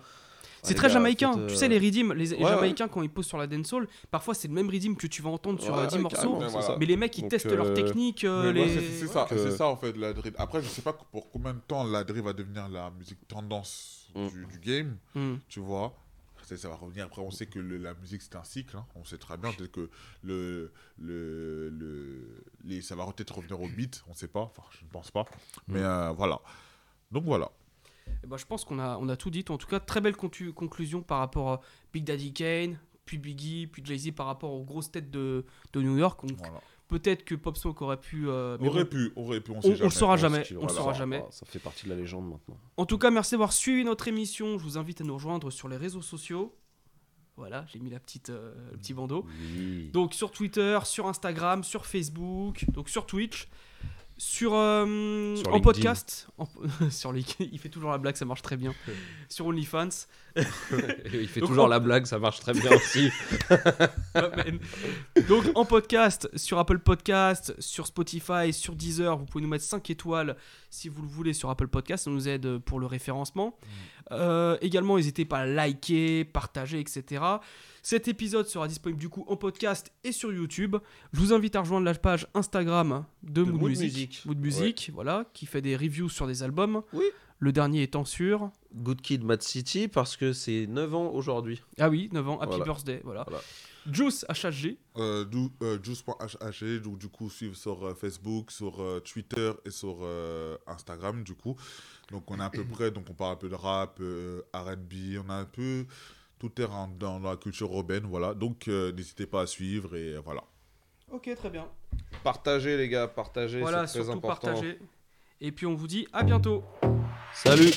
C'est très jamaïcain. Tu euh, sais, les rythmes, les, jamaïcains, quand ils posent sur la dancehall, parfois c'est le même rythme que tu vas entendre sur Ouais, euh, 10 ouais, morceaux. Mais les mecs, ils testent leur euh, technique. euh, c'est c'est ça, c'est ça en fait la drill. Après, je sais pas pour combien de temps la drill va devenir la musique tendance Mm. du, game, Hmm. tu vois. Ça, ça va revenir. Après, on sait que le- la musique c'est un cycle. hein. On sait très bien peut-être que le, le, le, les, ça va peut-être revenir au beat. On sait pas. Enfin, je ne pense pas. Mais euh, voilà. Donc voilà. Eh ben, je pense qu'on a, on a tout dit. En tout cas, très belle conclusion par rapport à Big Daddy Kane, puis Biggie, puis Jay-Z par rapport aux grosses têtes de, de New York. Donc, voilà. peut-être que Pop Smoke aurait pu. euh, mais Aurait bon. pu, aurait pu. On, On- sait on le saura jamais, on le saura jamais. Ça fait partie de la légende maintenant. En tout cas, merci d'avoir suivi notre émission. Je vous invite à nous rejoindre sur les réseaux sociaux. Voilà, j'ai mis la petite, euh, le petit bandeau. Oui. Donc sur Twitter, sur Instagram, sur Facebook, donc sur Twitch, sur, euh, Sur en LinkedIn. podcast, en- sur LinkedIn, il fait toujours la blague, ça marche très bien. sur OnlyFans. Il fait Donc, toujours on- la blague, ça marche très bien aussi. Donc en podcast, sur Apple Podcast, sur Spotify, sur Deezer, vous pouvez nous mettre 5 étoiles si vous le voulez sur Apple Podcast, ça nous aide pour le référencement. Euh, également, n'hésitez pas à liker, partager, etc. Cet épisode sera disponible du coup en podcast et sur YouTube. Je vous invite à rejoindre la page Instagram de, De Mood, Mood Music, Music. Mood Music, voilà, qui fait des reviews sur des albums. Oui. Le dernier étant sur. Good Kid, Mad City, parce que c'est 9 ans aujourd'hui. Ah oui, 9 ans, Happy Voilà. Birthday, voilà. Voilà. Juice HHG. Euh, euh, Juice.hh, donc du coup, suivre sur euh, Facebook, sur euh, Twitter et sur euh, Instagram, du coup. Donc on est à peu près, donc on parle un peu de rap, euh, RB, on a un peu tout est dans, la culture urbaine, voilà. Donc euh, n'hésitez pas à suivre et euh, voilà. Ok, très bien. Partagez les gars, partagez, Voilà, c'est très surtout important. partagez. Et puis on vous dit à bientôt. Salut